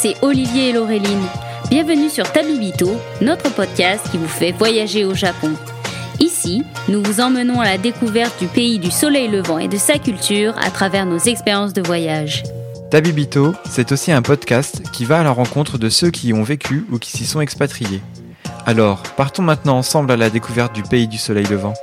c'est Olivier et Laureline. Bienvenue sur Tabibito, notre podcast qui vous fait voyager au Japon. Ici, nous vous emmenons à la découverte du pays du soleil levant et de sa culture à travers nos expériences de voyage. Tabibito, c'est aussi un podcast qui va à la rencontre de ceux qui y ont vécu ou qui s'y sont expatriés. Alors, partons maintenant ensemble à la découverte du pays du soleil levant.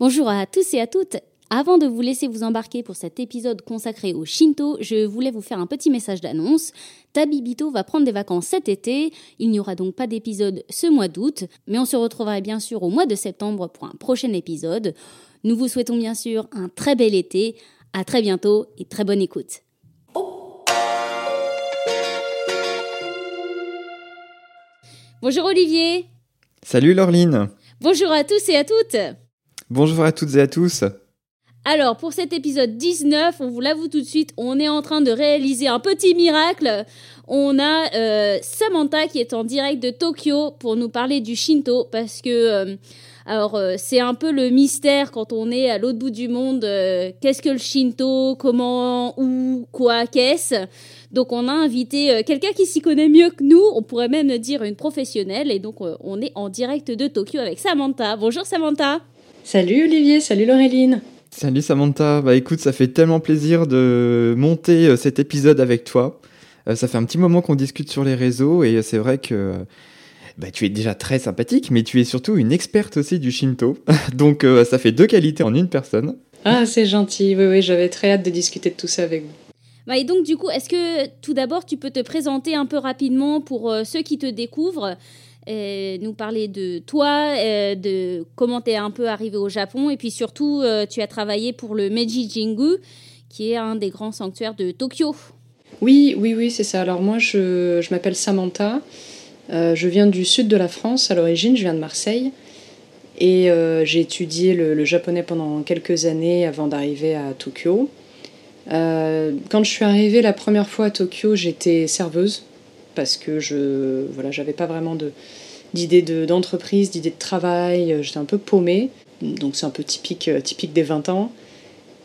Bonjour à tous et à toutes. Avant de vous laisser vous embarquer pour cet épisode consacré au Shinto, je voulais vous faire un petit message d'annonce. Tabibito va prendre des vacances cet été. Il n'y aura donc pas d'épisode ce mois d'août, mais on se retrouvera bien sûr au mois de septembre pour un prochain épisode. Nous vous souhaitons bien sûr un très bel été. À très bientôt et très bonne écoute. Bonjour Olivier. Salut Laureline. Bonjour à tous et à toutes. Bonjour à toutes et à tous. Alors, pour cet épisode 19, on vous l'avoue tout de suite, on est en train de réaliser un petit miracle. On a euh, Samantha qui est en direct de Tokyo pour nous parler du Shinto parce que euh, alors euh, c'est un peu le mystère quand on est à l'autre bout du monde. qu'est-ce que le Shinto Comment Où Quoi Qu'est-ce? Donc on a invité quelqu'un qui s'y connaît mieux que nous. On pourrait même dire une professionnelle. Et donc on est en direct de Tokyo avec Samantha. Bonjour Samantha. Salut Olivier. Salut Laureline. Salut Samantha, bah écoute, ça fait tellement plaisir de monter euh, cet épisode avec toi. Euh, ça fait un petit moment qu'on discute sur les réseaux et c'est vrai que bah, tu es déjà très sympathique, mais tu es surtout une experte aussi du Shinto. Donc euh, ça fait deux qualités en une personne. Ah, c'est gentil, oui, oui, j'avais très hâte de discuter de tout ça avec vous. Bah, et donc du coup, est-ce que tout d'abord tu peux te présenter un peu rapidement pour ceux qui te découvrent? Nous parler de toi, de comment tu es un peu arrivé au Japon, et puis surtout, euh, tu as travaillé pour le Meiji Jingu, qui est un des grands sanctuaires de Tokyo. Oui, oui, oui, c'est ça. Alors moi, je, m'appelle Samantha. Euh, je viens du sud de la France à l'origine, je viens de Marseille. Et euh, j'ai étudié le, japonais pendant quelques années avant d'arriver à Tokyo. quand je suis arrivée la première fois à Tokyo, j'étais serveuse parce que je voilà, j'avais pas vraiment de d'idées d'entreprise, d'idées de travail, euh, j'étais un peu paumée. Donc c'est un peu typique, euh, typique des 20 ans.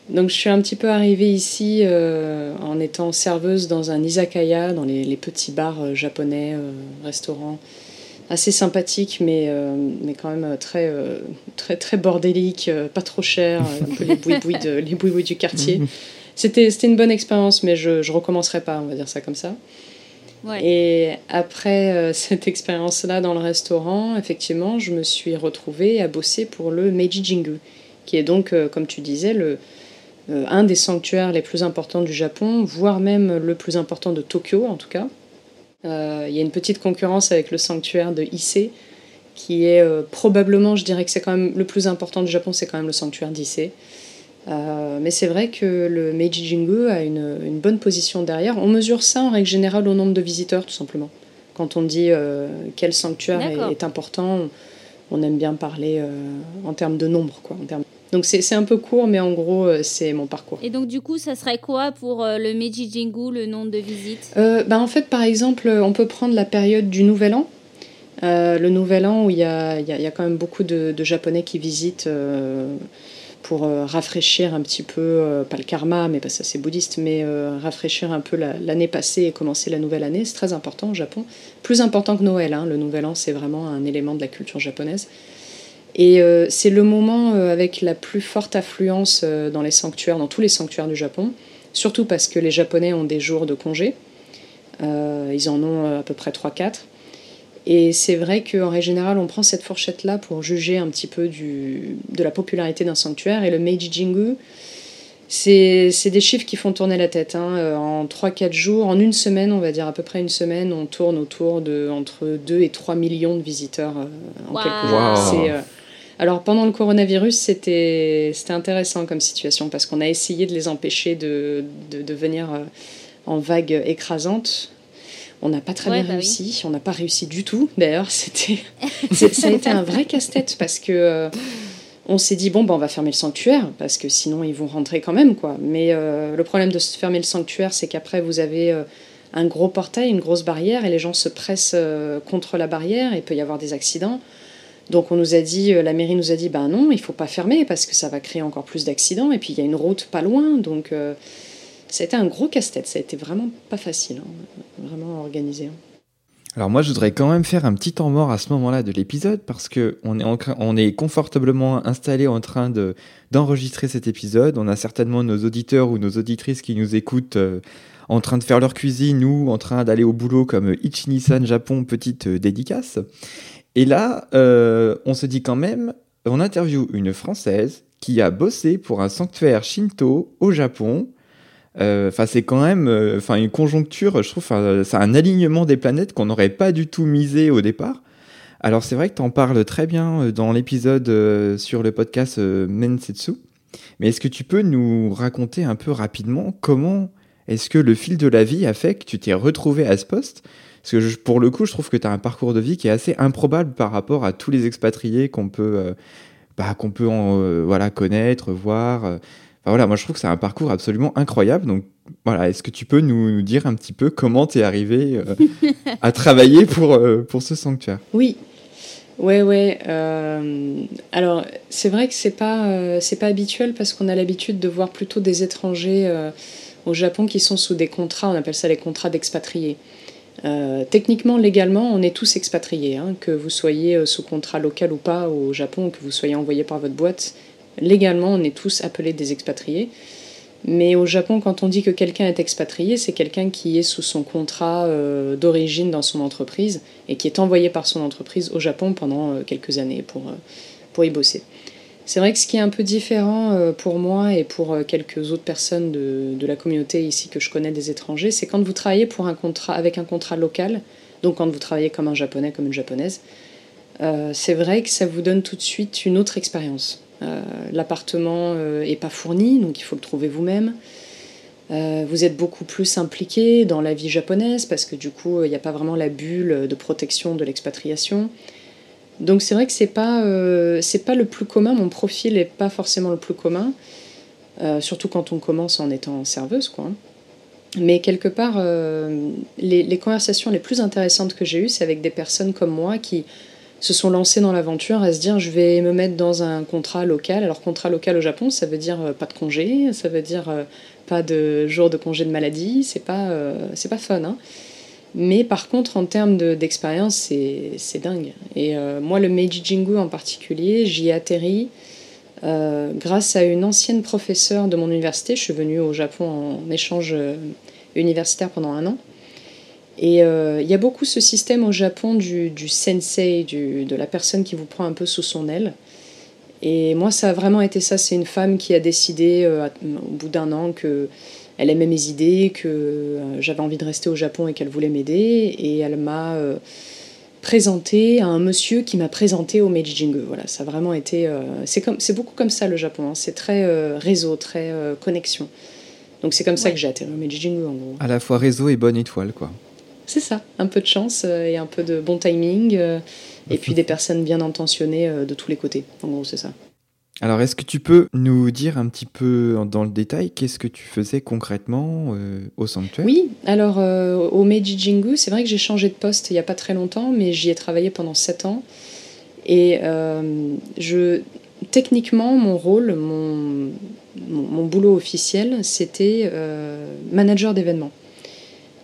Donc je suis un petit peu arrivée ici euh, en étant serveuse dans un izakaya, dans les, petits bars japonais, restaurants assez sympathiques, mais, mais quand même très, très, très bordéliques, pas trop cher, un peu les boui-boui, du quartier. C'était une bonne expérience, mais je ne recommencerai pas, on va dire ça comme ça. Et après euh, cette expérience-là dans le restaurant, effectivement, je me suis retrouvée à bosser pour le Meiji Jingu, qui est donc, euh, comme tu disais, le, euh, un des sanctuaires les plus importants du Japon, voire même le plus important de Tokyo en tout cas. Il y a une petite concurrence avec le sanctuaire de Ise, qui est probablement, je dirais que c'est quand même le plus important du Japon, c'est quand même le sanctuaire d'Issei. Euh, mais c'est vrai que le Meiji Jingu a une, une, bonne position derrière. On mesure ça en règle générale au nombre de visiteurs, tout simplement. Quand on dit euh, quel sanctuaire est, important, on aime bien parler euh, en termes de nombre. Quoi, en termes... Donc c'est un peu court, mais en gros, c'est mon parcours. Et donc du coup, ça serait quoi pour le Meiji Jingu, le nombre de visites? Bah, En fait, par exemple, on peut prendre la période du Nouvel An. le Nouvel An, où il y a, y a, quand même beaucoup de, de Japonais qui visitent pour euh, rafraîchir un petit peu, euh, pas le karma, mais pas ça c'est bouddhiste, mais euh, rafraîchir un peu l'année passée et commencer la nouvelle année. C'est très important au Japon. Plus important que Noël. Hein. Le nouvel an, c'est vraiment un élément de la culture japonaise. Et c'est le moment avec la plus forte affluence dans les sanctuaires, dans tous les sanctuaires du Japon, surtout parce que les Japonais ont des jours de congé. ils en ont à peu près 3-4. Et c'est vrai qu'en règle générale, on prend cette fourchette-là pour juger un petit peu du, de la popularité d'un sanctuaire. Et le Meiji Jingu, c'est des chiffres qui font tourner la tête. Hein. Euh, en 3-4 jours, en une semaine, on va dire à peu près une semaine, on tourne autour de entre 2 et 3 millions de visiteurs euh, en quelques jours. Euh, alors pendant le coronavirus, c'était intéressant comme situation parce qu'on a essayé de les empêcher de, de, de venir en vague écrasante. On n'a pas très bien bah réussi. On n'a pas réussi du tout. D'ailleurs, c'était, ça a été un vrai casse-tête parce que euh, on s'est dit bon, ben, on va fermer le sanctuaire parce que sinon ils vont rentrer quand même, quoi. Mais euh, le problème de fermer le sanctuaire, c'est qu'après vous avez un gros portail, une grosse barrière, et les gens se pressent contre la barrière, et il peut y avoir des accidents. Donc on nous a dit, la mairie nous a dit, ben non, il faut pas fermer parce que ça va créer encore plus d'accidents. Et puis il y a une route pas loin, donc été un gros casse-tête. Ça a vraiment pas facile, hein, vraiment organisé. Hein. Alors moi, je voudrais quand même faire un petit temps mort à ce moment-là de l'épisode parce que on est, on est confortablement installé en train de, d'enregistrer cet épisode. On a certainement nos auditeurs ou nos auditrices qui nous écoutent euh, en train de faire leur cuisine ou en train d'aller au boulot comme Ichinisan Japon, petite euh, dédicace. Et là, euh, on se dit quand même, on interview une Française qui a bossé pour un sanctuaire Shinto au Japon enfin, c'est quand même, euh, enfin, une conjoncture. Je trouve, c'est un alignement des planètes qu'on n'aurait pas du tout misé au départ. Alors, c'est vrai que tu en parles très bien euh, dans l'épisode sur le podcast Mensetsu. Mais est-ce que tu peux nous raconter un peu rapidement comment est-ce que le fil de la vie a fait que tu t'es retrouvé à ce poste? Parce que pour le coup, je trouve que tu as un parcours de vie qui est assez improbable par rapport à tous les expatriés qu'on peut, bah, qu'on peut voilà, connaître, voir voilà, moi je trouve que c'est un parcours absolument incroyable. Donc voilà, est-ce que tu peux nous, dire un petit peu comment tu es arrivé euh, à travailler pour, euh, pour ce sanctuaire? Oui. Ouais, ouais. Euh, alors, c'est vrai que c'est pas, pas habituel parce qu'on a l'habitude de voir plutôt des étrangers au Japon qui sont sous des contrats, on appelle ça les contrats d'expatriés. techniquement, légalement, on est tous expatriés, hein, que vous soyez sous contrat local ou pas au Japon, que vous soyez envoyé par votre boîte, légalement, on est tous appelés des expatriés. Mais au Japon, quand on dit que quelqu'un est expatrié, c'est quelqu'un qui est sous son contrat euh, d'origine dans son entreprise et qui est envoyé par son entreprise au Japon pendant euh, quelques années pour, euh, pour y bosser. C'est vrai que ce qui est un peu différent pour moi et pour quelques autres personnes de, de, la communauté ici que je connais des étrangers, c'est quand vous travaillez pour un contrat, avec un contrat local, donc quand vous travaillez comme un japonais, comme une japonaise, c'est vrai que ça vous donne tout de suite une autre expérience. Euh, l'appartement n'est euh, pas fourni, donc il faut le trouver vous-même. Euh, vous êtes beaucoup plus impliqué dans la vie japonaise parce que du coup, il n'y a pas vraiment la bulle de protection de l'expatriation. Donc c'est vrai que c'est pas c'est pas le plus commun. Mon profil n'est pas forcément le plus commun, surtout quand on commence en étant serveuse, quoi. Mais quelque part, les, les, conversations les plus intéressantes que j'ai eues, c'est avec des personnes comme moi qui se sont lancés dans l'aventure à se dire je vais me mettre dans un contrat local. Alors contrat local au Japon, ça veut dire euh, pas de congé, ça veut dire euh, pas de jour de congé de maladie, c'est pas, euh, c'est pas fun. Hein. Mais par contre, en termes d'expérience, c'est dingue. Et moi, le Meiji Jingu en particulier, j'y ai atterri grâce à une ancienne professeure de mon université. Je suis venue au Japon en échange universitaire pendant un an. Et euh, il y a beaucoup ce système au Japon du, du sensei, du, de la personne qui vous prend un peu sous son aile. Et moi, ça a vraiment été ça. C'est une femme qui a décidé euh, au bout d'un an que elle aimait mes idées, que euh, j'avais envie de rester au Japon et qu'elle voulait m'aider. Et elle m'a présenté à un monsieur qui m'a présenté au Meiji Jingu. Voilà, ça a vraiment été. c'est comme, c'est beaucoup comme ça le Japon. Hein. C'est très réseau, très connexion. Donc c'est comme ça que j'ai atterri au Meiji Jingu en gros. À la fois réseau et bonne étoile, quoi. C'est ça, un peu de chance euh, et un peu de bon timing, euh, et puis des personnes bien intentionnées euh, de tous les côtés. En gros, c'est ça. Alors, est-ce que tu peux nous dire un petit peu dans le détail qu'est-ce que tu faisais concrètement au sanctuaire? Oui, alors au Meiji Jingu, c'est vrai que j'ai changé de poste il n'y a pas très longtemps, mais j'y ai travaillé pendant 7 ans. Et je, techniquement, mon rôle, mon, mon boulot officiel, c'était manager d'événements.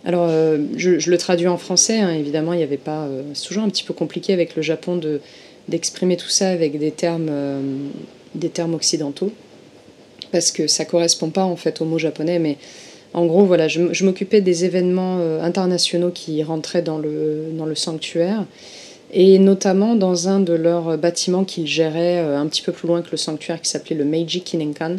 Alors, euh, je, le traduis en français, hein, évidemment, il n'y avait pas. Euh, c'est toujours un petit peu compliqué avec le Japon de, d'exprimer tout ça avec des termes, euh, des termes occidentaux, parce que ça ne correspond pas en fait au mot japonais, mais en gros, voilà, je, m'occupais des événements internationaux qui rentraient dans le, dans le sanctuaire, et notamment dans un de leurs bâtiments qu'ils géraient un petit peu plus loin que le sanctuaire qui s'appelait le Meiji Kinenkan,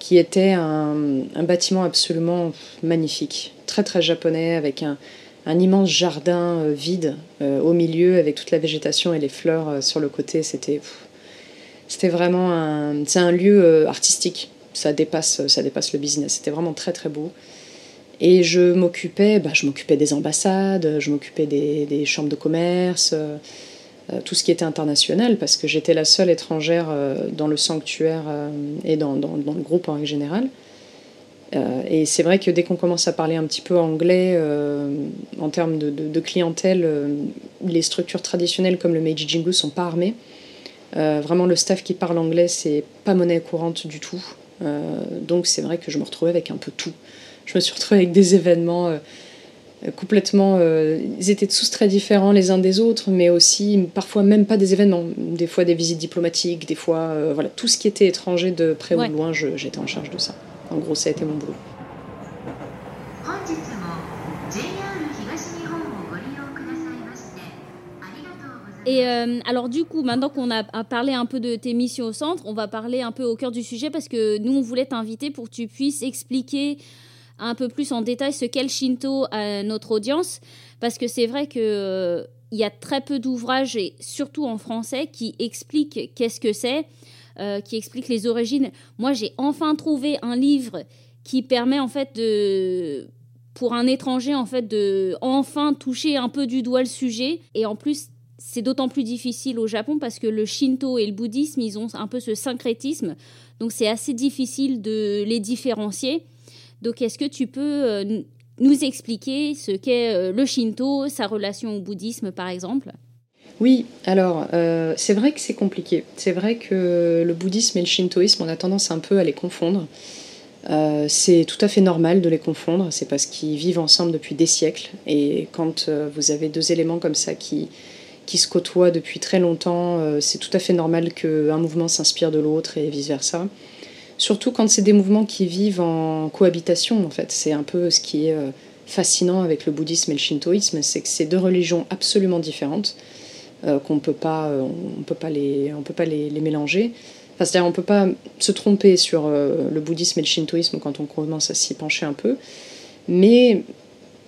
qui était un, bâtiment absolument magnifique très très japonais avec un, immense jardin euh, vide euh, au milieu avec toute la végétation et les fleurs euh, sur le côté. C'était vraiment un, un lieu artistique. Ça dépasse, ça dépasse le business. C'était vraiment très très beau. Et je m'occupais, bah, des ambassades, je m'occupais des, chambres de commerce, tout ce qui était international, parce que j'étais la seule étrangère dans le sanctuaire et dans, dans, dans, le groupe en règle générale. et c'est vrai que dès qu'on commence à parler un petit peu anglais en termes de, clientèle, les structures traditionnelles comme le Meiji Jingu sont pas armées. vraiment, le staff qui parle anglais, c'est pas monnaie courante du tout. donc c'est vrai que je me retrouvais avec un peu tout. Je me suis retrouvée avec des événements complètement. Euh, ils étaient tous très différents les uns des autres, mais aussi parfois même pas des événements, des fois des visites diplomatiques, des fois euh, voilà tout ce qui était étranger de près ou de loin, j'étais en charge de ça. En gros, ça a été mon boulot. Et euh, alors du coup, maintenant qu'on a parlé un peu de tes missions au centre, on va parler un peu au cœur du sujet parce que nous, on voulait t'inviter pour que tu puisses expliquer un peu plus en détail ce qu'est le Shinto à notre audience, parce que c'est vrai qu'il euh, y a très peu d'ouvrages, et surtout en français, qui expliquent qu'est-ce que c'est, euh, qui expliquent les origines. Moi, j'ai enfin trouvé un livre qui permet en fait de pour un étranger en fait de enfin toucher un peu du doigt le sujet et en plus c'est d'autant plus difficile au Japon parce que le Shinto et le bouddhisme, ils ont un peu ce syncrétisme. Donc c'est assez difficile de les différencier. Donc, est-ce que tu peux euh, nous expliquer ce qu'est euh, le Shinto, sa relation au bouddhisme, par exemple? Oui, alors euh, c'est vrai que c'est compliqué. C'est vrai que le bouddhisme et le shintoïsme, on a tendance un peu à les confondre. c'est tout à fait normal de les confondre, c'est parce qu'ils vivent ensemble depuis des siècles. Et quand vous avez deux éléments comme ça qui, qui se côtoient depuis très longtemps, c'est tout à fait normal qu'un mouvement s'inspire de l'autre et vice-versa. Surtout quand c'est des mouvements qui vivent en cohabitation, en fait. C'est un peu ce qui est euh, fascinant avec le bouddhisme et le shintoïsme, c'est que c'est deux religions absolument différentes, euh, qu'on peut pas, euh, peut pas les, on peut pas les, mélanger. C'est-à-dire on peut pas se tromper sur le bouddhisme et le shintoïsme quand on commence à s'y pencher un peu, mais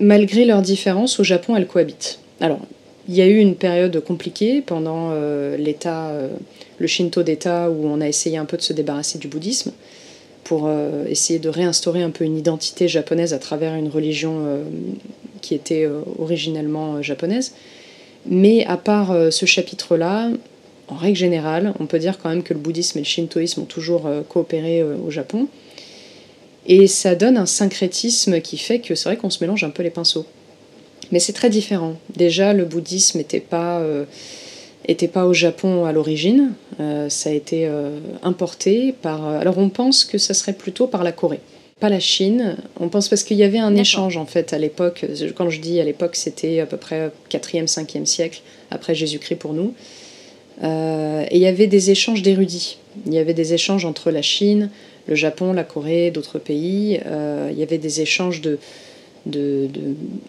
malgré leurs différences, au Japon, elles cohabitent. Alors, il y a eu une période compliquée pendant l'état le Shinto d'État, où on a essayé un peu de se débarrasser du bouddhisme pour euh, essayer de réinstaurer un peu une identité japonaise à travers une religion euh, qui était euh, originellement japonaise. Mais à part ce chapitre-là, en règle générale, on peut dire quand même que le bouddhisme et le shintoïsme ont toujours coopéré au Japon. Et ça donne un syncrétisme qui fait que c'est vrai qu'on se mélange un peu les pinceaux. Mais c'est très différent. Déjà, le bouddhisme n'était pas n'était pas au Japon à l'origine. Euh, ça a été euh, importé par. Euh, alors on pense que ça serait plutôt par la Corée, pas la Chine. On pense parce qu'il y avait un échange en fait à l'époque. Quand je dis à l'époque, c'était à peu près 4e, 5e siècle après Jésus-Christ pour nous. et il y avait des échanges d'érudits. Il y avait des échanges entre la Chine, le Japon, la Corée, d'autres pays. il y avait des échanges de de,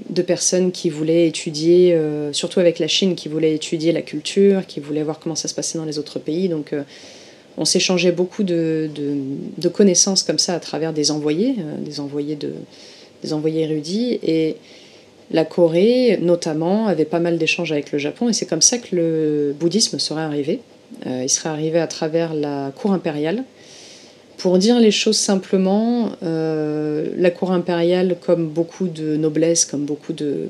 de, personnes qui voulaient étudier, euh, surtout avec la Chine, qui voulaient étudier la culture, qui voulaient voir comment ça se passait dans les autres pays. Donc euh, on s'échangeait beaucoup de, de, connaissances comme ça à travers des envoyés, euh, des, envoyés de, des envoyés érudits. Et la Corée, notamment, avait pas mal d'échanges avec le Japon. Et c'est comme ça que le bouddhisme serait arrivé. il serait arrivé à travers la cour impériale pour dire les choses simplement, euh, la cour impériale, comme beaucoup de noblesse, comme beaucoup de,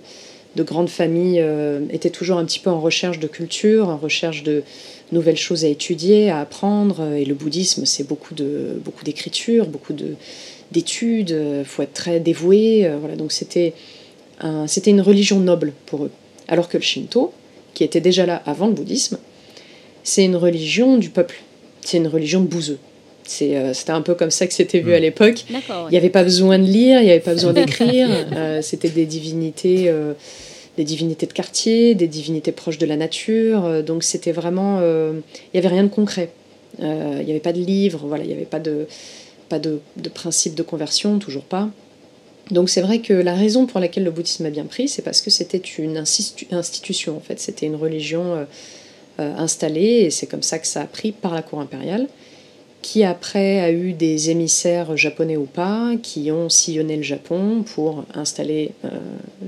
grandes familles, euh, était toujours un petit peu en recherche de culture, en recherche de nouvelles choses à étudier, à apprendre. Et le bouddhisme, c'est beaucoup de beaucoup d'écriture, beaucoup de d'études. Il faut être très dévoué. Euh, voilà, donc c'était c'était une religion noble pour eux. Alors que le Shinto, qui était déjà là avant le bouddhisme, c'est une religion du peuple. C'est une religion bouseux. Euh, c'était un peu comme ça que c'était vu à hmm. l'époque. Il n'y avait pas besoin de lire, il n'y avait pas besoin d'écrire. Euh, c'était des divinités, euh, des divinités de quartier, des divinités proches de la nature. donc c'était vraiment, il n'y avait rien de concret. Il n'y avait pas de livre, voilà, il n'y avait pas de, pas de, de, principe de conversion, toujours pas. Donc c'est vrai que la raison pour laquelle le bouddhisme a bien pris, c'est parce que c'était une institution en fait, c'était une religion installée et c'est comme ça que ça a pris par la cour impériale qui après a eu des émissaires japonais ou pas, qui ont sillonné le Japon pour installer euh,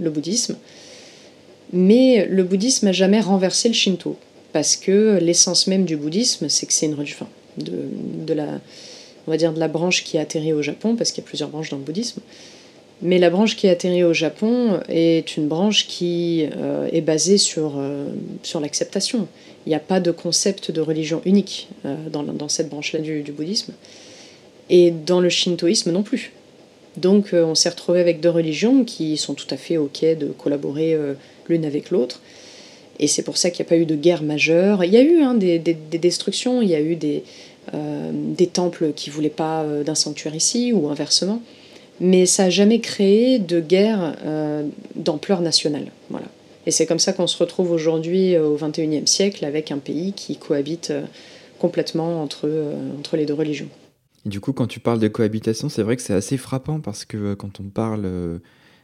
le bouddhisme. Mais le bouddhisme n'a jamais renversé le Shinto, parce que l'essence même du bouddhisme, c'est que c'est une religion de, la, on va dire de la branche qui a atterri au Japon, parce qu'il y a plusieurs branches dans le bouddhisme. Mais la branche qui a atterri au Japon est une branche qui euh, est basée sur, euh, sur l'acceptation. Il n'y a pas de concept de religion unique euh, dans, cette branche-là du, bouddhisme. Et dans le shintoïsme non plus. Donc on s'est retrouvé avec deux religions qui sont tout à fait OK de collaborer l'une avec l'autre. Et c'est pour ça qu'il n'y a pas eu de guerre majeure. Il y a eu hein, des, destructions, il y a eu des, des temples qui ne voulaient pas d'un sanctuaire ici ou inversement. Mais ça n'a jamais créé de guerre d'ampleur nationale. Voilà. Et c'est comme ça qu'on se retrouve aujourd'hui au XXIe siècle avec un pays qui cohabite complètement entre, entre les deux religions. Du coup, quand tu parles de cohabitation, c'est vrai que c'est assez frappant parce que euh, quand on parle euh,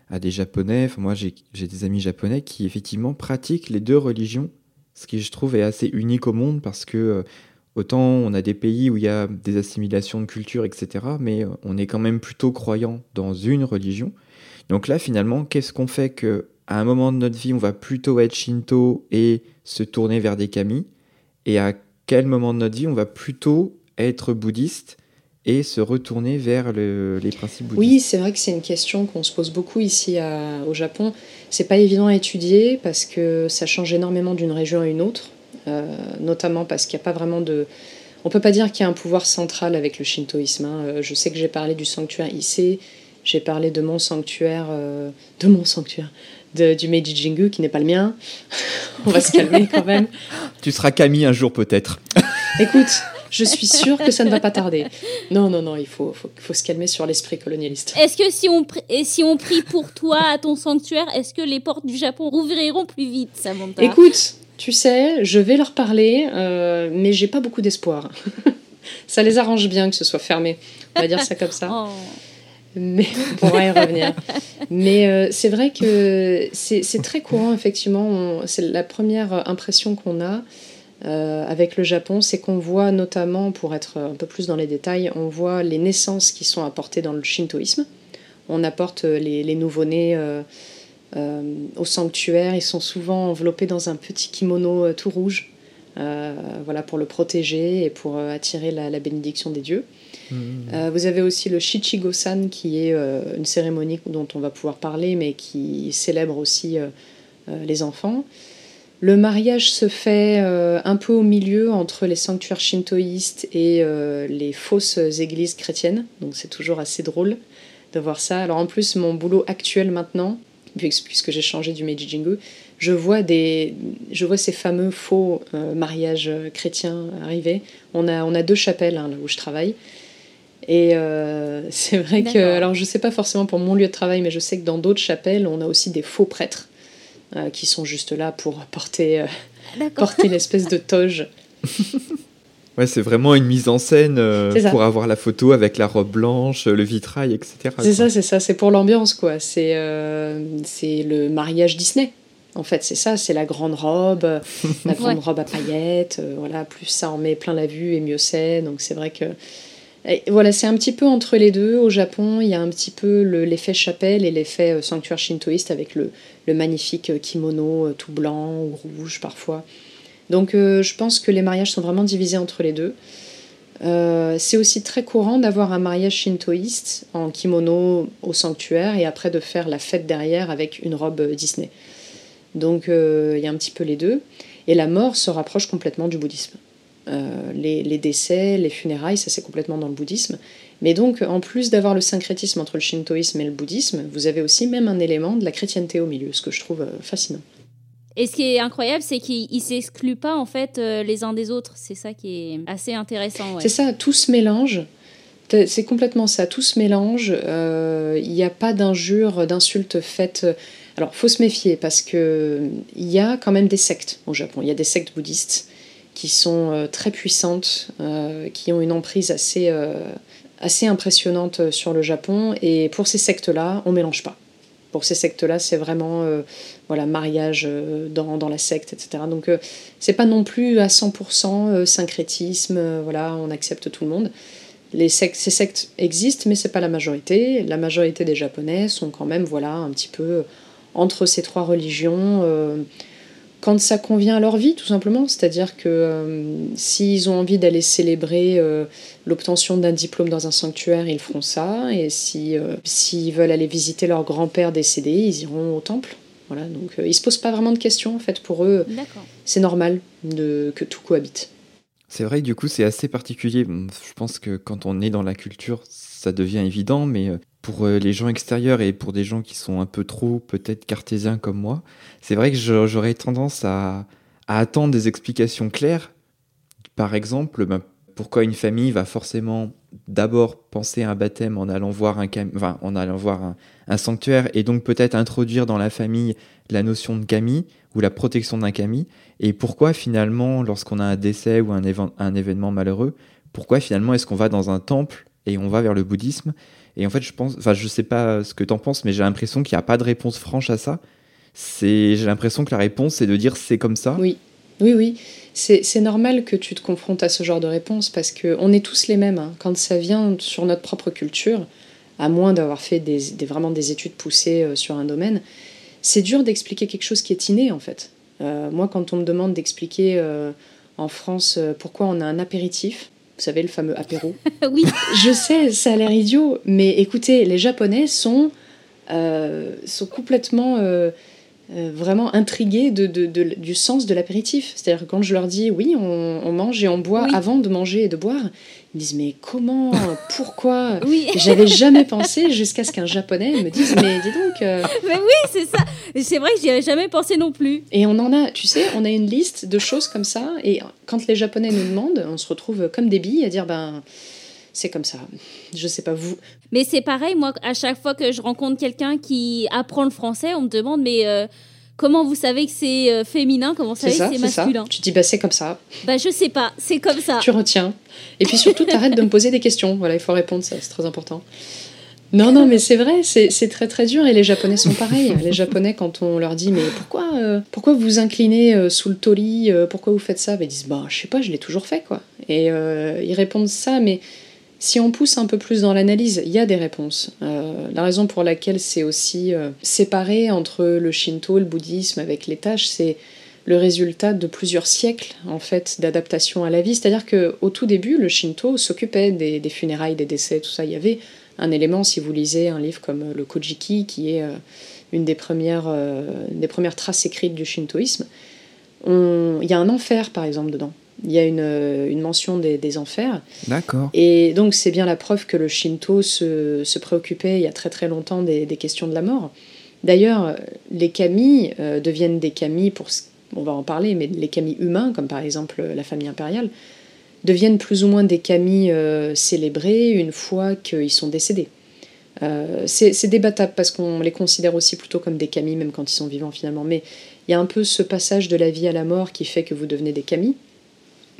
à des Japonais, moi j'ai des amis japonais qui effectivement pratiquent les deux religions, ce qui je trouve est assez unique au monde parce que euh, autant on a des pays où il y a des assimilations de culture, etc., mais on est quand même plutôt croyant dans une religion. Donc là, finalement, qu'est-ce qu'on fait que à un moment de notre vie, on va plutôt être Shinto et se tourner vers des kami, et à quel moment de notre vie, on va plutôt être bouddhiste et se retourner vers les principes bouddhistes? Oui, c'est vrai que c'est une question qu'on se pose beaucoup ici au Japon. C'est pas évident à étudier parce que ça change énormément d'une région à une autre, euh, notamment parce qu'il n'y a pas vraiment de. On peut pas dire qu'il y a un pouvoir central avec le shintoïsme. Hein. Euh, je sais que j'ai parlé du sanctuaire Issei, j'ai parlé de mon sanctuaire, euh, de mon sanctuaire, de, du Meiji Jingu qui n'est pas le mien. On va se calmer quand même. Tu seras Camille un jour peut-être. Écoute, je suis sûre que ça ne va pas tarder. Non, non, non, il faut, faut, se calmer sur l'esprit colonialiste. Est-ce que si on, et si on prie pour toi à ton sanctuaire, est-ce que les portes du Japon rouvriront plus vite, Samantha? Écoute, tu sais, je vais leur parler, euh, mais j'ai pas beaucoup d'espoir. ça les arrange bien que ce soit fermé. On va dire ça comme ça. Oh. Mais on pourra y revenir. Mais euh, c'est vrai que c'est très courant, effectivement. C'est la première impression qu'on a. Euh, avec le Japon, c'est qu'on voit notamment, pour être un peu plus dans les détails, on voit les naissances qui sont apportées dans le shintoïsme. On apporte les, nouveau-nés euh, au sanctuaire, ils sont souvent enveloppés dans un petit kimono tout rouge, voilà, pour le protéger et pour attirer la, bénédiction des dieux. Mmh. vous avez aussi le Shichigo-san, qui est une cérémonie dont on va pouvoir parler, mais qui célèbre aussi les enfants. Le mariage se fait euh, un peu au milieu entre les sanctuaires shintoïstes et euh, les fausses églises chrétiennes. Donc c'est toujours assez drôle de voir ça. Alors en plus, mon boulot actuel maintenant, puisque j'ai changé du Meiji Jingu, je vois, des, je vois ces fameux faux euh, mariages chrétiens arriver. On a, on a deux chapelles hein, là où je travaille. Et c'est vrai que, alors je sais pas forcément pour mon lieu de travail, mais je sais que dans d'autres chapelles, on a aussi des faux prêtres euh, qui sont juste là pour porter, euh, porter l'espèce de toge. Ouais, c'est vraiment une mise en scène euh, pour avoir la photo avec la robe blanche, le vitrail, etc. C'est ça, c'est ça, c'est pour l'ambiance, quoi. C'est c'est le mariage Disney. En fait, c'est ça, c'est la grande robe, la grande robe à paillettes. voilà, plus ça en met plein la vue et mieux c'est. Donc c'est vrai que voilà, c'est un petit peu entre les deux. Au Japon, il y a un petit peu l'effet chapelle et l'effet euh, sanctuaire shintoïste avec le, magnifique euh, kimono euh, tout blanc ou rouge parfois. Donc je pense que les mariages sont vraiment divisés entre les deux. c'est aussi très courant d'avoir un mariage shintoïste en kimono au sanctuaire et après de faire la fête derrière avec une robe Disney. Donc il y a un petit peu les deux. Et la mort se rapproche complètement du bouddhisme. Euh, les, décès, les funérailles, ça c'est complètement dans le bouddhisme. Mais donc, en plus d'avoir le syncrétisme entre le shintoïsme et le bouddhisme, vous avez aussi même un élément de la chrétienté au milieu, ce que je trouve euh, fascinant. Et ce qui est incroyable, c'est qu'ils ne s'excluent pas en fait euh, les uns des autres. C'est ça qui est assez intéressant. C'est ça, tout se mélange. C'est complètement ça, tout se mélange. Il n'y a pas d'injures, d'insultes faites. Alors, faut se méfier parce que il y a quand même des sectes au Japon. Il y a des sectes bouddhistes qui sont euh, très puissantes, euh, qui ont une emprise assez, euh, assez impressionnante sur le Japon. Et pour ces sectes-là, on mélange pas. Pour ces sectes-là, c'est vraiment voilà mariage dans, dans, la secte, etc. Donc c'est pas non plus à 100% syncrétisme, voilà, on accepte tout le monde. Les sectes, ces sectes existent, mais c'est pas la majorité. La majorité des Japonais sont quand même voilà un petit peu entre ces trois religions quand ça convient à leur vie, tout simplement. C'est-à-dire que euh, s'ils ont envie d'aller célébrer euh, l'obtention d'un diplôme dans un sanctuaire, ils feront ça. Et si, euh, s'ils veulent aller visiter leur grand-père décédé, ils iront au temple. Voilà, donc ils se posent pas vraiment de questions. En fait, pour eux, c'est normal de, que tout cohabite. C'est vrai, du coup, c'est assez particulier. Je pense que quand on est dans la culture, ça devient évident, mais pour euh, les gens extérieurs et pour des gens qui sont un peu trop peut-être cartésiens comme moi, c'est vrai que j'aurais tendance à, attendre des explications claires. Par exemple, ben, pourquoi une famille va forcément d'abord penser à un baptême en allant voir un, en allant voir un, sanctuaire et donc peut-être introduire dans la famille la notion de kami ou la protection d'un kami et pourquoi finalement lorsqu'on a un décès ou un, un événement malheureux pourquoi finalement est-ce qu'on va dans un temple et on va vers le bouddhisme et en fait je pense enfin je sais pas ce que tu en penses mais j'ai l'impression qu'il n'y a pas de réponse franche à ça c'est j'ai l'impression que la réponse c'est de dire c'est comme ça oui oui oui c'est normal que tu te confrontes à ce genre de réponse parce qu'on est tous les mêmes. Hein. Quand ça vient sur notre propre culture, à moins d'avoir fait des, vraiment des études poussées euh, sur un domaine, c'est dur d'expliquer quelque chose qui est inné en fait. Euh, moi, quand on me demande d'expliquer euh, en France pourquoi on a un apéritif, vous savez, le fameux apéro. oui. Je sais, ça a l'air idiot, mais écoutez, les Japonais sont, sont complètement euh, vraiment intrigués de, du sens de l'apéritif. C'est-à-dire que quand je leur dis oui, on, mange et on boit avant de manger et de boire, ils me disent mais comment, pourquoi oui. J'avais jamais pensé jusqu'à ce qu'un japonais me dise mais dis donc. Euh, mais oui, c'est ça. C'est vrai que j'y avais jamais pensé non plus. Et on en a, tu sais, on a une liste de choses comme ça. Et quand les japonais nous demandent, on se retrouve comme des billes à dire ben c'est comme ça. Je sais pas vous. Mais c'est pareil, moi, à chaque fois que je rencontre quelqu'un qui apprend le français, on me demande, mais euh, comment vous savez que c'est euh, féminin? Comment vous savez que c'est masculin? Tu dis, bah c'est comme ça. Bah je sais pas, c'est comme ça. Tu retiens. Et puis surtout, t'arrêtes de me poser des questions. Voilà, il faut répondre, ça, c'est très important. Non, non, mais c'est vrai, c'est très très dur et les Japonais sont pareils. Les Japonais, quand on leur dit mais pourquoi, euh, pourquoi vous vous inclinez sous le tori, pourquoi vous faites ça? Bah, Ils disent bah je sais pas, je l'ai toujours fait quoi. Et ils répondent ça, mais si on pousse un peu plus dans l'analyse, il y a des réponses. Euh, la raison pour laquelle c'est aussi euh, séparé entre le Shinto le bouddhisme avec les tâches, c'est le résultat de plusieurs siècles en fait d'adaptation à la vie. C'est-à-dire qu'au tout début, le Shinto s'occupait des, funérailles, des décès, tout ça. Il y avait un élément, si vous lisez un livre comme le Kojiki, qui est euh, une des premières, des premières traces écrites du shintoïsme, il y a un enfer par exemple dedans il y a une, une mention des, des enfers. D'accord. Et donc c'est bien la preuve que le Shinto se, se, préoccupait il y a très très longtemps des, des questions de la mort. D'ailleurs, les kami euh, deviennent des kami, pour, on va en parler, mais les kami humains, comme par exemple la famille impériale, deviennent plus ou moins des kami euh, célébrés une fois qu'ils sont décédés. Euh, c'est débattable parce qu'on les considère aussi plutôt comme des kami, même quand ils sont vivants finalement. Mais il y a un peu ce passage de la vie à la mort qui fait que vous devenez des kami.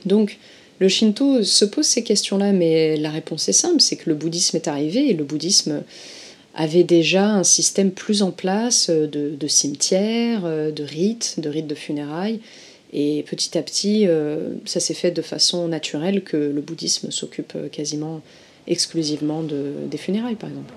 Donc, le Shinto se pose ces questions-là, mais la réponse est simple, c'est que le bouddhisme est arrivé et le bouddhisme avait déjà un système plus en place de, cimetières, de rites, de rites de funérailles. Et petit à petit, euh, ça s'est fait de façon naturelle que le bouddhisme s'occupe quasiment exclusivement des funérailles, par exemple.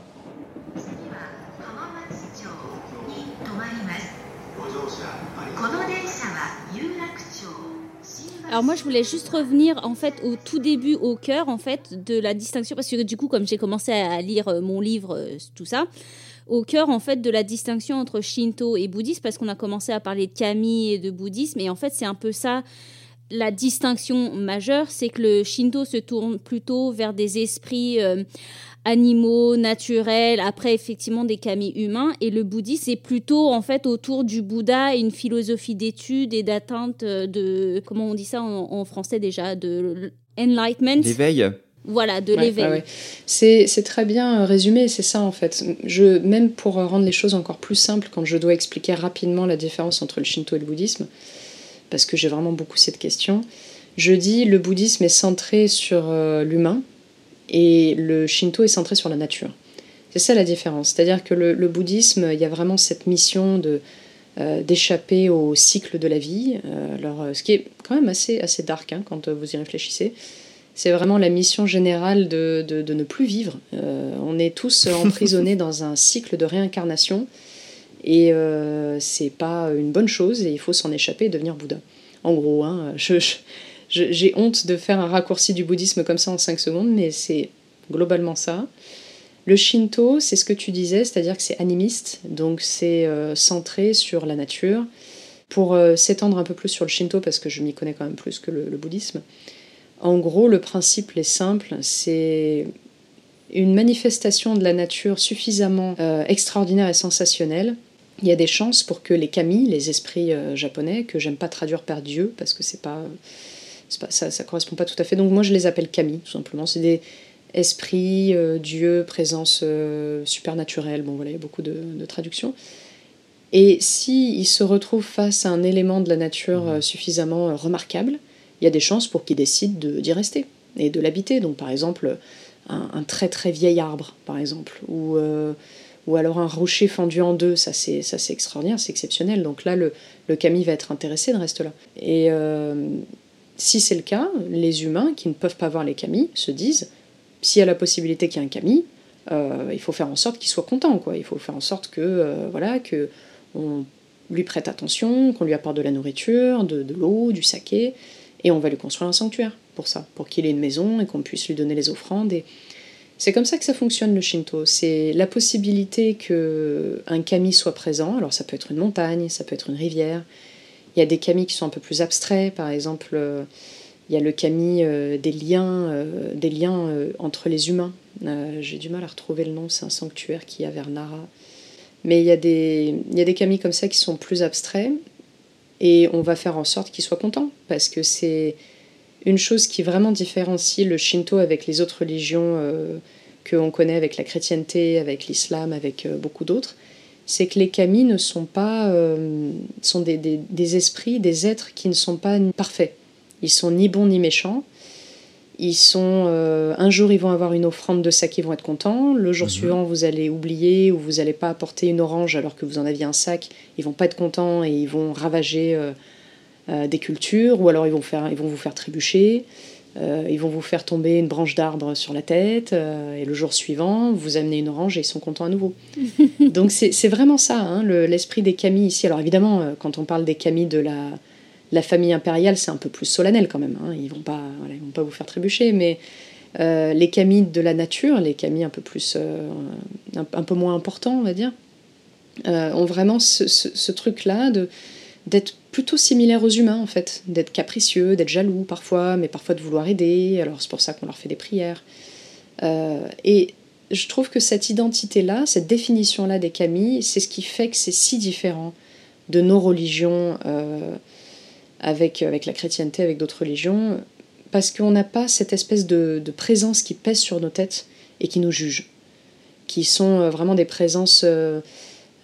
Alors moi, je voulais juste revenir en fait au tout début, au cœur en fait de la distinction, parce que du coup, comme j'ai commencé à lire euh, mon livre, euh, tout ça, au cœur en fait de la distinction entre Shinto et bouddhisme, parce qu'on a commencé à parler de kami et de bouddhisme, et en fait, c'est un peu ça la distinction majeure, c'est que le Shinto se tourne plutôt vers des esprits euh, animaux, naturels, après effectivement des kami humains. Et le bouddhisme, c'est plutôt en fait autour du Bouddha et une philosophie d'étude et d'atteinte de, comment on dit ça en, français déjà, de enlightenment. L'éveil voilà, de l'éveil. C'est très bien résumé, c'est ça en fait. Je, même pour rendre les choses encore plus simples, quand je dois expliquer rapidement la différence entre le shinto et le bouddhisme, parce que j'ai vraiment beaucoup cette question, je dis le bouddhisme est centré sur euh, l'humain, et le Shinto est centré sur la nature. C'est ça la différence. C'est-à-dire que le, bouddhisme, il y a vraiment cette mission de euh, d'échapper au cycle de la vie. Euh, alors, euh, ce qui est quand même assez, assez dark hein, quand vous y réfléchissez. C'est vraiment la mission générale de, de, de ne plus vivre. on est tous emprisonnés dans un cycle de réincarnation et c'est pas une bonne chose et il faut s'en échapper et devenir Bouddha. En gros, hein, je j'ai honte de faire un raccourci du bouddhisme comme ça en 5 secondes, mais c'est globalement ça. Le Shinto, c'est ce que tu disais, c'est-à-dire que c'est animiste, donc c'est euh, centré sur la nature. Pour euh, s'étendre un peu plus sur le Shinto, parce que je m'y connais quand même plus que le, bouddhisme, en gros, le principe est simple, c'est une manifestation de la nature suffisamment euh, extraordinaire et sensationnelle, il y a des chances pour que les kami, les esprits japonais, que j'aime pas traduire par Dieu parce que c'est pas, ça, ça correspond pas tout à fait. Donc moi je les appelle kami tout simplement. C'est des esprits, euh, dieux, présence supernaturelle. Bon voilà, il y a beaucoup de, traductions. Et s'ils ils se retrouvent face à un élément de la nature mmh. suffisamment remarquable, il y a des chances pour qu'ils décident d'y rester et de l'habiter. Donc par exemple, un, très très vieil arbre, par exemple, ou, euh, ou alors un rocher fendu en deux, ça c'est, extraordinaire, c'est exceptionnel. Donc là, le, le Camille va être intéressé de rester là. Et euh, si c'est le cas, les humains qui ne peuvent pas voir les Camilles se disent, s'il y a la possibilité qu'il y ait un Camille, euh, il faut faire en sorte qu'il soit content, quoi. Il faut faire en sorte que, voilà, que on lui prête attention, qu'on lui apporte de la nourriture, de, de l'eau, du saké, et on va lui construire un sanctuaire pour ça, pour qu'il ait une maison et qu'on puisse lui donner les offrandes. Et c'est comme ça que ça fonctionne le Shinto. C'est la possibilité que un kami soit présent. Alors ça peut être une montagne, ça peut être une rivière. Il y a des kami qui sont un peu plus abstraits. Par exemple, euh, il y a le kami euh, des liens, euh, des liens entre les humains. J'ai du mal à retrouver le nom. C'est un sanctuaire qui est à vers Nara. Mais il y a des, il y a des kami comme ça qui sont plus abstraits. Et on va faire en sorte qu'ils soient contents. Parce que c'est une chose qui vraiment différencie le Shinto avec les autres religions l'on connaît, avec la chrétienté, avec l'islam, avec beaucoup d'autres, c'est que les kami ne sont pas euh, sont des, des, esprits, des êtres qui ne sont pas parfaits. Ils sont ni bons ni méchants. Ils sont un jour ils vont avoir une offrande de sac, ils vont être contents. Le jour mhm. suivant vous allez oublier ou vous n'allez pas apporter une orange alors que vous en aviez un sac, ils vont pas être contents et ils vont ravager euh, des cultures, ou alors ils vont, faire, ils vont vous faire trébucher, euh, ils vont vous faire tomber une branche d'arbre sur la tête, euh, et le jour suivant, vous amenez une orange et ils sont contents à nouveau. Donc c'est vraiment ça, hein, l'esprit des kami ici. Alors évidemment, quand on parle des kami de la, la famille impériale, c'est un peu plus solennel quand même. Hein. Ils vont pas, ils vont pas vous faire trébucher, mais les kami de la nature, les kami un peu plus, un, peu moins importants, on va dire, ont vraiment ce, ce truc-là de d'être plutôt similaires aux humains en fait, d'être capricieux, d'être jaloux parfois, mais parfois de vouloir aider, alors c'est pour ça qu'on leur fait des prières. Euh, et je trouve que cette identité-là, cette définition-là des Camilles, c'est ce qui fait que c'est si différent de nos religions euh, avec, avec la chrétienté, avec d'autres religions, parce qu'on n'a pas cette espèce de, présence qui pèse sur nos têtes et qui nous juge, qui sont euh, vraiment des présences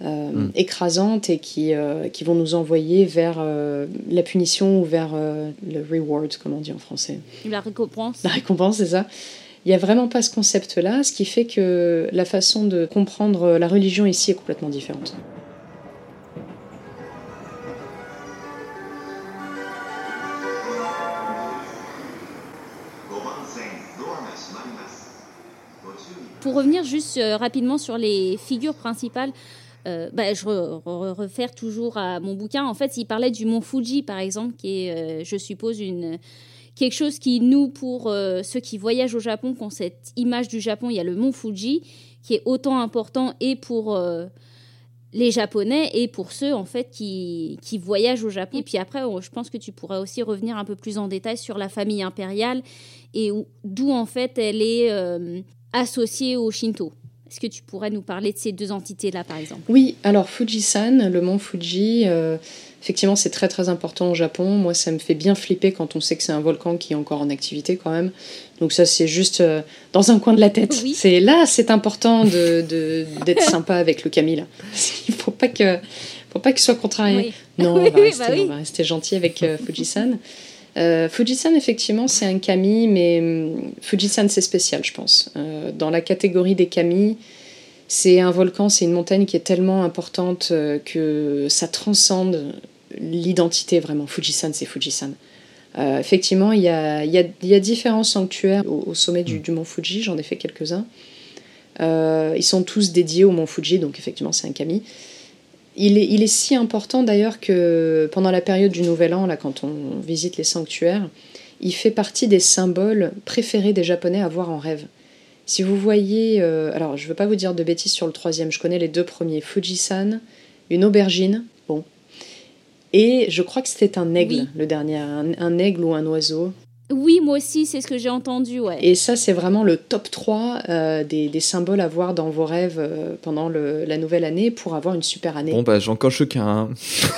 mm. écrasantes et qui, euh, qui vont nous envoyer vers euh, la punition ou vers le reward, comme on dit en français. La récompense. La récompense, c'est ça. Il n'y a vraiment pas ce concept-là, ce qui fait que la façon de comprendre la religion ici est complètement différente. Pour revenir juste rapidement sur les figures principales, euh, bah, je refaire toujours à mon bouquin. En fait, il parlait du mont Fuji, par exemple, qui est, euh, je suppose, une, quelque chose qui, nous, pour euh, ceux qui voyagent au Japon, qui ont cette image du Japon, il y a le mont Fuji, qui est autant important et pour les Japonais et pour ceux, en fait, qui, qui voyagent au Japon. Et puis après, je pense que tu pourrais aussi revenir un peu plus en détail sur la famille impériale et d'où, en fait, elle est associée au Shinto. Est-ce que tu pourrais nous parler de ces deux entités-là, par exemple? Oui, alors Fujisan, le mont Fuji, euh, effectivement, c'est très très important au Japon. Moi, ça me fait bien flipper quand on sait que c'est un volcan qui est encore en activité quand même. Donc ça, c'est juste euh, dans un coin de la tête. C'est là, c'est important d'être de, d'être sympa avec le Camille. Il faut pas que, faut pas qu'il soit contrarié. Non, on, va rester, bah on, va rester, gentil avec euh, Fujisan. Euh, Fujisan, effectivement, c'est un kami, mais hum, Fujisan, c'est spécial, je pense. Euh, dans la catégorie des kami, c'est un volcan, c'est une montagne qui est tellement importante euh, que ça transcende l'identité, vraiment. Fujisan, c'est Fujisan. effectivement, il y a, y, a, y a, différents sanctuaires au, sommet du, mm. du, mont Fuji, j'en ai fait quelques-uns. ils sont tous dédiés au mont Fuji, donc effectivement, c'est un kami. Il est, si important d'ailleurs que pendant la période du Nouvel An, là, quand on visite les sanctuaires, il fait partie des symboles préférés des Japonais à voir en rêve. Si vous voyez, euh, alors je ne veux pas vous dire de bêtises sur le troisième, je connais les deux premiers, Fujisan, une aubergine, bon, et je crois que c'était un aigle, le dernier, un, aigle ou un oiseau. Oui, moi aussi, c'est ce que j'ai entendu, ouais. Et ça, c'est vraiment le top 3 euh, des, des, symboles à voir dans vos rêves euh, pendant le, la nouvelle année pour avoir une super année. Bon, bah, j'en coche qu'un. Hein.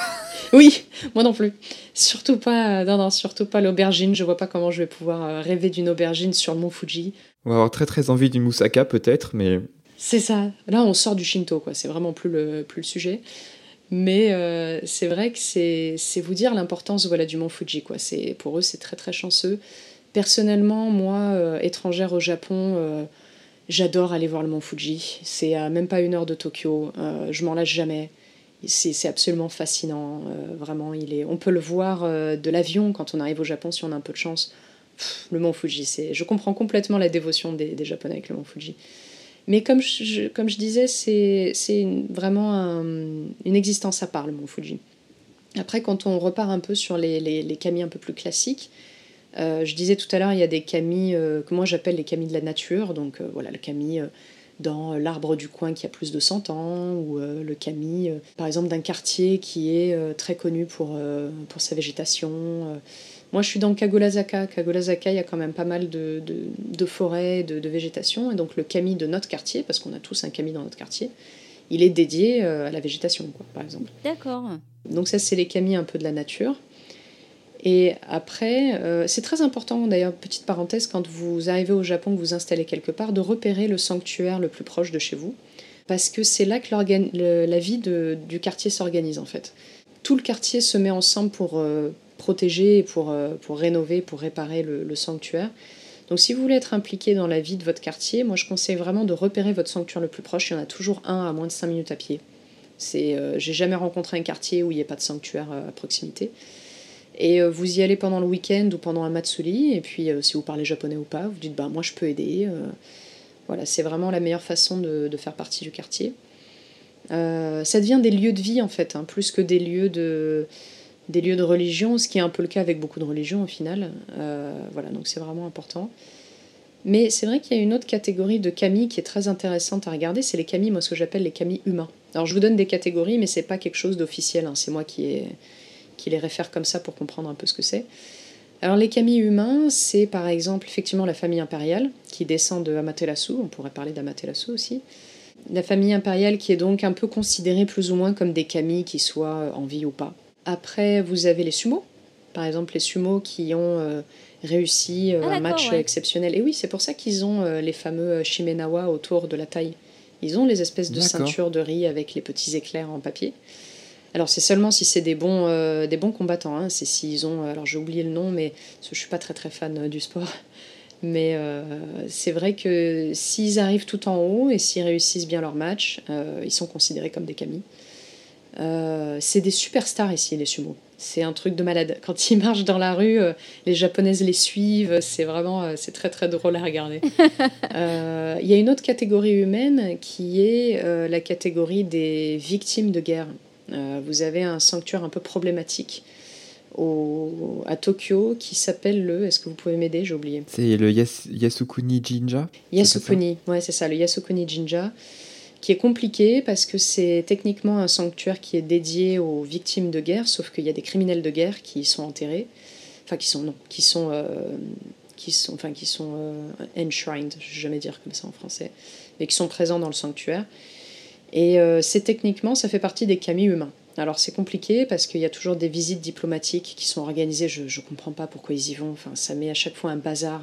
oui, moi non plus. Surtout pas, non, non, surtout pas l'aubergine. Je vois pas comment je vais pouvoir euh, rêver d'une aubergine sur le mont Fuji. On va avoir très très envie d'une moussaka peut-être, mais. C'est ça. Là, on sort du Shinto, quoi. C'est vraiment plus le, plus le sujet. Mais euh, c'est vrai que c'est vous dire l'importance voilà, du mont Fuji. Quoi. Pour eux, c'est très très chanceux. Personnellement, moi, euh, étrangère au Japon, euh, j'adore aller voir le mont Fuji. C'est à même pas une heure de Tokyo. je m'en lâche jamais. C'est absolument fascinant. vraiment, il est... on peut le voir de l'avion quand on arrive au Japon si on a un peu de chance. le mont Fuji, je comprends complètement la dévotion des, des Japonais avec le mont Fuji. Mais comme je, comme je disais, c'est vraiment une existence à part, le mont Fuji. Après, quand on repart un peu sur les, les, les kami un peu plus classiques, euh, je disais tout à l'heure, il y a des kami euh, que moi j'appelle les kami de la nature. Donc euh, voilà, le kami dans l'arbre du coin qui a plus de 100 ans, ou le kami, par exemple, d'un quartier qui est très connu pour, pour sa végétation. Moi, je suis dans Kagolazaka. Kagolazaka, il y a quand même pas mal de, de, forêts, de, végétation. Et donc, le kami de notre quartier, parce qu'on a tous un kami dans notre quartier, il est dédié euh, à la végétation, quoi, par exemple. D'accord. Donc, ça, c'est les kamis un peu de la nature. Et après, euh, c'est très important, d'ailleurs, petite parenthèse, quand vous arrivez au Japon, que vous installez quelque part, de repérer le sanctuaire le plus proche de chez vous. Parce que c'est là que la vie du quartier s'organise, en fait. Tout le quartier se met ensemble pour, euh, protéger, pour, euh, pour rénover, pour réparer le, sanctuaire. Donc si vous voulez être impliqué dans la vie de votre quartier, moi je conseille vraiment de repérer votre sanctuaire le plus proche. Il y en a toujours un à moins de 5 minutes à pied. C'est, euh, j'ai jamais rencontré un quartier où il n'y ait pas de sanctuaire euh, à proximité. Et vous y allez pendant le week-end ou pendant un matsuri, et puis si vous parlez japonais ou pas, vous dites bah moi je peux aider. voilà, c'est vraiment la meilleure façon de, de faire partie du quartier. ça devient des lieux de vie en fait, hein, plus que des lieux de, des lieux de religion, ce qui est un peu le cas avec beaucoup de religions au final. Euh, voilà, donc c'est vraiment important. Mais c'est vrai qu'il y a une autre catégorie de kami qui est très intéressante à regarder, c'est les kami, moi ce que j'appelle les kami humains. Alors je vous donne des catégories, mais c'est pas quelque chose d'officiel, hein. c'est moi qui, les réfère comme ça pour comprendre un peu ce que c'est. Alors les kami humains, c'est par exemple effectivement la famille impériale qui descend de Amaterasu, on pourrait parler d'Amaterasu aussi. La famille impériale qui est donc un peu considérée plus ou moins comme des kami qui soient en vie ou pas. Après, vous avez les sumo. Par exemple, les sumo qui ont euh, réussi euh, ah, un match exceptionnel. Et oui, c'est pour ça qu'ils ont euh, les fameux shimenawa autour de la taille. Ils ont les espèces de ceintures de riz avec les petits éclairs en papier. Alors c'est seulement si c'est des bons, des bons combattants. Hein. C'est s'ils ont, alors j'ai oublié le nom, mais je suis pas très très fan du sport. Mais c'est vrai que s'ils arrivent tout en haut et s'ils réussissent bien leur match, ils sont considérés comme des kamis. Euh, c'est des superstars ici, les sumo. C'est un truc de malade. Quand ils marchent dans la rue, euh, les japonaises les suivent. C'est vraiment, euh, c'est très très drôle à regarder. Il y a une autre catégorie humaine qui est la catégorie des victimes de guerre. vous avez un sanctuaire un peu problématique au, à Tokyo qui s'appelle le. Est-ce que vous pouvez m'aider? J'ai oublié. C'est le Yasukuni Jinja Yasukuni, ouais, c'est ça, le Yasukuni Jinja qui est compliqué parce que c'est techniquement un sanctuaire qui est dédié aux victimes de guerre, sauf qu'il y a des criminels de guerre qui y sont enterrés, enfin qui sont non, qui sont euh, qui sont enfin qui sont euh, enshrined, je vais jamais dire comme ça en français, mais qui sont présents dans le sanctuaire. Et euh, c'est techniquement, ça fait partie des camis humains. Alors c'est compliqué parce qu'il y a toujours des visites diplomatiques qui sont organisées. Je ne comprends pas pourquoi ils y vont. Enfin, ça met à chaque fois un bazar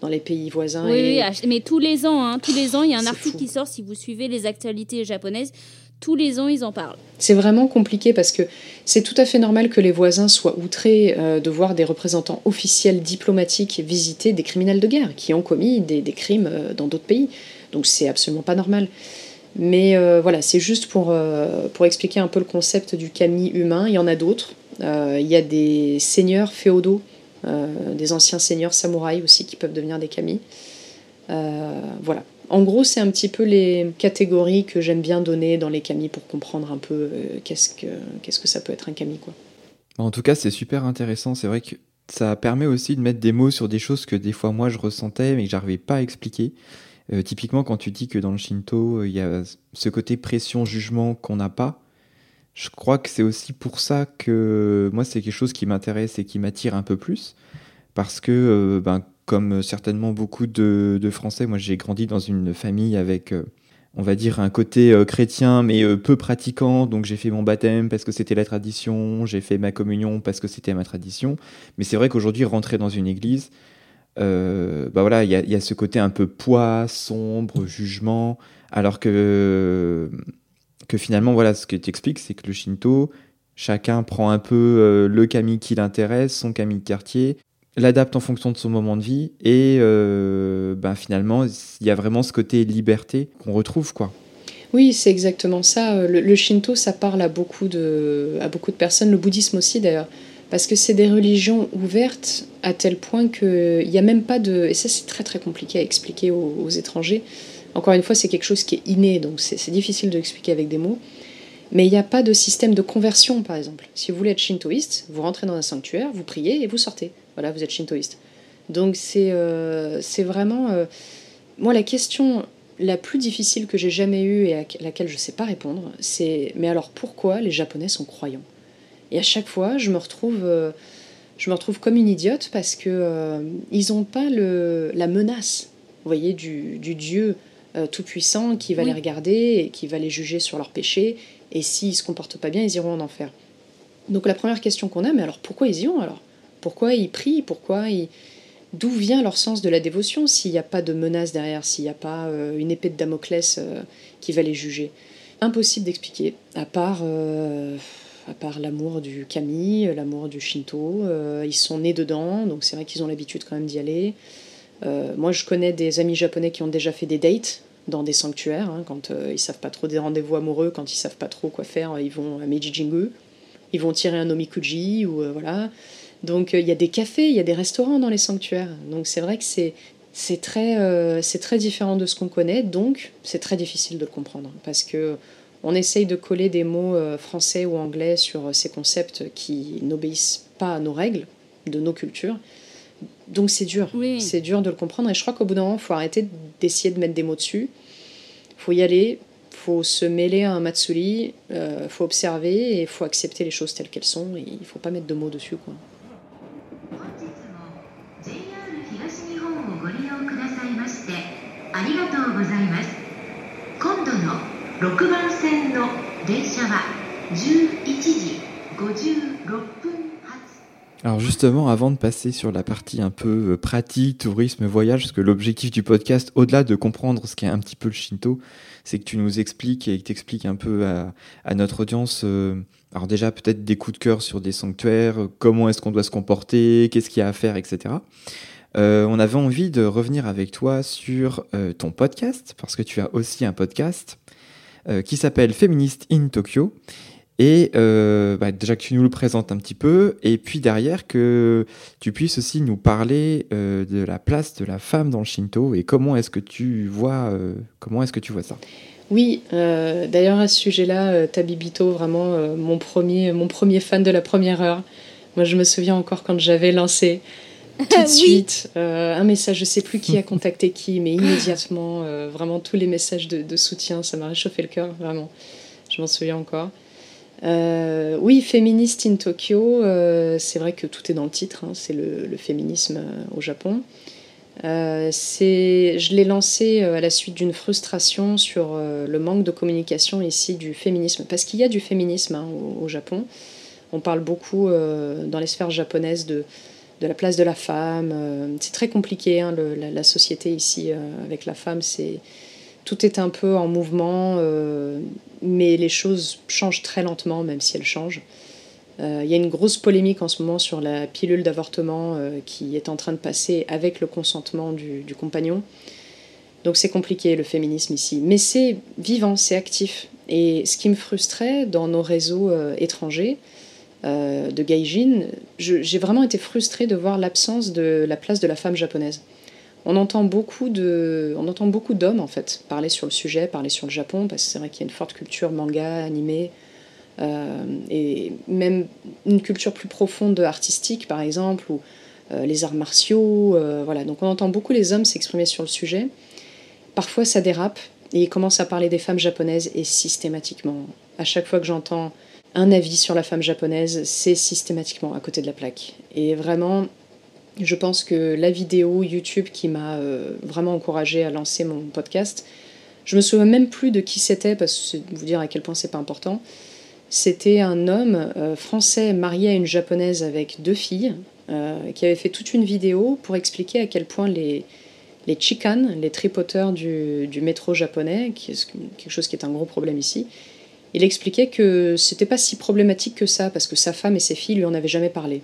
dans les pays voisins. Oui, mais tous les ans, hein, tous les ans, il y a un article qui sort. Si vous suivez les actualités japonaises, tous les ans, ils en parlent. C'est vraiment compliqué parce que c'est tout à fait normal que les voisins soient outrés euh, de voir des représentants officiels diplomatiques visiter des criminels de guerre qui ont commis des, des crimes euh, dans d'autres pays. Donc c'est absolument pas normal. Mais euh, voilà, c'est juste pour, pour expliquer un peu le concept du kami humain. Il y en a d'autres. il y a des seigneurs féodaux des anciens seigneurs samouraïs aussi qui peuvent devenir des kami. Euh, voilà. En gros, c'est un petit peu les catégories que j'aime bien donner dans les kami pour comprendre un peu euh, qu'est-ce que, qu'est-ce que ça peut être un kami. Quoi. En tout cas, c'est super intéressant. C'est vrai que ça permet aussi de mettre des mots sur des choses que des fois moi je ressentais mais que j'arrivais pas à expliquer. typiquement, quand tu dis que dans le Shinto, il y a ce côté pression-jugement qu'on n'a pas, je crois que c'est aussi pour ça que moi, c'est quelque chose qui m'intéresse et qui m'attire un peu plus. parce que, ben, comme certainement beaucoup de, Français, moi j'ai grandi dans une famille avec on va dire, un côté euh, chrétien, mais euh, peu pratiquant. Donc j'ai fait mon baptême parce que c'était la tradition, j'ai fait ma communion parce que c'était ma tradition. Mais c'est vrai qu'aujourd'hui, rentrer dans une église, euh, bah voilà, il y, a ce côté un peu poids, sombre, jugement, alors que, que finalement, voilà, ce que tu expliques, c'est que le Shinto, chacun prend un peu le kami qui l'intéresse, son kami de quartier, l'adapte en fonction de son moment de vie et euh, ben finalement il y a vraiment ce côté liberté qu'on retrouve quoi. Oui, c'est exactement ça. Le, Shinto, ça parle à beaucoup, de, à beaucoup de personnes, le bouddhisme aussi d'ailleurs, parce que c'est des religions ouvertes à tel point qu'il n'y a même pas de... Et ça c'est très très compliqué à expliquer aux, étrangers. Encore une fois, c'est quelque chose qui est inné, donc c'est difficile de l'expliquer avec des mots. Mais il n'y a pas de système de conversion, par exemple. Si vous voulez être shintoïste, vous rentrez dans un sanctuaire, vous priez et vous sortez. Voilà, vous êtes shintoïste. Donc c'est euh, vraiment... Euh, moi, la question la plus difficile que j'ai jamais eue et à laquelle je ne sais pas répondre, c'est mais alors pourquoi les Japonais sont croyants? Et à chaque fois, je me retrouve, euh, je me retrouve comme une idiote parce que ils n'ont pas le, la menace, vous voyez, du, du Dieu tout-puissant qui va les regarder et qui va les juger sur leurs péchés. Et s'ils se comportent pas bien, ils iront en enfer. Donc la première question qu'on a, mais alors pourquoi ils y vont alors? Pourquoi ils prient? Pourquoi ils... D'où vient leur sens de la dévotion s'il n'y a pas de menace derrière, s'il n'y a pas euh, une épée de Damoclès euh, qui va les juger? Impossible d'expliquer, à part, euh, à part l'amour du kami, l'amour du shinto. ils sont nés dedans, donc c'est vrai qu'ils ont l'habitude quand même d'y aller. Moi, je connais des amis japonais qui ont déjà fait des dates dans des sanctuaires, hein, quand ils savent pas trop des rendez-vous amoureux, quand ils savent pas trop quoi faire, ils vont à Meiji Jingu, ils vont tirer un omikuji ou voilà. Donc euh, il y a des cafés, il y a des restaurants dans les sanctuaires. Donc c'est vrai que c'est c'est très, euh, c'est très différent de ce qu'on connaît, donc c'est très difficile de le comprendre parce que on essaye de coller des mots euh, français ou anglais sur ces concepts qui n'obéissent pas à nos règles, de nos cultures. Donc c'est dur, c'est dur de le comprendre et je crois qu'au bout d'un moment, il faut arrêter d'essayer de mettre des mots dessus. Il faut y aller, il faut se mêler à un matsuri, il faut observer et il faut accepter les choses telles qu'elles sont et il ne faut pas mettre de mots dessus. quoi. Alors justement, avant de passer sur la partie un peu euh, pratique, tourisme, voyage, parce que l'objectif du podcast, au-delà de comprendre ce qu'est un petit peu le Shinto, c'est que tu nous expliques et que tu expliques un peu à, notre audience, euh, alors déjà peut-être des coups de cœur sur des sanctuaires, comment est-ce qu'on doit se comporter, qu'est-ce qu'il y a à faire, etc. Euh, on avait envie de revenir avec toi sur ton podcast, parce que tu as aussi un podcast euh, qui s'appelle Feminist in Tokyo. Et euh, bah, déjà que tu nous le présentes un petit peu, et puis derrière que tu puisses aussi nous parler euh, de la place de la femme dans le Shinto et comment est-ce que tu vois, comment est-ce que tu vois ça? Oui, d'ailleurs à ce sujet-là, Tabibito, vraiment mon, premier, mon premier fan de la première heure. Moi je me souviens encore quand j'avais lancé tout de suite. Euh, un message, je sais plus qui a contacté qui, mais immédiatement, euh, vraiment tous les messages de, soutien, ça m'a réchauffé le cœur, vraiment. Je m'en souviens encore. Euh, oui, féministe in Tokyo, c'est vrai que tout est dans le titre, hein, c'est le, féminisme au Japon. je l'ai lancé à la suite d'une frustration sur le manque de communication ici du féminisme, parce qu'il y a du féminisme hein, au, Japon. On parle beaucoup dans les sphères japonaises de, de la place de la femme. Euh, c'est très compliqué, hein, la, société ici euh, avec la femme. C'est tout est un peu en mouvement, euh, mais les choses changent très lentement, même si elles changent. Il y a une grosse polémique en ce moment sur la pilule d'avortement qui est en train de passer avec le consentement du, du compagnon. Donc c'est compliqué le féminisme ici, mais c'est vivant, c'est actif. Et ce qui me frustrait dans nos réseaux étrangers, euh, de Gaijin, j'ai vraiment été frustrée de voir l'absence de la place de la femme japonaise. On entend beaucoup de, on entend beaucoup d'hommes en fait parler sur le sujet, parler sur le Japon, parce que c'est vrai qu'il y a une forte culture manga, animé, euh, et même une culture plus profonde artistique par exemple, ou euh, les arts martiaux, voilà. Donc on entend beaucoup les hommes s'exprimer sur le sujet. Parfois ça dérape et ils commencent à parler des femmes japonaises et systématiquement, à chaque fois que j'entends un avis sur la femme japonaise, c'est systématiquement à côté de la plaque. Et vraiment, Je pense que la vidéo YouTube qui m'a vraiment encouragée à lancer mon podcast, je me souviens même plus de qui c'était, parce que vous dire à quel point c'est pas important. C'était un homme français marié à une japonaise avec deux filles, qui avait fait toute une vidéo pour expliquer à quel point les, les chikan, les tripoteurs du, du, métro japonais, qui est quelque chose qui est un gros problème ici, il expliquait que c'était pas si problématique que ça, parce que sa femme et ses filles lui en avaient jamais parlé.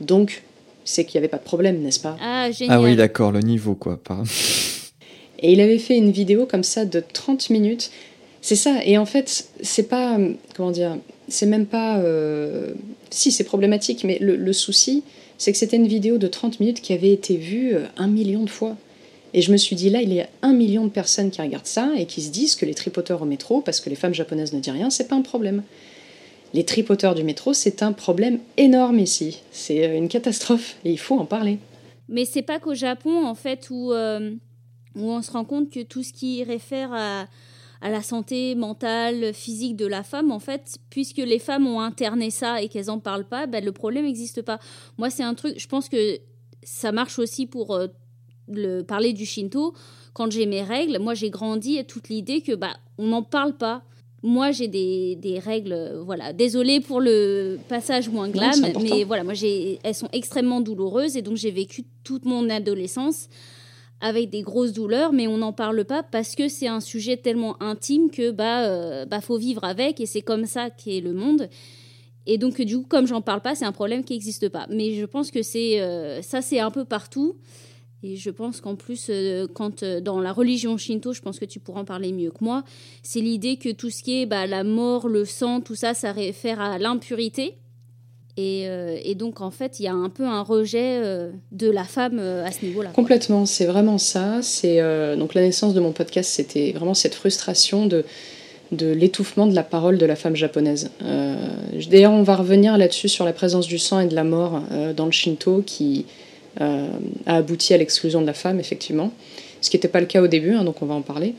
Donc, c'est qu'il n'y avait pas de problème, n'est-ce pas ah, génial. ah oui, d'accord, le niveau, quoi. et il avait fait une vidéo comme ça de 30 minutes. C'est ça, et en fait, c'est pas. Comment dire C'est même pas. Euh, si, c'est problématique, mais le, le souci, c'est que c'était une vidéo de 30 minutes qui avait été vue euh, un million de fois. Et je me suis dit, là, il y a un million de personnes qui regardent ça et qui se disent que les tripoteurs au métro, parce que les femmes japonaises ne disent rien, c'est pas un problème. Les tripoteurs du métro, c'est un problème énorme ici. C'est euh, une catastrophe et il faut en parler. Mais c'est pas qu'au Japon, en fait, où, euh, où on se rend compte que tout ce qui réfère à, à la santé mentale, physique de la femme, en fait, puisque les femmes ont interné ça et qu'elles n'en parlent pas, ben, le problème n'existe pas. Moi, c'est un truc, je pense que ça marche aussi pour euh, le, parler du Shinto, quand j'ai mes règles, moi j'ai grandi à toute l'idée que bah on n'en parle pas. Moi j'ai des, des, règles, euh, voilà. Désolée pour le passage moins glam, mais voilà, moi j'ai, elles sont extrêmement douloureuses et donc j'ai vécu toute mon adolescence avec des grosses douleurs, mais on n'en parle pas parce que c'est un sujet tellement intime que bah euh, bah faut vivre avec et c'est comme ça qu'est le monde. Et donc du coup, comme j'en parle pas, c'est un problème qui n'existe pas. Mais je pense que c'est euh, ça, c'est un peu partout. Et je pense qu'en plus, euh, quand euh, dans la religion shinto, je pense que tu pourras en parler mieux que moi, c'est l'idée que tout ce qui est bah, la mort, le sang, tout ça, ça réfère à l'impurité. Et, euh, donc, en fait, il y a un peu un rejet de la femme à ce niveau-là. Complètement, c'est vraiment ça. C'est donc la naissance de mon podcast, c'était vraiment cette frustration de de l'étouffement de la parole de la femme japonaise. D'ailleurs, on va revenir là-dessus sur la présence du sang et de la mort dans le Shinto qui, euh, a abouti à l'exclusion de la femme, effectivement. Ce qui n'était pas le cas au début, hein, donc on va en parler.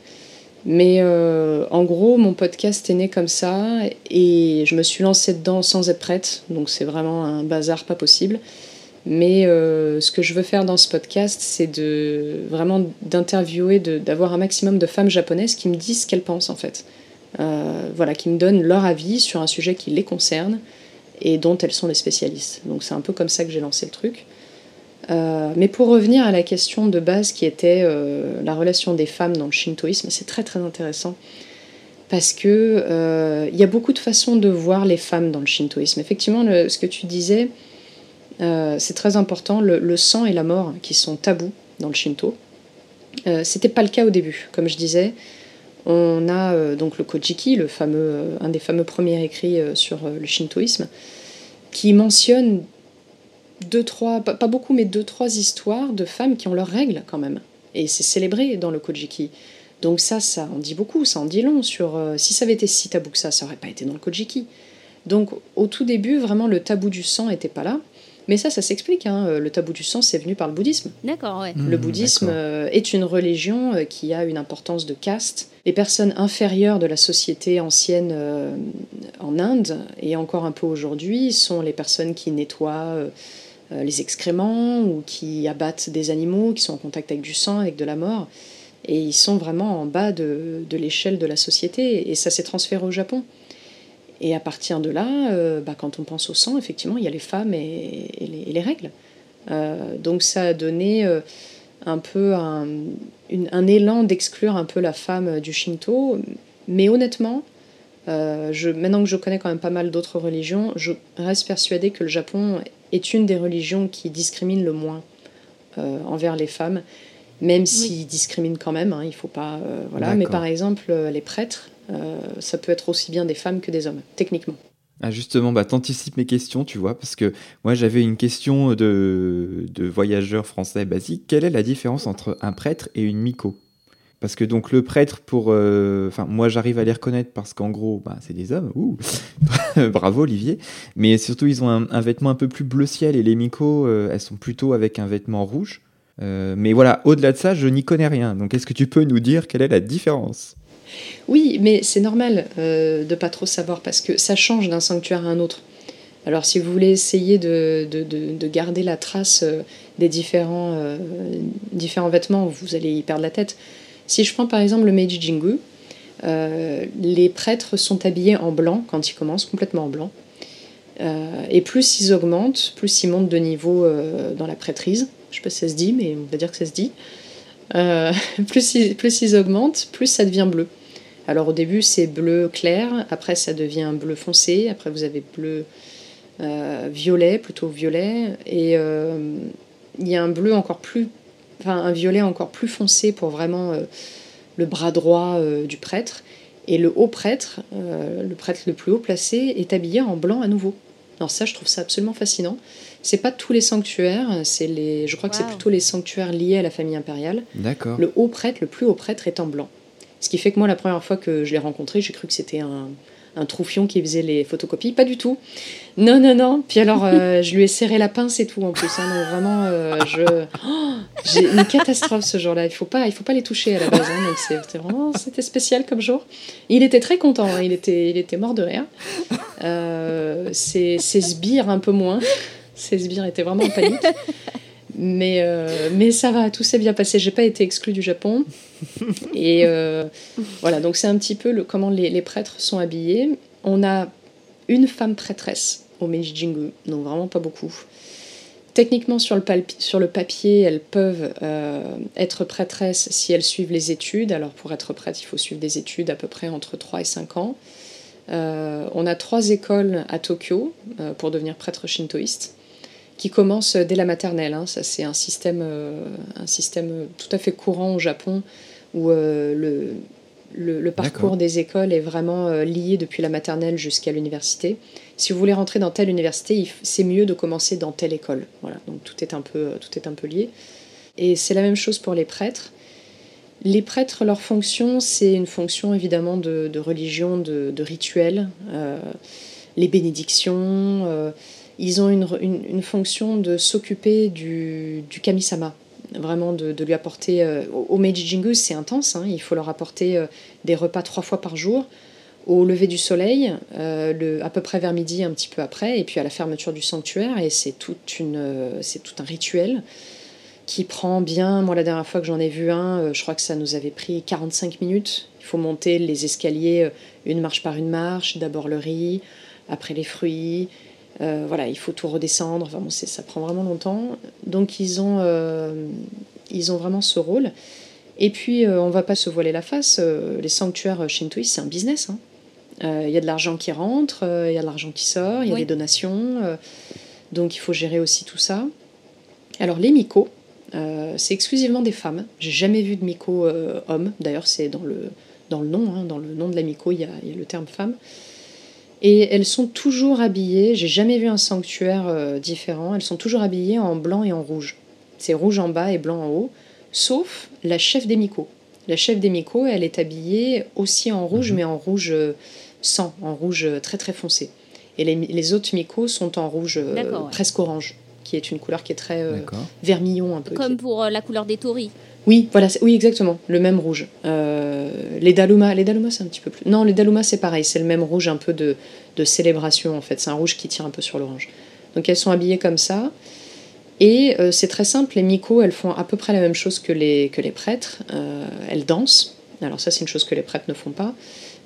Mais euh, en gros, mon podcast est né comme ça et je me suis lancée dedans sans être prête. Donc c'est vraiment un bazar pas possible. Mais euh, ce que je veux faire dans ce podcast, c'est de vraiment d'interviewer, d'avoir un maximum de femmes japonaises qui me disent ce qu'elles pensent en fait. voilà, qui me donnent leur avis sur un sujet qui les concerne et dont elles sont les spécialistes. Donc c'est un peu comme ça que j'ai lancé le truc. Euh, mais pour revenir à la question de base qui était euh, la relation des femmes dans le shintoïsme, c'est très très intéressant parce que euh, il y a beaucoup de façons de voir les femmes dans le shintoïsme. Effectivement, ce que tu disais, c'est très important. Le, sang et la mort qui sont tabous dans le shinto, c'était pas le cas au début. Comme je disais, on a donc le Kojiki, le fameux, un des fameux premiers écrits sur le shintoïsme, qui mentionne deux, trois, pas, beaucoup, mais deux, trois histoires de femmes qui ont leurs règles quand même. Et c'est célébré dans le Kojiki. Donc ça, ça en dit beaucoup, ça en dit long sur... Euh, si ça avait été si tabou que ça, ça aurait pas été dans le Kojiki. Donc au tout début, vraiment, le tabou du sang n'était pas là. Mais ça, ça s'explique. Hein. Euh, le tabou du sang, c'est venu par le bouddhisme. D'accord, ouais. le mmh, bouddhisme euh, est une religion qui a une importance de caste. Les personnes inférieures de la société ancienne en Inde, et encore un peu aujourd'hui, sont les personnes qui nettoient euh, les excréments ou qui abattent des animaux, qui sont en contact avec du sang, avec de la mort. Et ils sont vraiment en bas de, de l'échelle de la société. Et ça s'est transféré au Japon. Et à partir de là, euh, bah, quand on pense au sang, effectivement, il y a les femmes et, les, les, règles. Euh, donc ça a donné un peu un, un élan d'exclure un peu la femme du Shinto. Mais honnêtement, je, maintenant que je connais quand même pas mal d'autres religions, je reste persuadée que le Japon est une des religions qui discrimine le moins euh, envers les femmes, même s'ils discriminent quand même, hein, il faut pas... Euh, voilà. Mais par exemple, euh, les prêtres, ça peut être aussi bien des femmes que des hommes, techniquement. Ah justement, bah, t'anticipes mes questions, tu vois, parce que moi j'avais une question de, de voyageur français basique. Quelle est la différence entre un prêtre et une miko? Parce que donc le prêtre, pour, euh, enfin moi j'arrive à les reconnaître parce qu'en gros, bah, c'est des hommes. Ouh. Bravo Olivier. Mais surtout ils ont un, vêtement un peu plus bleu ciel et les micos, euh, elles sont plutôt avec un vêtement rouge. Euh, mais voilà, au-delà de ça, je n'y connais rien. Donc est-ce que tu peux nous dire quelle est la différence? Oui, mais c'est normal de pas trop savoir parce que ça change d'un sanctuaire à un autre. Alors si vous voulez essayer de, de, de, garder la trace des différents, différents vêtements, vous allez y perdre la tête. Si je prends par exemple le Meiji Jingu, les prêtres sont habillés en blanc quand ils commencent, complètement en blanc. et plus ils augmentent, plus ils montent de niveau dans la prêtrise. Je sais pas si ça se dit, mais on va dire que ça se dit. plus, ils, augmentent, plus ça devient bleu. Alors au début c'est bleu clair, après ça devient bleu foncé, après vous avez bleu euh, violet, plutôt violet, et euh, il y a un bleu encore plus, enfin un violet encore plus foncé pour vraiment euh, le bras droit du prêtre. Et le haut prêtre, le prêtre le plus haut placé, est habillé en blanc à nouveau. Alors ça, je trouve ça absolument fascinant. C'est pas tous les sanctuaires, c'est les, je crois que c'est plutôt les sanctuaires liés à la famille impériale. D'accord. Le haut prêtre, le plus haut prêtre, est en blanc. Ce qui fait que moi, la première fois que je l'ai rencontré, j'ai cru que c'était un, un troufion qui faisait les photocopies. Pas du tout. Non, non, non. Puis alors, euh, je lui ai serré la pince et tout en plus. Hein. donc vraiment, euh, je... Oh, j'ai une catastrophe ce jour-là. Il faut pas, il faut pas les toucher à la base. Hein. donc c'était vraiment, c'était spécial comme jour. Il était très content. Hein. il était, il était mort de rire. Euh, ses, ses sbires un peu moins. Ses sbires étaient vraiment en panique. Mais, euh, mais ça va, tout s'est bien passé. J'ai pas été exclue du Japon. Et euh, voilà, donc c'est un petit peu le, comment les, les, prêtres sont habillés. On a une femme prêtresse au Meiji Jingu, donc vraiment pas beaucoup. Techniquement, sur le, sur le papier, elles peuvent euh, être prêtresses si elles suivent les études. Alors, pour être prêtre, il faut suivre des études à peu près entre 3 et 5 ans. on a trois écoles à Tokyo pour devenir prêtre shintoïste qui commence dès la maternelle. Hein. Ça, c'est un système, euh, un système tout à fait courant au Japon où euh, le, le, parcours des écoles est vraiment euh, lié depuis la maternelle jusqu'à l'université. Si vous voulez rentrer dans telle université, c'est mieux de commencer dans telle école. Voilà, donc tout est un peu, tout est un peu lié. Et c'est la même chose pour les prêtres. Les prêtres, leur fonction, c'est une fonction évidemment de, religion, de, de rituel. les bénédictions ils ont une, une, fonction de s'occuper du, du kamisama, vraiment de, lui apporter. Euh, au Meiji Jingu, c'est intense, hein, il faut leur apporter euh, des repas trois fois par jour, au lever du soleil, euh, le, à peu près vers midi, un petit peu après, et puis à la fermeture du sanctuaire, et c'est tout un rituel qui prend bien. Moi, la dernière fois que j'en ai vu un, je crois que ça nous avait pris 45 minutes. Il faut monter les escaliers une marche par une marche, d'abord le riz, après les fruits euh, voilà, il faut tout redescendre. Enfin, bon, ça prend vraiment longtemps. Donc ils ont, euh, ils ont vraiment ce rôle. Et puis, euh, on va pas se voiler la face. les sanctuaires shintoïstes, c'est un business. Hein. Il y a de l'argent qui rentre, il y a de l'argent qui sort, il y a des donations. donc il faut gérer aussi tout ça. Alors les miko, c'est exclusivement des femmes. J'ai jamais vu de miko homme. D'ailleurs, c'est dans le, dans le nom, hein. dans le nom de la miko, il y a le terme femme. Et elles sont toujours habillées, j'ai jamais vu un sanctuaire euh, différent, elles sont toujours habillées en blanc et en rouge. C'est rouge en bas et blanc en haut, sauf la chef des Miko. La chef des Miko, elle est habillée aussi en rouge, mhm. mais en rouge euh, sang, en rouge euh, très très foncé. Et les, autres Miko sont en rouge presque orange, qui est une couleur qui est très vermillon un peu. Comme pour la couleur des tories. Oui, voilà, oui, exactement, le même rouge. Euh, les Daluma, les c'est un petit peu plus. Non, les Daluma, c'est pareil, c'est le même rouge un peu de, de célébration en fait. C'est un rouge qui tire un peu sur l'orange. Donc elles sont habillées comme ça. Et euh, c'est très simple, les Miko, elles font à peu près la même chose que les, que les prêtres. Euh, elles dansent. Alors ça, c'est une chose que les prêtres ne font pas.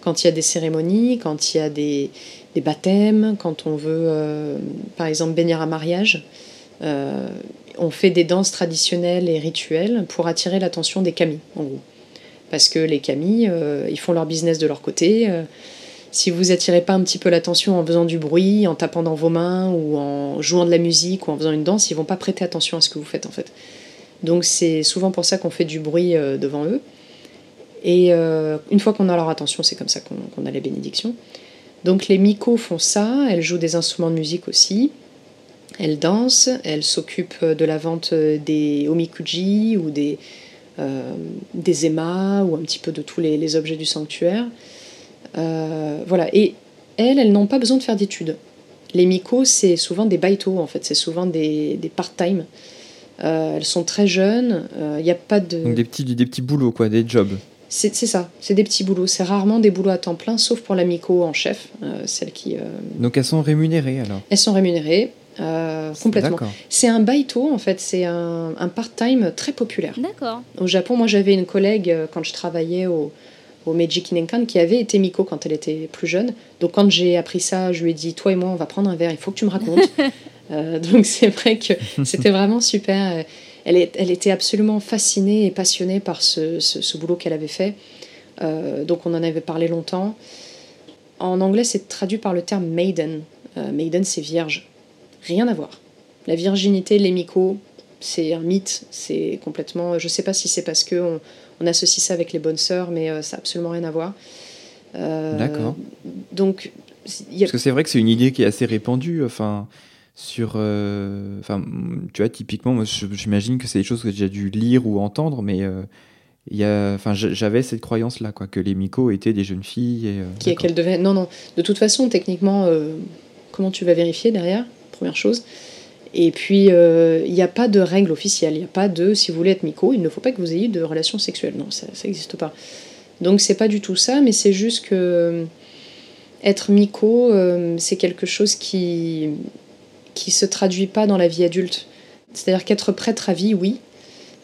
Quand il y a des cérémonies, quand il y a des, des baptêmes, quand on veut, par exemple, bénir un mariage, on fait des danses traditionnelles et rituelles pour attirer l'attention des kami, en gros. Parce que les kami, euh, ils font leur business de leur côté. Euh, si vous attirez pas un petit peu l'attention en faisant du bruit, en tapant dans vos mains ou en jouant de la musique ou en faisant une danse, ils vont pas prêter attention à ce que vous faites en fait. Donc c'est souvent pour ça qu'on fait du bruit euh, devant eux. Et une fois qu'on a leur attention, c'est comme ça qu'on a les bénédictions. Donc les miko font ça, elles jouent des instruments de musique aussi. Elle danse, elle s'occupe de la vente des omikuji ou des, euh, des émas ou un petit peu de tous les, objets du sanctuaire. Euh, voilà. Et elles, elles n'ont pas besoin de faire d'études. Les miko, c'est souvent des baito, en fait, c'est souvent des, des part-time. Euh, elles sont très jeunes, il n'y a pas de... Donc des petits, des petits boulots, quoi, des jobs. C'est ça, c'est des petits boulots. C'est rarement des boulots à temps plein, sauf pour la Miko en chef, celle qui... Donc elles sont rémunérées alors Elles sont rémunérées complètement. C'est un baito, en fait, c'est un, un part-time très populaire. D'accord. Au Japon, moi j'avais une collègue quand je travaillais au, au Meiji Kinenkan qui avait été Miko quand elle était plus jeune. Donc quand j'ai appris ça, je lui ai dit Toi et moi, on va prendre un verre, il faut que tu me racontes. Euh, donc c'est vrai que c'était vraiment super. Elle, elle, était absolument fascinée et passionnée par ce, ce, boulot qu'elle avait fait. Euh, donc on en avait parlé longtemps. En anglais, c'est traduit par le terme maiden. Euh, maiden, c'est vierge. Rien à voir. La virginité, les Miko, c'est un mythe. C'est complètement. Je sais pas si c'est parce que on, on associe ça avec les bonnes sœurs, mais euh, ça n'a absolument rien à voir. Euh, D'accord. Donc, Parce que c'est vrai que c'est une idée qui est assez répandue. Enfin, sur. Euh, enfin, tu vois, typiquement, moi, j'imagine que c'est des choses que j'ai dû lire ou entendre, mais. il y a, enfin, j'avais cette croyance-là, quoi, que les Miko étaient des jeunes filles. Et, qui est qu'elles devaient. Non, non. De toute façon, techniquement, comment tu vas vérifier derrière? Première chose. Et puis, euh, il n'y a pas de règle officielle. Il n'y a pas de, si vous voulez être Miko, il ne faut pas que vous ayez de relations sexuelles. Non, ça n'existe pas. Donc, c'est pas du tout ça, mais c'est juste que euh, être Miko, euh, c'est quelque chose qui qui se traduit pas dans la vie adulte. C'est-à-dire qu'être prêtre à vie, oui,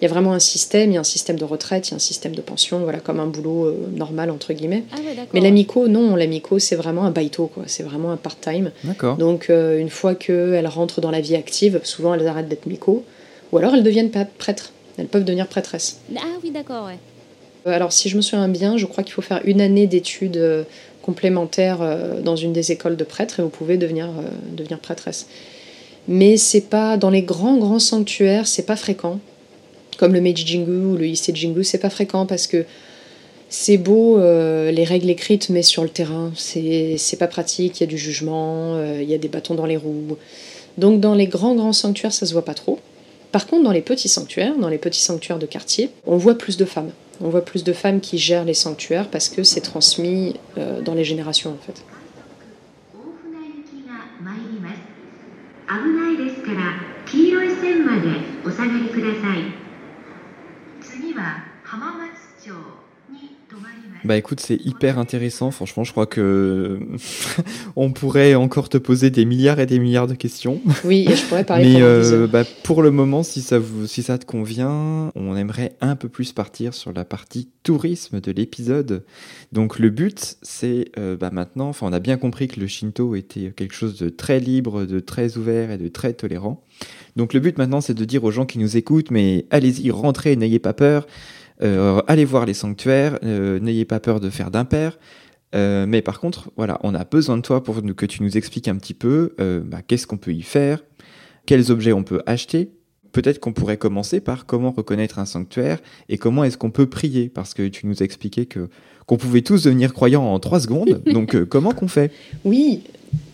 il y a vraiment un système, il y a un système de retraite, il y a un système de pension, voilà, comme un boulot euh, normal, entre guillemets. Ah Mais l'amico, non, l'amico, c'est vraiment un baito, quoi. C'est vraiment un part-time. Donc, euh, une fois qu'elles rentrent dans la vie active, souvent elles arrêtent d'être mico, ou alors elles deviennent prêtres. Elles peuvent devenir prêtresses. Ah oui, d'accord, ouais. Euh, alors, si je me souviens bien, je crois qu'il faut faire une année d'études complémentaires dans une des écoles de prêtres et vous pouvez devenir, devenir prêtresse. Mais c'est pas dans les grands grands sanctuaires, c'est pas fréquent comme le Meiji Jingu ou le Issei Jingu, c'est pas fréquent parce que c'est beau euh, les règles écrites, mais sur le terrain, c'est pas pratique, il y a du jugement, euh, il y a des bâtons dans les roues. Donc dans les grands grands sanctuaires, ça se voit pas trop. Par contre, dans les petits sanctuaires, dans les petits sanctuaires de quartier, on voit plus de femmes. On voit plus de femmes qui gèrent les sanctuaires parce que c'est transmis euh, dans les générations en fait. 次は浜松 Bah écoute, c'est hyper intéressant. Franchement, je crois que on pourrait encore te poser des milliards et des milliards de questions. Oui, et je pourrais parler. Mais euh, bah, pour le moment, si ça vous, si ça te convient, on aimerait un peu plus partir sur la partie tourisme de l'épisode. Donc le but, c'est euh, bah, maintenant. Enfin, on a bien compris que le Shinto était quelque chose de très libre, de très ouvert et de très tolérant. Donc le but maintenant, c'est de dire aux gens qui nous écoutent, mais allez-y, rentrez, n'ayez pas peur. Euh, allez voir les sanctuaires, euh, n'ayez pas peur de faire d'impair. Euh, mais par contre, voilà, on a besoin de toi pour que tu nous expliques un petit peu bah, qu'est-ce qu'on peut y faire, quels objets on peut acheter. Peut-être qu'on pourrait commencer par comment reconnaître un sanctuaire et comment est-ce qu'on peut prier, parce que tu nous expliquais que qu'on pouvait tous devenir croyants en trois secondes. Donc comment qu'on fait? Oui,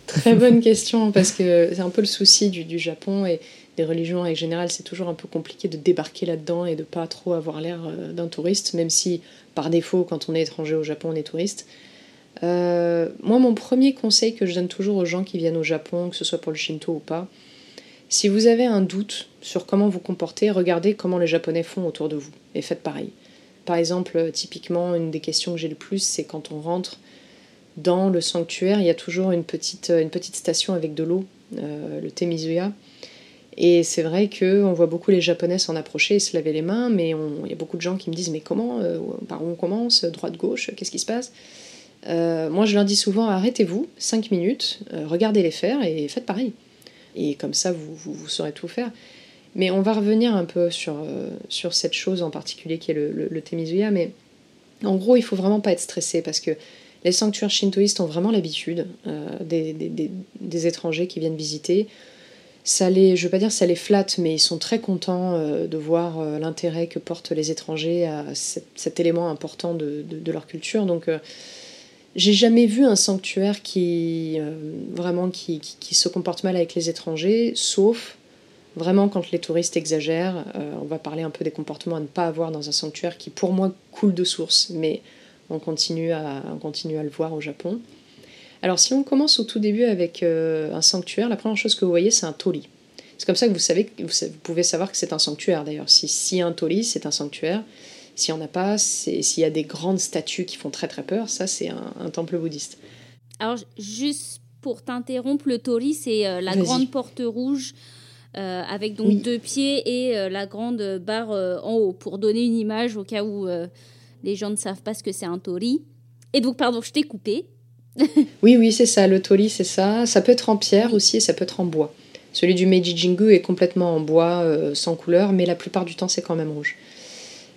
très bonne question, parce que c'est un peu le souci du, du Japon et des religions en général, c'est toujours un peu compliqué de débarquer là-dedans et de pas trop avoir l'air euh, d'un touriste, même si par défaut, quand on est étranger au Japon, on est touriste. Euh, moi, mon premier conseil que je donne toujours aux gens qui viennent au Japon, que ce soit pour le Shinto ou pas, si vous avez un doute sur comment vous comporter, regardez comment les Japonais font autour de vous et faites pareil. Par exemple, typiquement, une des questions que j'ai le plus, c'est quand on rentre dans le sanctuaire, il y a toujours une petite, station avec de l'eau, euh, le Temizuya. Et c'est vrai qu'on voit beaucoup les Japonais s'en approcher et se laver les mains, mais il y a beaucoup de gens qui me disent Mais comment euh, Par où on commence Droite, gauche Qu'est-ce qui se passe? Euh, Moi, je leur dis souvent Arrêtez-vous, 5 minutes, euh, regardez les faire et faites pareil. Et comme ça, vous, saurez tout faire. Mais on va revenir un peu sur, sur cette chose en particulier qui est le, Temizuya. Mais en gros, il faut vraiment pas être stressé parce que les sanctuaires shintoïstes ont vraiment l'habitude des étrangers qui viennent visiter ça les, je veux pas dire ça les flatte, mais ils sont très contents euh, de voir euh, l'intérêt que portent les étrangers à cet, élément important de, leur culture. Donc, euh, j'ai jamais vu un sanctuaire qui vraiment qui, se comporte mal avec les étrangers, sauf vraiment quand les touristes exagèrent. on va parler un peu des comportements à ne pas avoir dans un sanctuaire qui, pour moi, coule de source, mais on continue à, on continue à le voir au Japon. Alors si on commence au tout début avec euh, un sanctuaire, la première chose que vous voyez, c'est un toli. C'est comme ça que vous, savez, vous, pouvez savoir que c'est un sanctuaire d'ailleurs. Si, si un toli, c'est un sanctuaire. S'il n'y en a pas, s'il y a des grandes statues qui font très très peur, ça c'est un, temple bouddhiste. Alors juste pour t'interrompre, le tori, c'est la grande porte rouge avec donc deux pieds et la grande barre en haut pour donner une image au cas où les gens ne savent pas ce que c'est un tori. Et donc, pardon, je t'ai coupé. oui, oui, c'est ça. Le tori, c'est ça. Ça peut être en pierre aussi et ça peut être en bois. Celui du Meiji Jingu est complètement en bois, euh, sans couleur, mais la plupart du temps, c'est quand même rouge.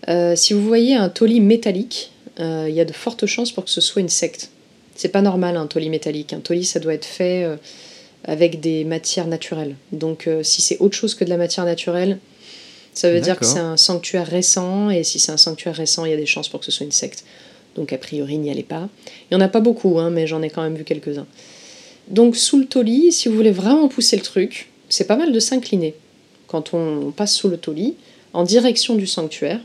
Euh, si vous voyez un toli métallique, euh, il y a de fortes chances pour que ce soit une secte. C'est pas normal un toli métallique. Un toli, ça doit être fait avec des matières naturelles. Donc, si c'est autre chose que de la matière naturelle, ça veut dire que c'est un sanctuaire récent, et si c'est un sanctuaire récent, il y a des chances pour que ce soit une secte. Donc, a priori, n'y allez pas. Il n'y en a pas beaucoup, hein, mais j'en ai quand même vu quelques-uns. Donc sous le toli, si vous voulez vraiment pousser le truc, c'est pas mal de s'incliner. Quand on passe sous le toli, en direction du sanctuaire,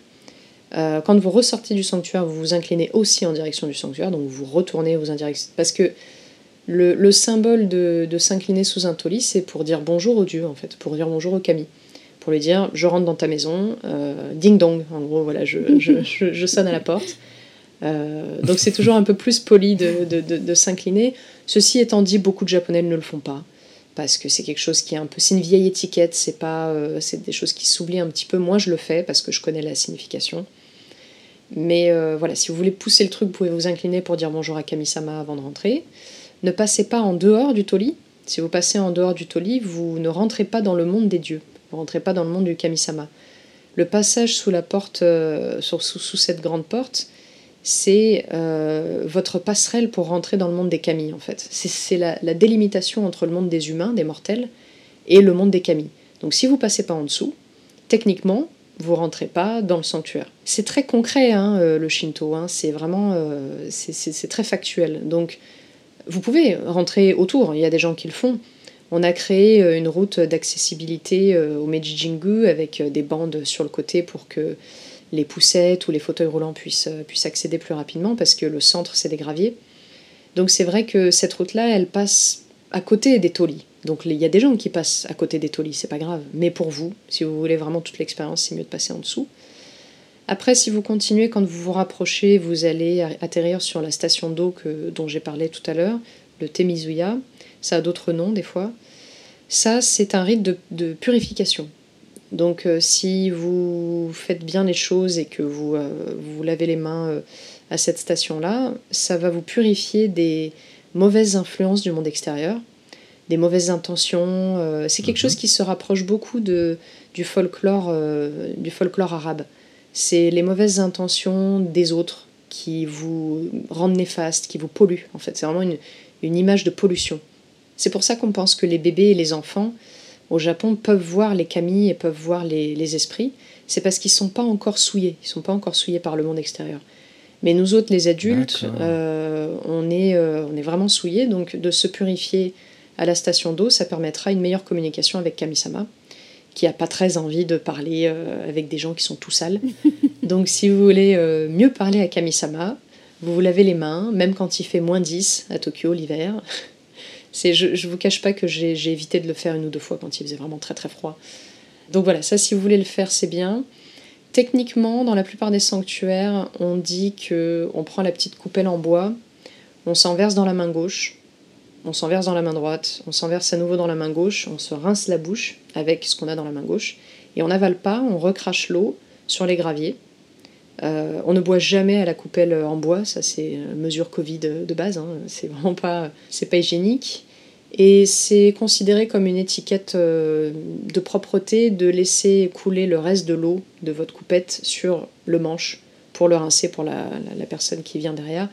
euh, quand vous ressortez du sanctuaire, vous vous inclinez aussi en direction du sanctuaire, donc vous retournez vous indirections. Parce que le, symbole de, s'incliner sous un toli, c'est pour dire bonjour au Dieu, en fait, pour dire bonjour au Kami. Pour lui dire, je rentre dans ta maison, euh, ding dong, en gros, voilà, je sonne à la porte. Euh, donc c'est toujours un peu plus poli de, s'incliner. Ceci étant dit, beaucoup de Japonais ne le font pas parce que c'est quelque chose qui est un peu, c'est une vieille étiquette, c'est pas, euh, c'est des choses qui s'oublient un petit peu. Moi, je le fais parce que je connais la signification. Mais euh, voilà, si vous voulez pousser le truc, vous pouvez vous incliner pour dire bonjour à Kamisama avant de rentrer. Ne passez pas en dehors du toli. Si vous passez en dehors du toli, vous ne rentrez pas dans le monde des dieux. Vous rentrez pas dans le monde du Kamisama. Le passage sous la porte, sous, sous cette grande porte, c'est euh, votre passerelle pour rentrer dans le monde des kami, en fait. C'est la, délimitation entre le monde des humains, des mortels, et le monde des kami. Donc si vous passez pas en dessous, techniquement, vous rentrez pas dans le sanctuaire. C'est très concret, hein, euh, le Shinto, hein. c'est vraiment... Euh, c'est très factuel. Donc vous pouvez rentrer autour, il y a des gens qui le font. On a créé une route d'accessibilité au Meiji Jingu avec des bandes sur le côté pour que les poussettes ou les fauteuils roulants puissent, euh, puissent accéder plus rapidement parce que le centre, c'est des graviers. Donc c'est vrai que cette route-là, elle passe à côté des tolis. Donc il y a des gens qui passent à côté des tolis, c'est pas grave. Mais pour vous, si vous voulez vraiment toute l'expérience, c'est mieux de passer en dessous. Après, si vous continuez, quand vous vous rapprochez, vous allez atterrir sur la station d'eau dont j'ai parlé tout à l'heure, le Temizuya. Ça a d'autres noms des fois. Ça, c'est un rite de purification. Donc euh, si vous faites bien les choses et que vous, euh, vous lavez les mains euh, à cette station-là, ça va vous purifier des mauvaises influences du monde extérieur, des mauvaises intentions. c'est quelque mhm. chose qui se rapproche beaucoup de, du, folklore, du folklore arabe. C'est les mauvaises intentions des autres qui vous rendent néfaste, qui vous polluent. En fait, c'est vraiment une, une image de pollution. C'est pour ça qu'on pense que les bébés et les enfants au Japon peuvent voir les kami et peuvent voir les, esprits, c'est parce qu'ils ne sont pas encore souillés, ils sont pas encore souillés par le monde extérieur. Mais nous autres, les adultes, euh, on, est, euh, on est vraiment souillés, donc de se purifier à la station d'eau, ça permettra une meilleure communication avec Kamisama, qui n'a pas très envie de parler euh, avec des gens qui sont tout sales. donc si vous voulez mieux parler à Kamisama, vous vous lavez les mains, même quand il fait moins 10 à Tokyo l'hiver, je, ne vous cache pas que j'ai évité de le faire une ou deux fois quand il faisait vraiment très très froid. Donc voilà, ça si vous voulez le faire, c'est bien. Techniquement, dans la plupart des sanctuaires, on dit que on prend la petite coupelle en bois, on s'en verse dans la main gauche, on s'en verse dans la main droite, on s'en verse à nouveau dans la main gauche, on se rince la bouche avec ce qu'on a dans la main gauche, et on n'avale pas, on recrache l'eau sur les graviers. Euh, on ne boit jamais à la coupelle en bois, ça c'est mesure Covid de base, hein. c'est vraiment pas, c'est pas hygiénique. Et c'est considéré comme une étiquette euh, de propreté de laisser couler le reste de l'eau de votre coupette sur le manche pour le rincer pour la personne qui vient derrière.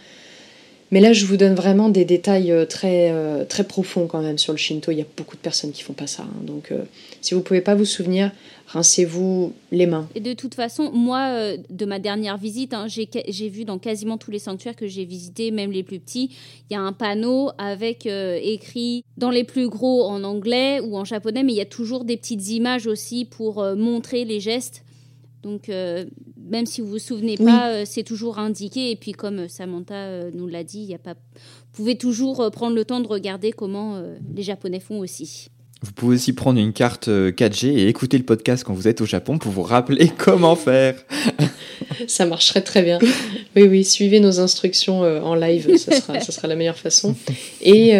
Mais là, je vous donne vraiment des détails euh, très, euh, très profonds quand même sur le Shinto. Il y a beaucoup de personnes qui font pas ça. Hein. Donc, euh, si vous pouvez pas vous souvenir, rincez-vous les mains. Et de toute façon, moi, de ma dernière visite, hein, j'ai vu dans quasiment tous les sanctuaires que j'ai visités, même les plus petits, il y a un panneau avec écrit dans les plus gros en anglais ou en japonais, mais il y a toujours des petites images aussi pour montrer les gestes. Donc, même si vous vous souvenez pas, euh, c'est toujours indiqué. Et puis, comme euh, Samantha euh, nous l'a dit, y a pas... vous pouvez toujours prendre le temps de regarder comment les Japonais font aussi. Vous pouvez aussi prendre une carte 4G et écouter le podcast quand vous êtes au Japon pour vous rappeler comment faire. ça marcherait très bien. Oui, oui, suivez nos instructions en live, ça sera, ça sera la meilleure façon. Et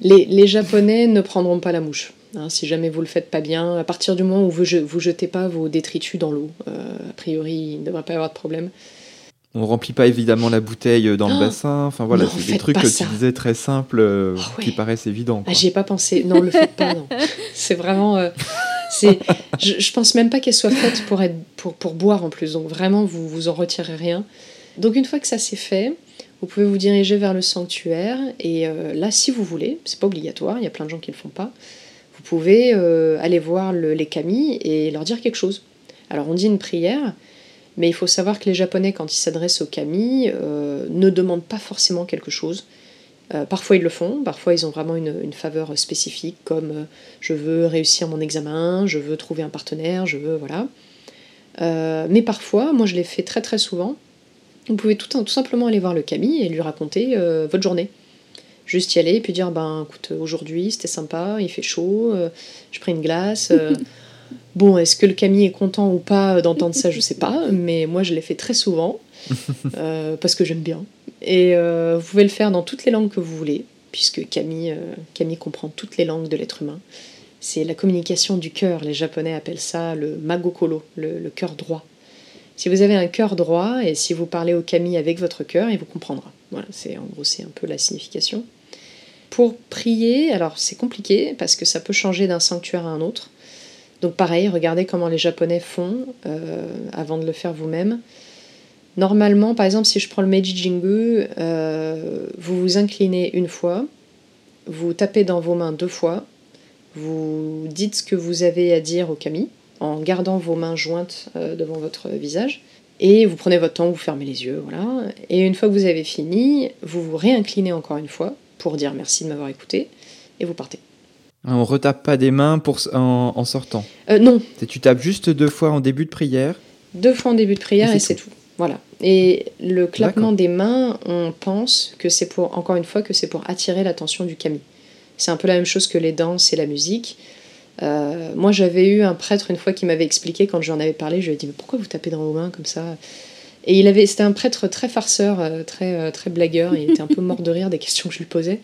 Les, les Japonais ne prendront pas la mouche. Hein, si jamais vous le faites pas bien, à partir du moment où vous, vous jetez pas vos détritus dans l'eau, euh, a priori, il ne devrait pas y avoir de problème. On remplit pas évidemment la bouteille dans le bassin. Enfin voilà, c'est des trucs que ça. tu disais très simples euh, Oh, ouais. qui paraissent évidents. Ah, j'y ai pas pensé. Non, le faites pas. C'est vraiment. euh, c'est. Je, je pense même pas qu'elle soit faite pour être pour, pour boire en plus. Donc vraiment, vous vous en retirez rien. Donc une fois que ça c'est fait, vous pouvez vous diriger vers le sanctuaire. Et euh, là, si vous voulez, c'est pas obligatoire. Il y a plein de gens qui le font pas. Vous pouvez euh, aller voir le- les kami et leur dire quelque chose. Alors on dit une prière. Mais il faut savoir que les Japonais, quand ils s'adressent aux kami, euh, ne demandent pas forcément quelque chose. Euh, parfois ils le font, parfois ils ont vraiment une, faveur spécifique, comme euh, je veux réussir mon examen, je veux trouver un partenaire, je veux. Voilà. Mais parfois, moi je l'ai fait très très souvent, vous pouvez tout, simplement aller voir le kami et lui raconter votre journée. Juste y aller et puis dire ben écoute, aujourd'hui c'était sympa, il fait chaud, j'ai pris une glace. Bon, est-ce que le Camille est content ou pas d'entendre ça Je sais pas, mais moi je l'ai fait très souvent euh, parce que j'aime bien. Et euh, vous pouvez le faire dans toutes les langues que vous voulez, puisque Camille, euh, Camille comprend toutes les langues de l'être humain. C'est la communication du cœur. Les Japonais appellent ça le magokolo, le, le cœur droit. Si vous avez un cœur droit et si vous parlez au Camille avec votre cœur, il vous comprendra. Voilà, c'est en gros c'est un peu la signification. Pour prier, alors c'est compliqué parce que ça peut changer d'un sanctuaire à un autre. Donc pareil, regardez comment les Japonais font euh, avant de le faire vous-même. Normalement, par exemple, si je prends le Meiji Jingu, euh, vous vous inclinez une fois, vous tapez dans vos mains deux fois, vous dites ce que vous avez à dire au kami en gardant vos mains jointes euh, devant votre visage. Et vous prenez votre temps, vous fermez les yeux, voilà. Et une fois que vous avez fini, vous vous réinclinez encore une fois pour dire merci de m'avoir écouté, et vous partez. On retape pas des mains pour, en, en sortant. Euh, non, Tu tapes juste deux fois en début de prière. Deux fois en début de prière Et c'est tout. Voilà. Et le clappement des mains, on pense que c'est pour, encore une fois, que c'est pour attirer l'attention du kami. C'est un peu la même chose que les danses et la musique. Euh, moi, j'avais eu un prêtre une fois qui m'avait expliqué quand j'en avais parlé. Je lui ai dit mais pourquoi vous tapez dans vos mains comme ça? Et il avait, c'était un prêtre très farceur, euh, très très blagueur. Il était un peu mort de rire des questions que je lui posais.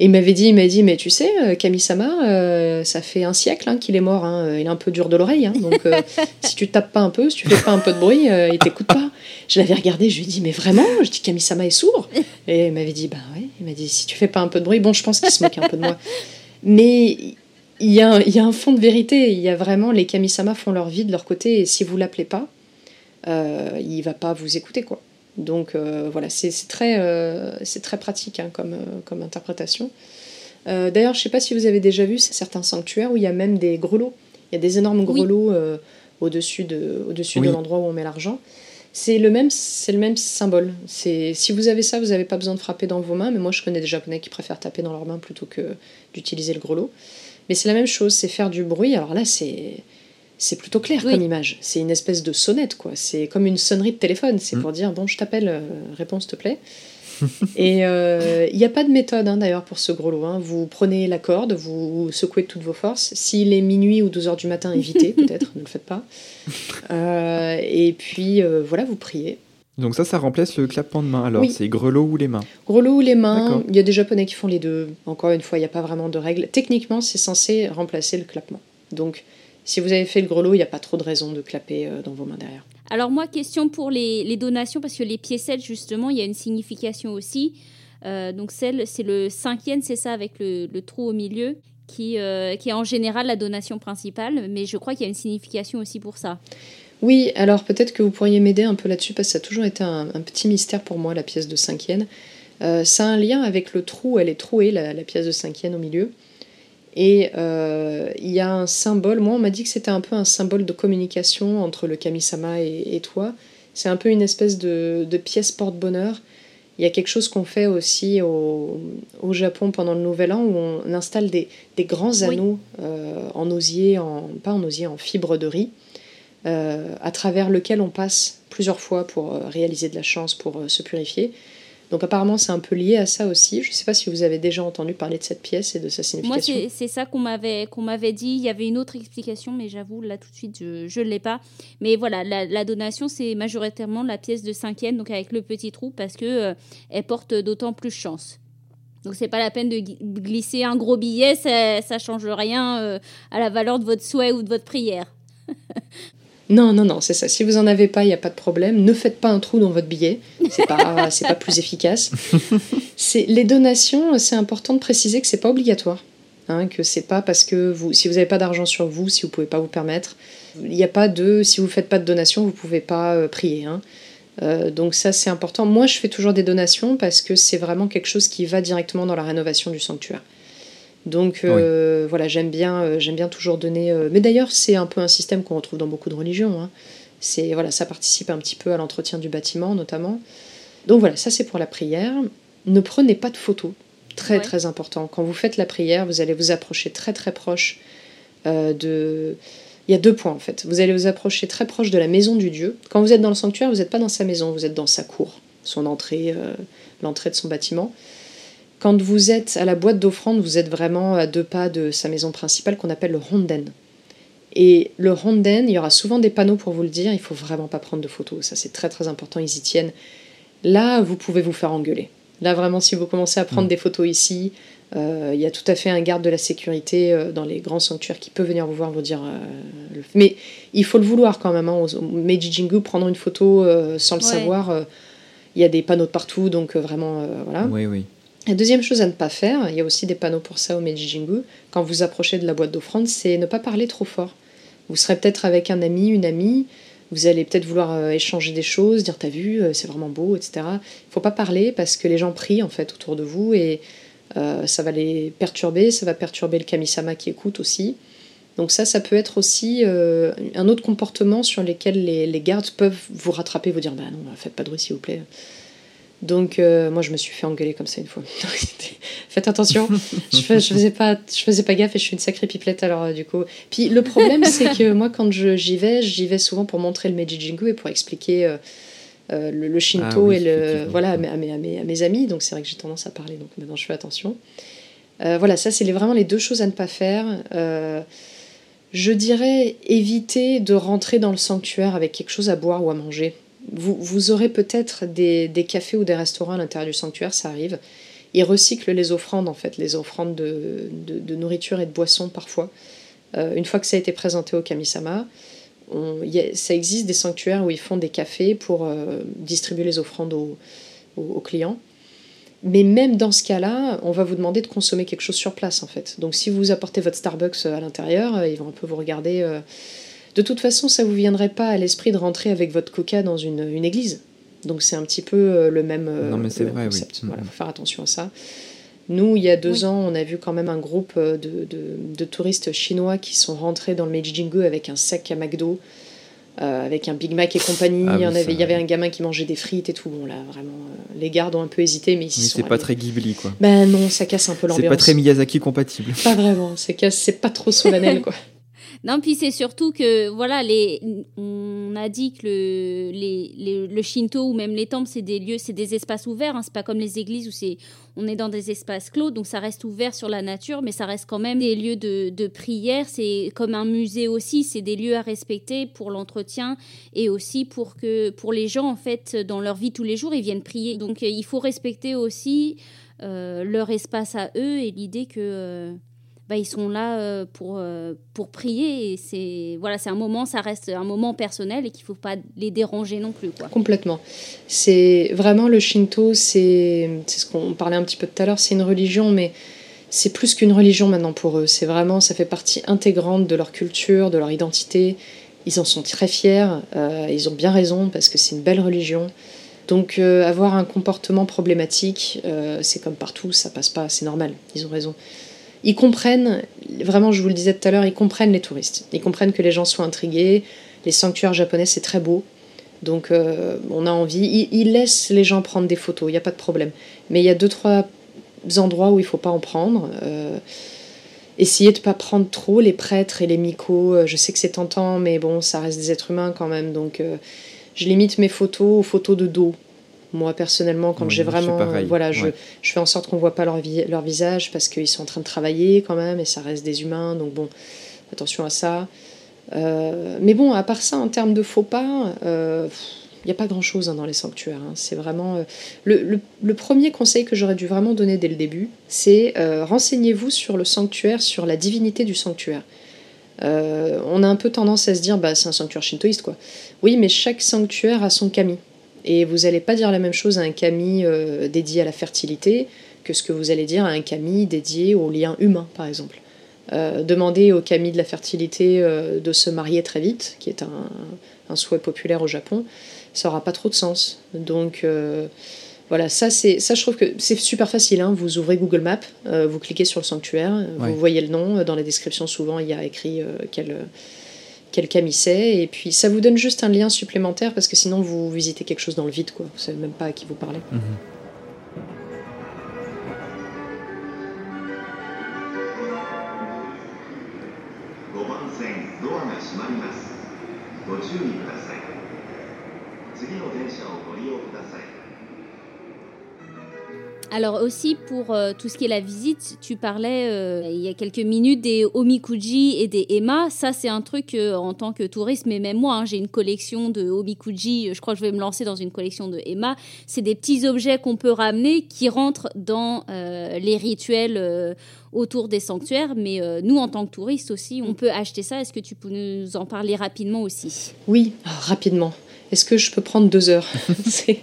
Et il m'avait dit, il m'a dit, mais tu sais, euh, Kami-sama, euh, ça fait un siècle hein, qu'il est mort. hein. Il est un peu dur de l'oreille. hein. donc, euh, si tu tapes pas un peu, si tu fais pas un peu de bruit, euh, il t'écoute pas. Je l'avais regardé, je lui ai dit, mais vraiment? Je dis, Kami-sama est sourd Et il m'avait dit, bah ouais. Il m'a dit, si tu fais pas un peu de bruit, bon, je pense qu'il se moque un peu de moi. Mais il y, a, un- il y a un fond de vérité. Il y a vraiment, les Kami-sama font leur vie de leur côté. Et si vous l'appelez pas, euh, il va pas vous écouter, quoi. Donc euh, voilà, c'est très, euh, c'est très pratique hein, comme, euh, comme interprétation. Euh, D'ailleurs, je sais pas si vous avez déjà vu certains sanctuaires où il y a même des grelots. Il y a des énormes Oui. grelots euh, au-dessus de, au -dessus Oui. de l'endroit où on met l'argent. C'est le même, c'est le même symbole. C'est si vous avez ça, vous n'avez pas besoin de frapper dans vos mains. Mais moi, je connais des Japonais qui préfèrent taper dans leurs mains plutôt que d'utiliser le grelot. Mais c'est la même chose, c'est faire du bruit. Alors là, c'est c'est plutôt clair Oui. comme image. C'est une espèce de sonnette, quoi. C'est comme une sonnerie de téléphone. C'est Mm. pour dire bon, je t'appelle, euh, réponds s'il te plaît. Et euh, il n'y a pas de méthode hein, d'ailleurs pour ce gros lot. hein. Vous prenez la corde, vous secouez de toutes vos forces. S'il est minuit ou 12 heures du matin, évitez peut-être, ne le faites pas. Euh, et puis euh, voilà, vous priez. Donc ça, ça remplace le clappement de main. Alors, Oui. c'est grelot ou les mains. Gros lot ou les mains, il y a des japonais qui font les deux. Encore une fois, il n'y a pas vraiment de règles. Techniquement, c'est censé remplacer le clappement. Donc, si vous avez fait le grelot, il n'y a pas trop de raison de clapper euh, dans vos mains derrière. Alors moi, question pour les, les donations, parce que les piécettes, justement, il y a une signification aussi. Euh, donc celle, c'est le cinquième, c'est ça, avec le, le trou au milieu, qui, euh, qui est en général la donation principale, mais je crois qu'il y a une signification aussi pour ça. Oui, alors peut-être que vous pourriez m'aider un peu là-dessus, parce que ça a toujours été un, un petit mystère pour moi, la pièce de cinquième. Euh, ça a un lien avec le trou, elle est trouée, la, la pièce de cinquième au milieu. Et euh, il y a un symbole, moi on m'a dit que c'était un peu un symbole de communication entre le kami-sama et, et toi. C'est un peu une espèce de, de pièce porte-bonheur. Il y a quelque chose qu'on fait aussi au, au Japon pendant le Nouvel An où on installe des, des grands Oui. anneaux euh, en osier, en, pas en osier, en fibre de riz, euh, à travers lequel on passe plusieurs fois pour réaliser de la chance, pour se purifier. Donc apparemment c'est un peu lié à ça aussi. Je ne sais pas si vous avez déjà entendu parler de cette pièce et de sa Moi, signification. c'est c'est ça qu'on m'avait qu'on m'avait dit. Il y avait une autre explication, mais j'avoue, là, tout de suite, je ne l'ai pas. Mais voilà, la, la donation, c'est majoritairement la pièce de cinquième, donc avec le petit trou, parce que euh, elle porte d'autant plus chance. Donc c'est pas la peine de glisser un gros billet, ça, ça change rien à la valeur de votre souhait ou de votre prière. Non, non, non, c'est ça. Si vous en avez pas, il n'y a pas de problème. Ne faites pas un trou dans votre billet. C'est pas, c'est pas plus efficace. C'est les donations. C'est important de préciser que c'est pas obligatoire. Hein, que c'est pas parce que vous, si vous n'avez pas d'argent sur vous, si vous pouvez pas vous permettre, il n'y a pas de, si vous faites pas de donation, vous pouvez pas euh, prier. Hein. Euh, donc ça c'est important. Moi je fais toujours des donations parce que c'est vraiment quelque chose qui va directement dans la rénovation du sanctuaire. Donc euh, voilà, j'aime bien, euh, j'aime bien toujours donner. Euh, mais d'ailleurs, c'est un peu un système qu'on retrouve dans beaucoup de religions. Hein. C'est voilà, ça participe un petit peu à l'entretien du bâtiment, notamment. Donc voilà, ça c'est pour la prière. Ne prenez pas de photos, très très important. Quand vous faites la prière, vous allez vous approcher très très proche de. Il y a deux points en fait. Vous allez vous approcher très proche de la maison du Dieu. Quand vous êtes dans le sanctuaire, vous n'êtes pas dans sa maison, vous êtes dans sa cour, son entrée, l'entrée de son bâtiment. Quand vous êtes à la boîte d'offrande, vous êtes vraiment à deux pas de sa maison principale qu'on appelle le ronden. Et le ronden, il y aura souvent des panneaux pour vous le dire, il faut vraiment pas prendre de photos, ça c'est très très important, ils y tiennent. Là, vous pouvez vous faire engueuler. Là, vraiment, si vous commencez à prendre mm. des photos ici, euh, il y a tout à fait un garde de la sécurité euh, dans les grands sanctuaires qui peut venir vous voir, vous dire. Euh, mais il faut le vouloir quand même. Hein, au Meiji Jingu, prendre une photo sans le savoir, il y a des panneaux de partout, donc vraiment, voilà. Oui, oui. La deuxième chose à ne pas faire, il y a aussi des panneaux pour ça au Meiji Jingu, quand vous approchez de la boîte d'offrande, c'est ne pas parler trop fort. Vous serez peut-être avec un ami, une amie, vous allez peut-être vouloir euh, échanger des choses, dire t'as vu, euh, c'est vraiment beau, etc. Il faut pas parler parce que les gens prient en fait autour de vous et euh, ça va les perturber, ça va perturber le kamisama qui écoute aussi. Donc ça, ça peut être aussi un autre comportement sur lequel les, les, gardes peuvent vous rattraper, vous dire bah non, faites pas de bruit s'il vous plaît. Donc euh, moi je me suis fait engueuler comme ça une fois. Faites attention, je, faisais pas, je faisais pas gaffe et je suis une sacrée pipelette alors euh, du coup. Puis le problème c'est que moi quand j'y vais, j'y vais souvent pour montrer le Meiji Jingu et pour expliquer euh, le, Shinto ah et le voilà à mes, à, mes, à mes, amis. Donc c'est vrai que j'ai tendance à parler donc maintenant je fais attention. voilà ça c'est vraiment les deux choses à ne pas faire. je dirais éviter de rentrer dans le sanctuaire avec quelque chose à boire ou à manger vous, aurez peut-être des, cafés ou des restaurants à l'intérieur du sanctuaire, ça arrive. Ils recyclent les offrandes, en fait, les offrandes de, nourriture et de boissons parfois. Euh, une fois que ça a été présenté au Kamisama, ça existe des sanctuaires où ils font des cafés pour euh, distribuer les offrandes aux, clients. Mais même dans ce cas-là, on va vous demander de consommer quelque chose sur place, en fait. Donc si vous apportez votre Starbucks à l'intérieur, ils vont un peu vous regarder. Euh, de toute façon, ça vous viendrait pas à l'esprit de rentrer avec votre coca dans une, église. Donc c'est un petit peu euh, le même. Euh, non, mais c'est vrai, oui. Voilà, faut faire attention à ça. Nous, il y a deux ans, on a vu quand même un groupe euh, de, touristes chinois qui sont rentrés dans le Meiji Jingu avec un sac à McDo, avec un Big Mac et compagnie. Ah il, y avait, il y avait un gamin qui mangeait des frites et tout. Bon, là, vraiment, les gardes ont un peu hésité, mais ils oui, c'est pas très Ghibli, quoi. Ben non, ça casse un peu l'ambiance. C'est pas très Miyazaki compatible. Pas vraiment, c'est pas trop solennel, quoi. Non, puis c'est surtout que, voilà, les, on a dit que le, les, le Shinto ou même les temples, c'est des lieux, c'est des espaces ouverts. Hein, c'est pas comme les églises où c'est, on est dans des espaces clos, donc ça reste ouvert sur la nature, mais ça reste quand même des lieux de, prière. C'est comme un musée aussi, c'est des lieux à respecter pour l'entretien et aussi pour que, pour les gens, en fait, dans leur vie tous les jours, ils viennent prier. Donc il faut respecter aussi euh, leur espace à eux et l'idée que. Euh, bah, ils sont là euh, pour, euh, pour prier. C'est voilà, c'est un moment, ça reste un moment personnel et qu'il ne faut pas les déranger non plus. Complètement. C'est vraiment le Shinto, c'est ce qu'on parlait un petit peu tout à l'heure, c'est une religion, mais c'est plus qu'une religion maintenant pour eux. C'est vraiment, ça fait partie intégrante de leur culture, de leur identité. Ils en sont très fiers, euh, ils ont bien raison parce que c'est une belle religion. Donc avoir un comportement problématique, c'est comme partout, ça passe pas, c'est normal, ils ont raison ils comprennent, vraiment je vous le disais tout à l'heure, ils comprennent les touristes. Ils comprennent que les gens soient intrigués. Les sanctuaires japonais, c'est très beau. Donc euh, on a envie. Ils, laissent les gens prendre des photos, il n'y a pas de problème. Mais il y a deux, trois endroits où il ne faut pas en prendre. Euh, essayez de ne pas prendre trop les prêtres et les micos. Euh, je sais que c'est tentant, mais bon, ça reste des êtres humains quand même. Donc je limite mes photos aux photos de dos. Moi, personnellement, quand j'ai vraiment. Voilà, je, je, fais en sorte qu'on ne voit pas leur, leur visage parce qu'ils sont en train de travailler quand même et ça reste des humains. Donc, bon, attention à ça. Euh, mais bon, à part ça, en termes de faux pas, euh, Il n'y a pas grand-chose hein, dans les sanctuaires. hein. C'est vraiment... euh, le, le- le premier conseil que j'aurais dû vraiment donner dès le début, c'est euh, renseignez-vous sur le sanctuaire, sur la divinité du sanctuaire. Euh, on a un peu tendance à se dire, bah, c'est un sanctuaire shintoïste, quoi. Oui, mais chaque sanctuaire a son kami. Et vous n'allez pas dire la même chose à un kami euh, dédié à la fertilité que ce que vous allez dire à un kami dédié au lien humain, par exemple. Euh, demander au kami de la fertilité euh, de se marier très vite, qui est un, un souhait populaire au Japon, ça n'aura pas trop de sens. Donc euh, voilà, ça, c'est, ça je trouve que c'est super facile. hein. Vous ouvrez Google Maps, vous cliquez sur le sanctuaire, Ouais. vous voyez le nom. Dans la description, souvent, il y a écrit quel, quel kami c'est. Et puis ça vous donne juste un lien supplémentaire parce que sinon vous visitez quelque chose dans le vide. Quoi. Vous savez même pas à qui vous parlez. 5 Alors aussi pour euh, tout ce qui est la visite, tu parlais euh, il y a quelques minutes des omikuji et des ema. Ça c'est un truc euh, en tant que touriste, mais même moi hein, j'ai une collection de omikuji. Je crois que je vais me lancer dans une collection de ema. C'est des petits objets qu'on peut ramener qui rentrent dans les rituels autour des sanctuaires. Mais nous en tant que touristes aussi, on peut acheter ça. Est-ce que tu peux nous en parler rapidement aussi? Oui, ah, rapidement. Est-ce que je peux prendre deux heures C'est-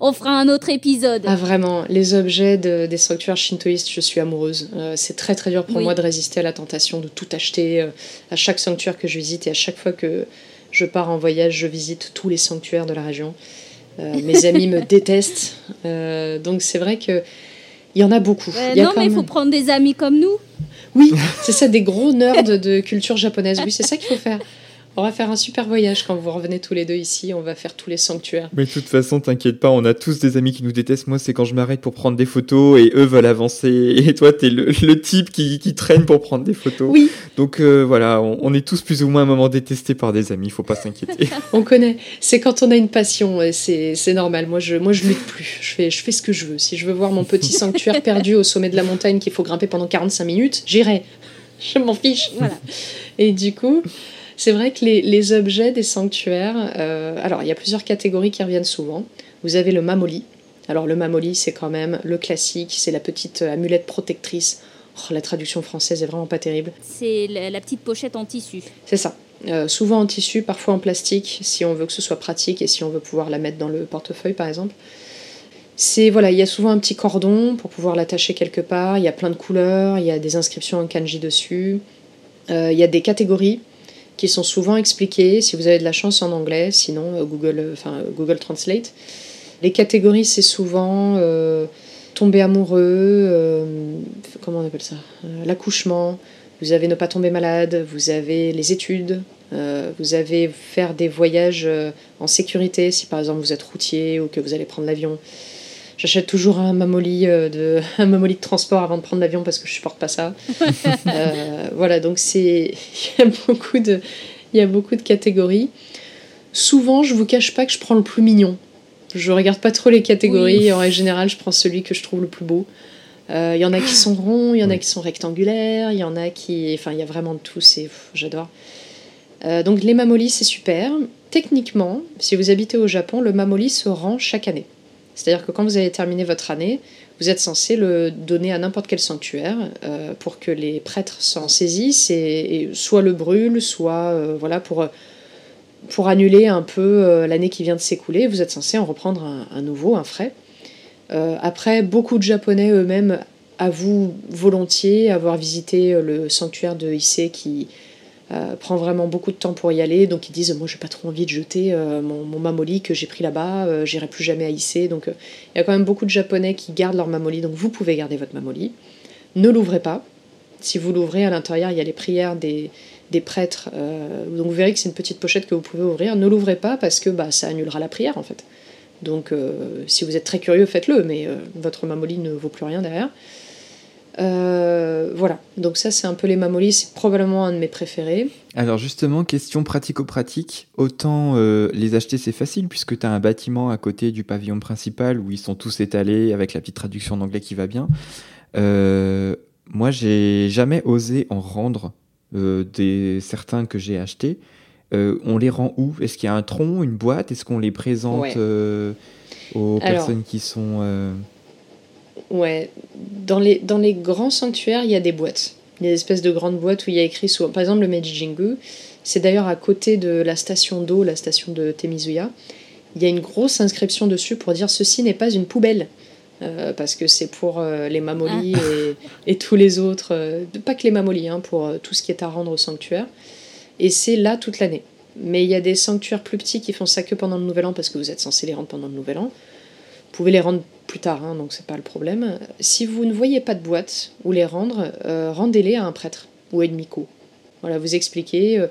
On fera un autre épisode. Ah vraiment, les objets de- des sanctuaires shintoïstes, je suis amoureuse. Euh, c'est très très dur pour Oui. moi de résister à la tentation de tout acheter euh, à chaque sanctuaire que je visite et à chaque fois que je pars en voyage, je visite tous les sanctuaires de la région. Euh, mes amis me détestent, Euh, donc c'est vrai que il y en a beaucoup. Ouais, Il y a non mais il faut prendre des amis comme nous. Oui, c'est ça, des gros nerds de culture japonaise. Oui, c'est ça qu'il faut faire. On va faire un super voyage quand vous revenez tous les deux ici. On va faire tous les sanctuaires. Mais de toute façon, t'inquiète pas, on a tous des amis qui nous détestent. Moi, c'est quand je m'arrête pour prendre des photos et eux veulent avancer. Et toi, t'es le, le type qui, qui traîne pour prendre des photos. Oui, Donc euh, voilà, on, on est tous plus ou moins à un moment détestés par des amis, faut pas s'inquiéter. on connaît. C'est quand on a une passion, c'est normal. Moi, je, moi, je lutte plus. Je fais, je fais ce que je veux. Si je veux voir mon petit sanctuaire perdu au sommet de la montagne qu'il faut grimper pendant 45 minutes, j'irai. Je m'en fiche. Voilà. Et du coup, c'est vrai que les, les objets des sanctuaires, euh, alors il y a plusieurs catégories qui reviennent souvent. Vous avez le mamoli. Alors le mamoli, c'est quand même le classique, c'est la petite euh, amulette protectrice. Oh, la traduction française est vraiment pas terrible. C'est la, la petite pochette en tissu. C'est ça. Euh, souvent en tissu, parfois en plastique, si on veut que ce soit pratique et si on veut pouvoir la mettre dans le portefeuille, par exemple. C'est voilà, il y a souvent un petit cordon pour pouvoir l'attacher quelque part. Il y a plein de couleurs, il y a des inscriptions en kanji dessus. Euh, il y a des catégories qui sont souvent expliquées. Si vous avez de la chance en anglais, sinon euh, Google, euh, enfin euh, Google Translate. Les catégories, c'est souvent tomber amoureux, comment on appelle ça, l'accouchement. Vous avez ne pas tomber malade, vous avez les études, vous avez faire des voyages en sécurité si par exemple vous êtes routier ou que vous allez prendre l'avion. J'achète toujours un mamoli, euh, de, un mamoli de transport avant de prendre l'avion parce que je supporte pas ça. Euh, voilà, donc c'est il y a beaucoup de il y a beaucoup de catégories. Souvent, je vous cache pas que je prends le plus mignon. Je regarde pas trop les catégories. Oui. En règle générale, je prends celui que je trouve le plus beau. Euh, Il y en a qui sont ronds, il y en a qui sont rectangulaires, il y en a qui. Enfin, il y a vraiment de tout, c'est j'adore. Euh, donc, les mamolis, c'est super. Techniquement, si vous habitez au Japon, le mamoli se rend chaque année. C'est-à-dire que quand vous avez terminé votre année, vous êtes censé le donner à n'importe quel sanctuaire euh, pour que les prêtres s'en saisissent et, soit le brûlent, soit euh, voilà pour, annuler un peu euh, l'année qui vient de s'écouler. Vous êtes censé en reprendre un, nouveau, un frais. Après, beaucoup de Japonais eux-mêmes avouent volontiers avoir visité le sanctuaire de Issei qui euh, prend vraiment beaucoup de temps pour y aller. Donc ils disent Moi, j'ai pas trop envie de jeter euh, mon, mamoli que j'ai pris là-bas, euh, j'irai plus jamais à Issei. Donc il y a quand même beaucoup de Japonais qui gardent leur mamoli. Donc vous pouvez garder votre mamoli. Ne l'ouvrez pas. Si vous l'ouvrez, à l'intérieur, il y a les prières des, des prêtres. donc vous verrez que c'est une petite pochette que vous pouvez ouvrir. Ne l'ouvrez pas parce que bah, ça annulera la prière en fait. Donc si vous êtes très curieux, faites-le, mais votre mamoli ne vaut plus rien derrière. Euh, voilà, donc ça c'est un peu les mamolis, c'est probablement un de mes préférés. Alors justement, question pratico-pratique, autant euh, les acheter c'est facile puisque tu as un bâtiment à côté du pavillon principal où ils sont tous étalés avec la petite traduction en anglais qui va bien. Euh, moi j'ai jamais osé en rendre des certains que j'ai achetés. on les rend où? Est-ce qu'il y a un tronc, une boîte? Est-ce qu'on les présente Ouais. aux Alors- personnes qui sont... Ouais, dans les, dans les grands sanctuaires, il y a des boîtes. Il y a des espèces de grandes boîtes où il y a écrit souvent. Par exemple, le Meiji Jingu, c'est d'ailleurs à côté de la station d'eau, la station de Temizuya. Il y a une grosse inscription dessus pour dire ceci n'est pas une poubelle. Euh, parce que c'est pour euh, les mamolis et, et tous les autres, euh, pas que les mamolis, hein, pour tout ce qui est à rendre au sanctuaire. Et c'est là toute l'année. Mais il y a des sanctuaires plus petits qui font ça que pendant le Nouvel An parce que vous êtes censé les rendre pendant le Nouvel An. Vous pouvez les rendre plus tard, hein, donc c'est pas le problème. Si vous ne voyez pas de boîte où les rendre, euh, rendez-les à un prêtre ou à une miko. Voilà, vous expliquez euh,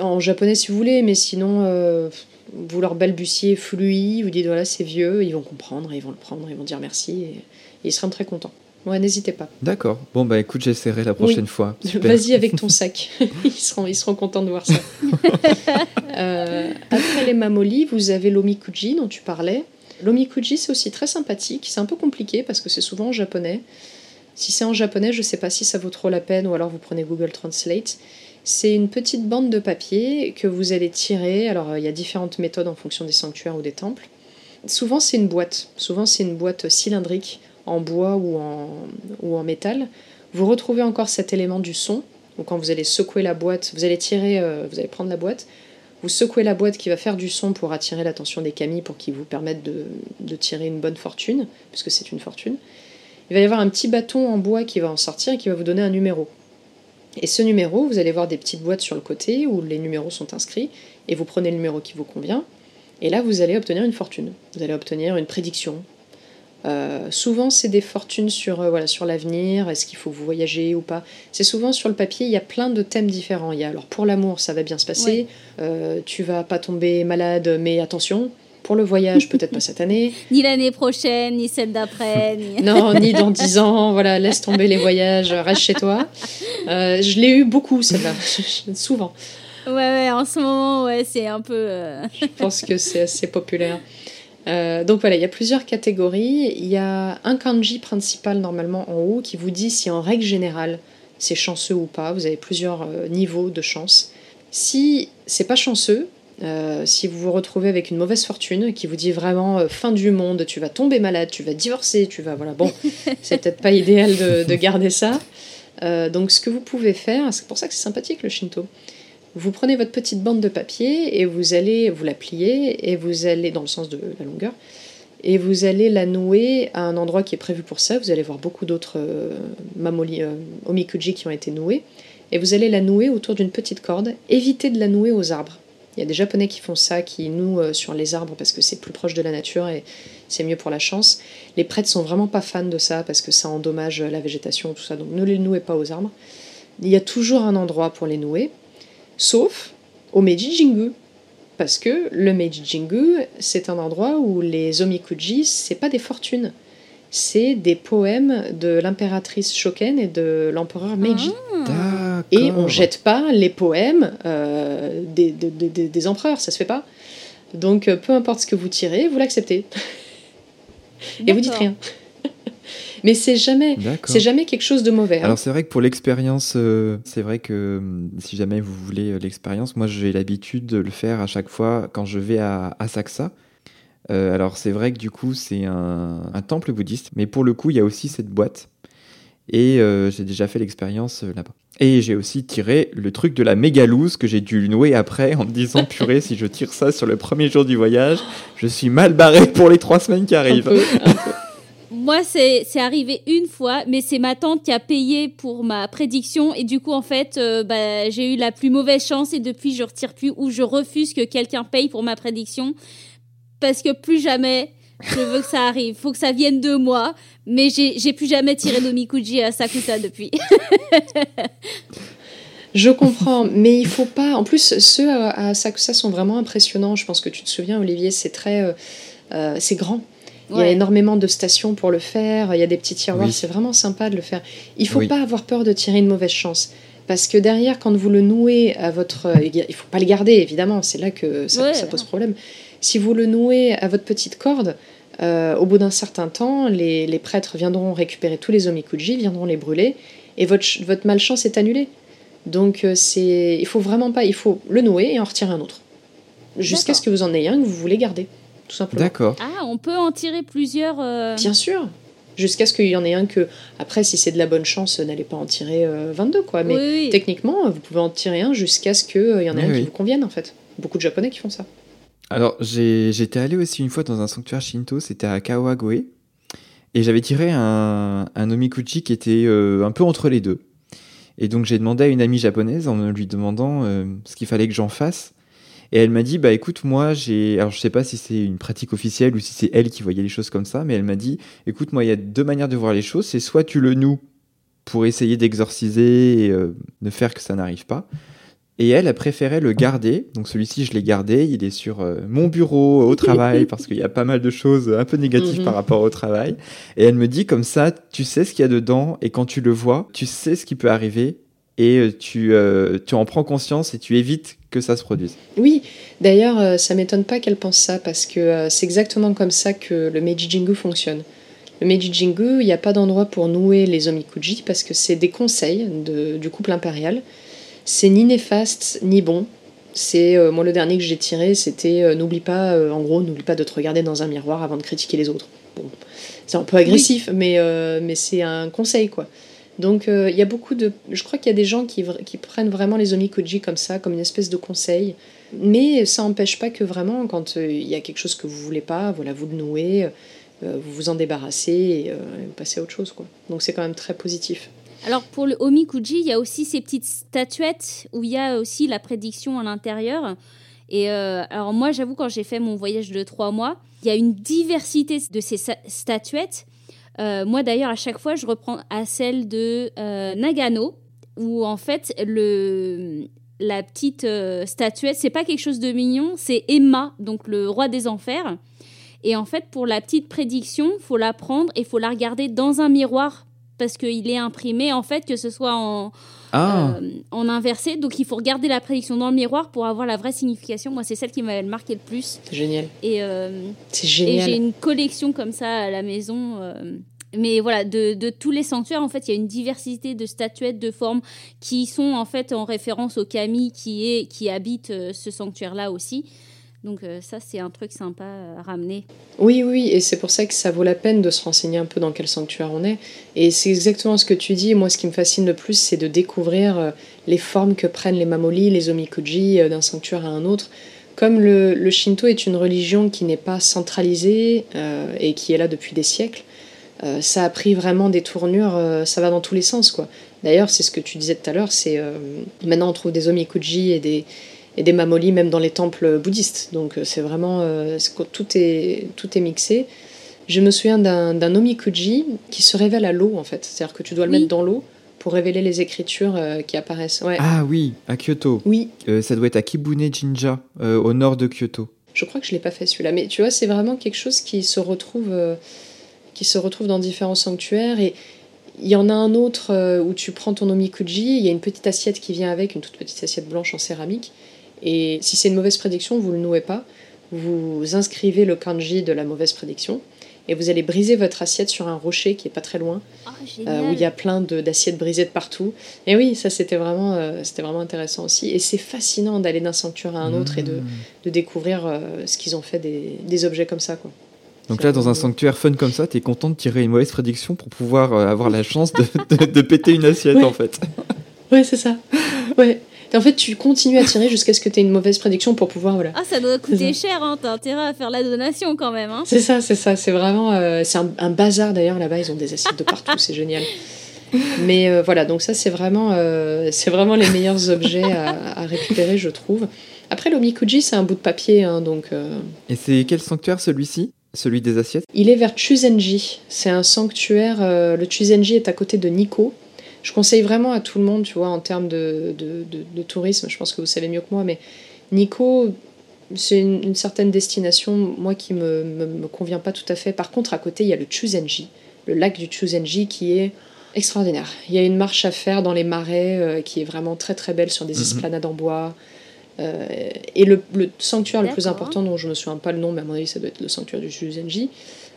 en japonais si vous voulez, mais sinon euh, vous leur balbutiez flui, vous dites voilà c'est vieux, ils vont comprendre, ils vont le prendre, ils vont dire merci et, et ils seront très contents. Ouais, n'hésitez pas. D'accord. Bon, bah écoute, j'essaierai la prochaine fois. Vas-y avec ton sac. ils, seront, ils seront contents de voir ça. Euh, après les mamolis, vous avez l'omikuji dont tu parlais. L'omikuji, c'est aussi très sympathique. C'est un peu compliqué parce que c'est souvent en japonais. Si c'est en japonais, je ne sais pas si ça vaut trop la peine ou alors vous prenez Google Translate. C'est une petite bande de papier que vous allez tirer. Alors, euh, il y a différentes méthodes en fonction des sanctuaires ou des temples. Souvent, c'est une boîte. Souvent, c'est une boîte cylindrique en bois ou en, métal. Vous retrouvez encore cet élément du son. Donc, quand vous allez secouer la boîte, vous allez tirer, euh, vous allez prendre la boîte, vous secouez la boîte qui va faire du son pour attirer l'attention des kami pour qu'ils vous permettent de, de tirer une bonne fortune, puisque c'est une fortune. Il va y avoir un petit bâton en bois qui va en sortir et qui va vous donner un numéro. Et ce numéro, vous allez voir des petites boîtes sur le côté où les numéros sont inscrits, et vous prenez le numéro qui vous convient, et là vous allez obtenir une fortune. Vous allez obtenir une prédiction. Euh, souvent, c'est des fortunes sur, euh, voilà, sur l'avenir, est-ce qu'il faut vous voyager ou pas. C'est souvent sur le papier, il y a plein de thèmes différents. Il y a alors pour l'amour, ça va bien se passer, Ouais. euh, tu vas pas tomber malade, mais attention, pour le voyage, peut-être pas cette année. Ni l'année prochaine, ni celle d'après, ni... Non, ni dans 10 ans, voilà, laisse tomber les voyages, reste chez toi. Je l'ai eu beaucoup, celle-là, souvent. Ouais, ouais, en ce moment, ouais, c'est un peu... Je pense que c'est assez populaire. Euh, donc voilà, il y a plusieurs catégories. Il y a un kanji principal normalement en haut qui vous dit si en règle générale c'est chanceux ou pas. Vous avez plusieurs euh, niveaux de chance. Si c'est pas chanceux, euh, si vous vous retrouvez avec une mauvaise fortune qui vous dit vraiment euh, fin du monde, tu vas tomber malade, tu vas divorcer, tu vas voilà bon, c'est peut-être pas idéal de, de garder ça. Euh, donc ce que vous pouvez faire, c'est pour ça que c'est sympathique le shinto. Vous prenez votre petite bande de papier et vous allez vous la plier et vous allez dans le sens de la longueur et vous allez la nouer à un endroit qui est prévu pour ça. Vous allez voir beaucoup d'autres euh, euh, omikuji qui ont été noués et vous allez la nouer autour d'une petite corde. Évitez de la nouer aux arbres. Il y a des japonais qui font ça, qui nouent euh, sur les arbres parce que c'est plus proche de la nature et c'est mieux pour la chance. Les prêtres sont vraiment pas fans de ça parce que ça endommage la végétation, tout ça. Donc ne les nouez pas aux arbres. Il y a toujours un endroit pour les nouer, sauf au Meiji Jingu. Parce que le Meiji Jingu, c'est un endroit où les omikuji, c'est pas des fortunes. C'est des poèmes de l'impératrice Shoken et de l'empereur Meiji. D'accord. Et on jette pas les poèmes euh, des, des, des- des empereurs, ça se fait pas. Donc euh, peu importe ce que vous tirez, vous l'acceptez. Et vous dites rien. Mais c'est jamais, c'est jamais quelque chose de mauvais. hein. Alors c'est vrai que pour l'expérience, euh, c'est vrai que hum, si jamais vous voulez euh, l'expérience, moi j'ai l'habitude de le faire à chaque fois quand je vais à Asakusa. Euh, alors c'est vrai que du coup c'est un, un temple bouddhiste, mais pour le coup il y a aussi cette boîte et euh, j'ai déjà fait l'expérience euh, là-bas. Et j'ai aussi tiré le truc de la mégalouse que j'ai dû nouer après en me disant purée si je tire ça sur le premier jour du voyage, je suis mal barré pour les trois semaines qui un arrivent. peu, un peu. Moi, c'est arrivé une fois, mais c'est ma tante qui a payé pour ma prédiction. Et du coup, en fait, euh, bah, j'ai eu la plus mauvaise chance et depuis, je retire plus ou je refuse que quelqu'un paye pour ma prédiction. Parce que plus jamais, je veux que ça arrive. Faut que ça vienne de moi. Mais j'ai plus jamais tiré d'Omikuji à Sakusa depuis. Je comprends, mais il faut pas. En plus, ceux à, Asakusa sont vraiment impressionnants. Je pense que tu te souviens, Olivier, c'est très, euh, euh, c'est grand. Il y a énormément de stations pour le faire. Il y a des petits tiroirs. Oui. C'est vraiment sympa de le faire. Il faut Oui. pas avoir peur de tirer une mauvaise chance. Parce que derrière, quand vous le nouez à votre. Il faut pas le garder, évidemment. C'est là que ça, Ouais. ça pose problème. Si vous le nouez à votre petite corde, euh, au bout d'un certain temps, les, les prêtres viendront récupérer tous les omikuji, viendront les brûler, et votre, ch- votre malchance est annulée. Donc euh, c'est, il faut vraiment pas, il faut le nouer et en retirer un autre, jusqu'à ce que vous en ayez un que vous voulez garder, tout simplement. D'accord. Ah, on peut en tirer plusieurs. euh, Bien sûr. Jusqu'à ce qu'il y en ait un que, après, si c'est de la bonne chance, n'allez pas en tirer euh, 22, quoi. Mais oui, oui. techniquement, vous pouvez en tirer un jusqu'à ce qu'il y en ait Oui, un qui vous convienne, en fait. Beaucoup de Japonais qui font ça. Alors, j'ai- j'étais allé aussi une fois dans un sanctuaire Shinto, c'était à Kawagoe, et j'avais tiré un, un omikuchi qui était euh, un peu entre les deux. Et donc, j'ai demandé à une amie japonaise en lui demandant euh, ce qu'il fallait que j'en fasse. Et elle m'a dit, bah écoute, moi j'ai. Alors, je sais pas si c'est une pratique officielle ou si c'est elle qui voyait les choses comme ça, mais elle m'a dit, écoute, moi, il y a deux manières de voir les choses. C'est soit tu le noues pour essayer d'exorciser et euh, de faire que ça n'arrive pas. Et elle, elle préférait le garder. Donc celui-ci, je l'ai gardé. Il est sur euh, mon bureau au travail parce qu'il y a pas mal de choses un peu négatives Mhm. par rapport au travail. Et elle me dit comme ça, tu sais ce qu'il y a dedans et quand tu le vois, tu sais ce qui peut arriver et euh, tu, euh, tu en prends conscience et tu évites que ça se produise. Oui, d'ailleurs, euh, ça m'étonne pas qu'elle pense ça, parce que euh, c'est exactement comme ça que le Meiji Jingu fonctionne. Le Meiji Jingu, il n'y a pas d'endroit pour nouer les omikuji, parce que c'est des conseils de- du couple impérial. C'est ni néfaste, ni bon. C'est euh, moi le dernier que j'ai tiré, c'était euh, n'oublie pas, euh, en gros, n'oublie pas de te regarder dans un miroir avant de critiquer les autres. Bon, c'est un peu agressif, mais euh, mais c'est un conseil quoi. Donc euh, il y a beaucoup de, je crois qu'il y a des gens qui, prennent vraiment les omikuji comme ça, comme une espèce de conseil. Mais ça n'empêche pas que vraiment, quand euh, il y a quelque chose que vous voulez pas, voilà, vous le nouez, euh, vous vous en débarrassez et, vous passez à autre chose quoi. Donc c'est quand même très positif. Alors pour le omikuji, il y a aussi ces petites statuettes où il y a aussi la prédiction à l'intérieur. Et alors moi, j'avoue, quand j'ai fait mon voyage de trois mois, il y a une diversité de ces statuettes. Euh, moi d'ailleurs, à chaque fois, je reprends à celle de euh, Nagano, où en fait le la petite euh, statuette, c'est pas quelque chose de mignon, c'est Emma, donc le roi des enfers. Et en fait, pour la petite prédiction, faut la prendre et faut la regarder dans un miroir parce qu'il est imprimé en fait que ce soit en, Ah, euh, en inversé. Donc il faut regarder la prédiction dans le miroir pour avoir la vraie signification. Moi, c'est celle qui m'avait marqué le plus. C'est génial. Et, euh, C'est et génial. j'ai une collection comme ça à la maison. euh, mais voilà, de, de tous les sanctuaires, en fait, il y a une diversité de statuettes, de formes qui sont en fait en référence au kami qui, est, qui habite euh, ce sanctuaire-là aussi. Donc euh, ça, c'est un truc sympa à ramener. Oui, oui, et c'est pour ça que ça vaut la peine de se renseigner un peu dans quel sanctuaire on est. Et c'est exactement ce que tu dis. Moi, ce qui me fascine le plus, c'est de découvrir euh, les formes que prennent les mamoli, les omikuji euh, d'un sanctuaire à un autre. Comme le, le Shinto est une religion qui n'est pas centralisée euh, et qui est là depuis des siècles, euh, ça a pris vraiment des tournures, euh, ça va dans tous les sens, quoi. D'ailleurs, c'est ce que tu disais tout à l'heure, c'est euh, maintenant on trouve des omikuji et des, et des mamoli même dans les temples bouddhistes. Donc euh, c'est vraiment euh, tout est tout est mixé. Je me souviens d'un omikuji qui se révèle à l'eau en fait, c'est-à-dire que tu dois le Oui. mettre dans l'eau pour révéler les écritures euh, qui apparaissent. Ouais. ah oui, à Kyoto. Oui, Euh, ça doit être à Kibune Jinja, au nord de Kyoto. je crois que je l'ai pas fait celui-là, mais tu vois, c'est vraiment quelque chose qui se retrouve qui se retrouve dans différents sanctuaires et il y en a un autre où tu prends ton omikuji, il y a une petite assiette qui vient avec, une toute petite assiette blanche en céramique. Et si c'est une mauvaise prédiction, vous ne le nouez pas. Vous inscrivez le kanji de la mauvaise prédiction et vous allez briser votre assiette sur un rocher qui est pas très loin, Ah, euh, où il y a plein de- d'assiettes brisées de partout. Et oui, ça c'était vraiment, euh, c'était vraiment intéressant aussi. Et c'est fascinant d'aller d'un sanctuaire à un autre et de, Mmh. de découvrir euh, ce qu'ils ont fait des, des objets comme ça. Quoi. Donc là, dans un sanctuaire fun comme ça, t'es content de tirer une mauvaise prédiction pour pouvoir euh, avoir la chance de, de- de péter une assiette Ouais. en fait. Ouais, c'est ça. Ouais. Et en fait, tu continues à tirer jusqu'à ce que tu aies une mauvaise prédiction pour pouvoir. Voilà. Ah, ça doit coûter cher, hein. T'as intérêt à faire la donation quand même, hein. C'est ça, c'est ça. C'est vraiment. euh, c'est un, un bazar d'ailleurs là-bas. Ils ont des assiettes de partout. c'est génial. Mais euh, voilà, donc ça, c'est vraiment, euh, c'est vraiment les meilleurs objets à, à récupérer, je trouve. Après, l'omikuji, c'est un bout de papier. hein, donc, euh, Et c'est quel sanctuaire celui-ci? Celui des assiettes? Il est vers Chuzenji. C'est un sanctuaire. euh, le Chuzenji est à côté de Nikko. Je conseille vraiment à tout le monde, tu vois, en termes de, de, de- de tourisme. Je pense que vous savez mieux que moi, mais Nikko, c'est une, une certaine destination, moi, qui me, me, me convient pas tout à fait. Par contre, à côté, il y a le Chuzenji, le lac du Chuzenji, qui est extraordinaire. Il y a une marche à faire dans les marais euh, qui est vraiment très très belle sur des Mhm. esplanades en bois. Euh, et le, le sanctuaire le plus important, dont je me souviens pas le nom, mais à mon avis, ça doit être le sanctuaire du Chuzenji.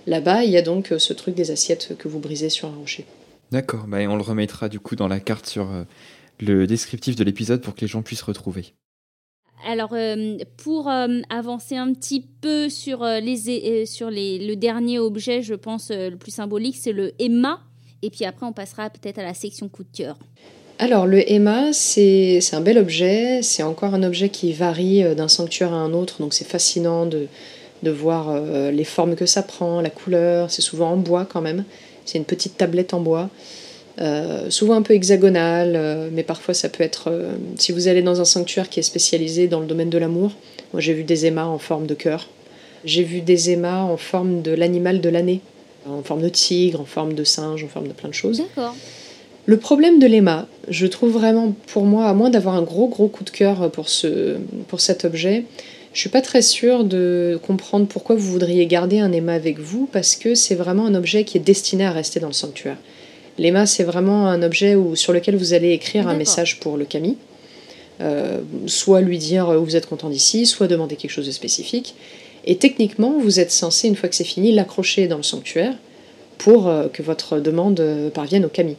Là-bas, il y a donc euh, ce truc des assiettes que vous brisez sur un rocher. D'accord, bah, on le remettra du coup dans la carte sur euh, le descriptif de l'épisode pour que les gens puissent retrouver. Alors, euh, pour euh, avancer un petit peu sur, euh, les, sur les, le dernier objet, je pense le plus symbolique, c'est le Emma. Et puis après, on passera peut-être à la section coup de cœur. Alors, le Emma, c'est un bel objet. C'est encore un objet qui varie d'un sanctuaire à un autre. Donc, c'est fascinant de, de voir les formes que ça prend, la couleur. C'est souvent en bois quand même. C'est une petite tablette en bois. Euh, souvent un peu hexagonale, euh, mais parfois ça peut être. Euh, si vous allez dans un sanctuaire qui est spécialisé dans le domaine de l'amour, moi j'ai vu des émas en forme de cœur, j'ai vu des émas en forme de l'animal de l'année, en forme de tigre, en forme de singe, en forme de plein de choses. D'accord. Le problème de l'éma, je trouve vraiment pour moi, à moins d'avoir un gros gros coup de cœur pour, ce, pour cet objet, je suis pas très sûre de comprendre pourquoi vous voudriez garder un éma avec vous, parce que c'est vraiment un objet qui est destiné à rester dans le sanctuaire. L'EMA, c'est vraiment un objet où, sur lequel vous allez écrire un message pour le Kami. Euh, soit lui dire euh, vous êtes content d'ici, soit demander quelque chose de spécifique. Et techniquement, vous êtes censé, une fois que c'est fini, l'accrocher dans le sanctuaire pour euh, que votre demande parvienne au Kami.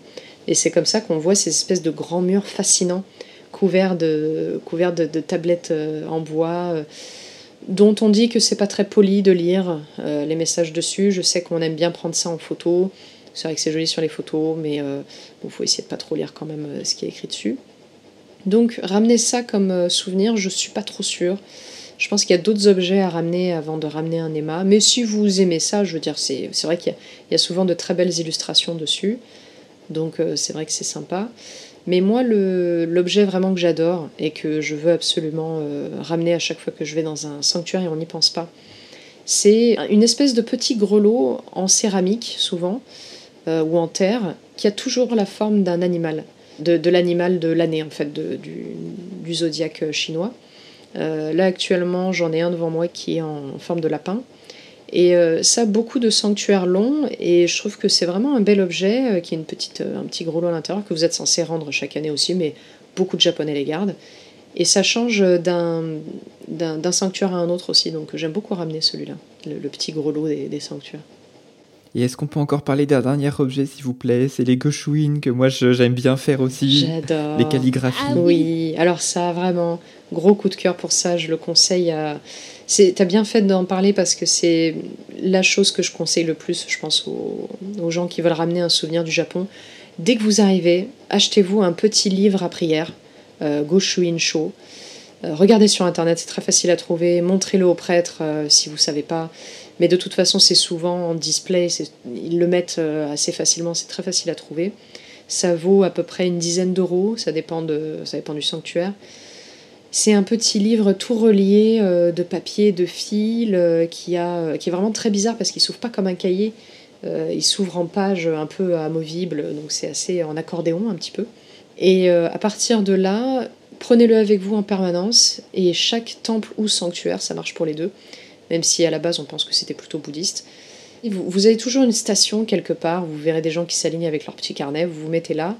Et c'est comme ça qu'on voit ces espèces de grands murs fascinants, couverts de, tablettes en bois, dont on dit que c'est pas très poli de lire les messages dessus. Je sais qu'on aime bien prendre ça en photo. C'est vrai que c'est joli sur les photos, mais il euh, faut essayer de pas trop lire quand même euh, ce qui est écrit dessus. Donc ramener ça comme euh, souvenir, je suis pas trop sûre. Je pense qu'il y a d'autres objets à ramener avant de ramener un Emma. Mais si vous aimez ça, je veux dire, c'est vrai qu'il y, a souvent de très belles illustrations dessus. Donc c'est vrai que c'est sympa. Mais moi, l'objet vraiment que j'adore et que je veux absolument ramener à chaque fois que je vais dans un sanctuaire et on n'y pense pas, c'est une espèce de petit grelot en céramique, souvent, euh, ou en terre, qui a toujours la forme d'un animal, de, l'animal de l'année en fait, du, zodiaque chinois. Euh, là actuellement j'en ai un devant moi qui est en forme de lapin. Et euh, ça, beaucoup de sanctuaires longs, et je trouve que c'est vraiment un bel objet, qui est une petite, un petit gros lot à l'intérieur, que vous êtes censé rendre chaque année aussi, mais beaucoup de Japonais les gardent. Et ça change d'un, d'un, sanctuaire à un autre aussi, donc j'aime beaucoup ramener celui-là, le, petit gros lot des sanctuaires. Et est-ce qu'on peut encore parler d'un dernier objet, s'il vous plaît? C'est les goshuin que moi j'aime bien faire aussi. J'adore. Les calligraphies. Ah oui. alors ça, vraiment, gros coup de cœur pour ça, je le conseille à. T'as bien fait d'en parler parce que c'est la chose que je conseille le plus, je pense, aux, gens qui veulent ramener un souvenir du Japon. Dès que vous arrivez, achetez-vous un petit livre à prière, euh, Goshuin Sho. Euh, regardez sur internet, c'est très facile à trouver. Montrez-le au prêtre euh, si vous ne savez pas. Mais de toute façon, c'est souvent en display, ils le mettent euh, assez facilement, c'est très facile à trouver. Ça vaut à peu près une dizaine d'euros, ça, de, ça dépend du sanctuaire. C'est un petit livre tout relié euh, de papier, de fil, euh, qui, a, qui est vraiment très bizarre parce qu'il s'ouvre pas comme un cahier. il s'ouvre en page un peu amovible, donc c'est assez en accordéon un petit peu. Et à partir de là, prenez-le avec vous en permanence et chaque temple ou sanctuaire, ça marche pour les deux, même si à la base on pense que c'était plutôt bouddhiste. vous, avez toujours une station quelque part, vous verrez des gens qui s'alignent avec leur petit carnet, vous vous mettez là.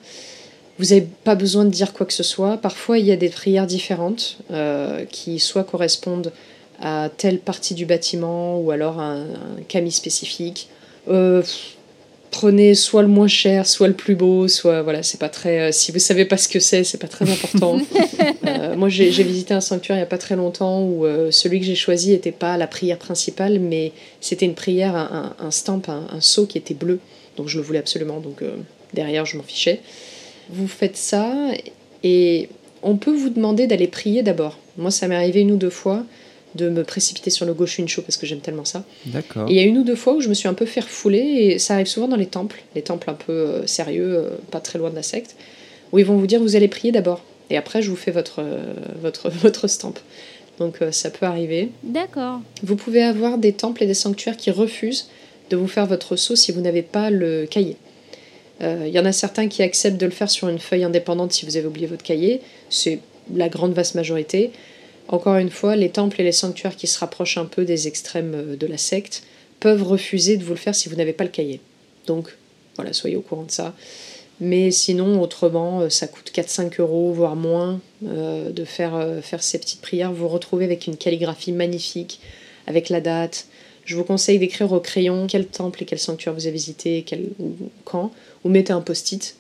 Vous n'avez pas besoin de dire quoi que ce soit. Parfois, il y a des prières différentes euh, qui soit correspondent à telle partie du bâtiment ou alors à un, un spécifique. Euh, prenez soit le moins cher, soit le plus beau, soit voilà, c'est pas très. Euh, si vous savez pas ce que c'est, c'est pas très important. Euh, moi, j'ai visité un sanctuaire il y a pas très longtemps où euh, celui que j'ai choisi n'était pas la prière principale, mais c'était une prière, un, un stamp, un, un, sceau qui était bleu, donc je le voulais absolument. Donc derrière, je m'en fichais. Vous faites ça et on peut vous demander d'aller prier d'abord. Moi, ça m'est arrivé une ou deux fois de me précipiter sur le Show parce que j'aime tellement ça. D'accord. Il y a une ou deux fois où je me suis un peu fait refouler, et ça arrive souvent dans les temples, les temples un peu euh, sérieux, euh, pas très loin de la secte, où ils vont vous dire vous allez prier d'abord, et après je vous fais votre, euh, votre, votre stamp. Donc ça peut arriver. D'accord. Vous pouvez avoir des temples et des sanctuaires qui refusent de vous faire votre saut si vous n'avez pas le cahier. Il y en a certains qui acceptent de le faire sur une feuille indépendante si vous avez oublié votre cahier. C'est la grande vaste majorité. Encore une fois, les temples et les sanctuaires qui se rapprochent un peu des extrêmes euh, de la secte peuvent refuser de vous le faire si vous n'avez pas le cahier. Donc voilà, soyez au courant de ça. Mais sinon, autrement, euh, ça coûte 4-5 euros, voire moins, euh, de faire, faire ces petites prières. Vous vous retrouvez avec une calligraphie magnifique, avec la date. Je vous conseille d'écrire au crayon quel temple et quel sanctuaire vous avez visité, quel, ou quand, ou mettez un post-it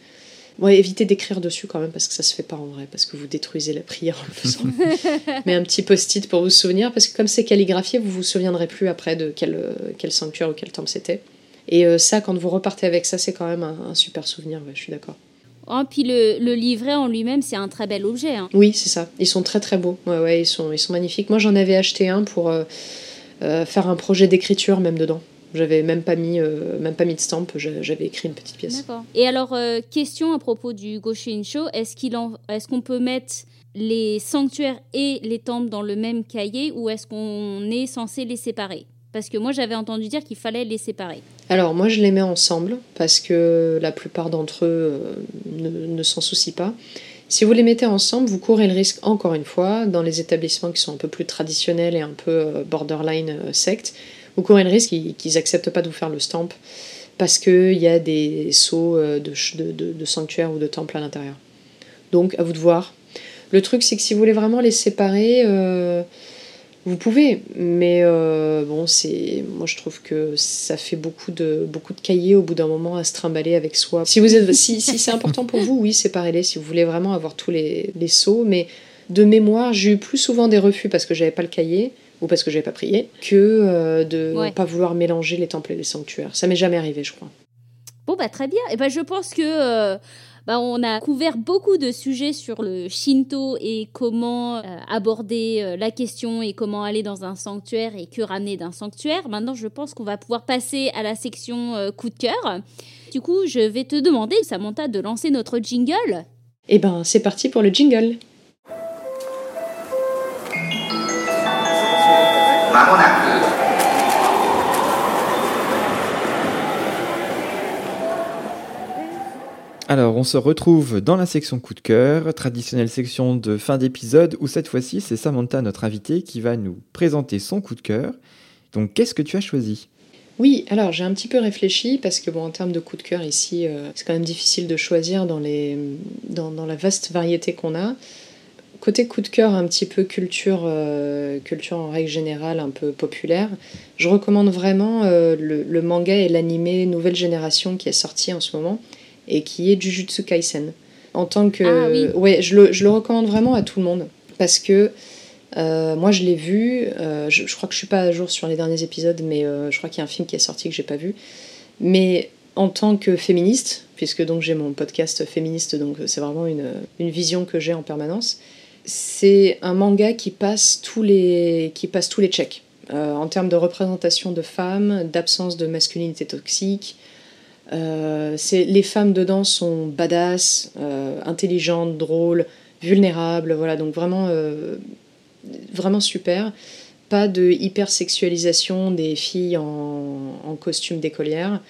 Ouais, évitez d'écrire dessus quand même parce que ça se fait pas en vrai, parce que vous détruisez la prière en le faisant. Mais un petit post-it pour vous souvenir, parce que comme c'est calligraphié, vous vous souviendrez plus après de quel, euh, quel sanctuaire ou quel temple c'était. Et euh, ça, quand vous repartez avec ça, c'est quand même un, un super souvenir, ouais, je suis d'accord. Oh, puis le, le livret en lui-même, c'est un très bel objet. hein. Oui, c'est ça. Ils sont très très beaux. Ouais, ouais, ils sont, ils sont magnifiques. Moi, j'en avais acheté un pour euh, faire un projet d'écriture même dedans. J'avais même pas mis, euh, même pas mis de stamp. j'a- J'avais écrit une petite pièce. D'accord. Et alors, euh, question à propos du Goshinsho, est-ce qu'il en... est-ce qu'on peut mettre les sanctuaires et les temples dans le même cahier ou est-ce qu'on est censé les séparer? Parce que moi, j'avais entendu dire qu'il fallait les séparer. Alors moi je les mets ensemble parce que la plupart d'entre eux euh, ne, ne s'en soucient pas. Si vous les mettez ensemble, vous courez le risque, encore une fois, dans les établissements qui sont un peu plus traditionnels et un peu euh, borderline euh, secte, vous courez le risque qu'ils qu'ils acceptent pas de vous faire le stamp parce qu'il y a des sceaux euh, de, sanctuaires ou de temples à l'intérieur. Donc à vous de voir. Le truc c'est que si vous voulez vraiment les séparer, vous pouvez, mais euh, bon, c'est moi je trouve que ça fait beaucoup de beaucoup de cahiers au bout d'un moment à se trimballer avec soi. Si vous êtes, si, si c'est important pour vous, oui, séparez-les. Si vous voulez vraiment avoir tous les, les sauts, mais de mémoire, j'ai eu plus souvent des refus parce que j'avais pas le cahier ou parce que j'avais pas prié que euh, de Ouais. pas vouloir mélanger les temples et les sanctuaires. Ça m'est jamais arrivé, je crois. Bon, bah très bien. Et ben, je pense que euh, bah, on a couvert beaucoup de sujets sur le Shinto et comment euh, aborder euh, la question et comment aller dans un sanctuaire et que ramener d'un sanctuaire. Maintenant, je pense qu'on va pouvoir passer à la section euh, coup de cœur. Du coup, je vais te demander, Samantha, de lancer notre jingle. Eh ben, c'est parti pour le jingle. ま Alors, on se retrouve dans la section coup de cœur, traditionnelle section de fin d'épisode, où cette fois-ci, c'est Samantha, notre invitée, qui va nous présenter son coup de cœur. Donc, qu'est-ce que tu as choisi? Oui, alors j'ai un petit peu réfléchi parce que bon, en termes de coup de cœur ici, euh, c'est quand même difficile de choisir dans, les, dans, la vaste variété qu'on a. Côté coup de cœur, un petit peu culture, euh, culture en règle générale, un peu populaire, je recommande vraiment euh, le, le manga et l'animé Nouvelle Génération qui est sorti en ce moment et qui est Jujutsu Kaisen. En tant que. Ah oui. Ouais, je le, je le recommande vraiment à tout le monde parce que euh, moi, je l'ai vu. euh, je, je crois que je suis pas à jour sur les derniers épisodes, mais euh, je crois qu'il y a un film qui est sorti que j'ai pas vu. Mais en tant que féministe, puisque donc j'ai mon podcast féministe, donc c'est vraiment une, une vision que j'ai en permanence. C'est un manga qui passe tous les qui passe tous les checks en termes de représentation de femmes, d'absence de masculinité toxique. Euh, les femmes dedans sont badass, euh, intelligentes, drôles, vulnérables. Voilà, donc vraiment euh, vraiment super. Pas de hypersexualisation des filles en, en costume d'écolière.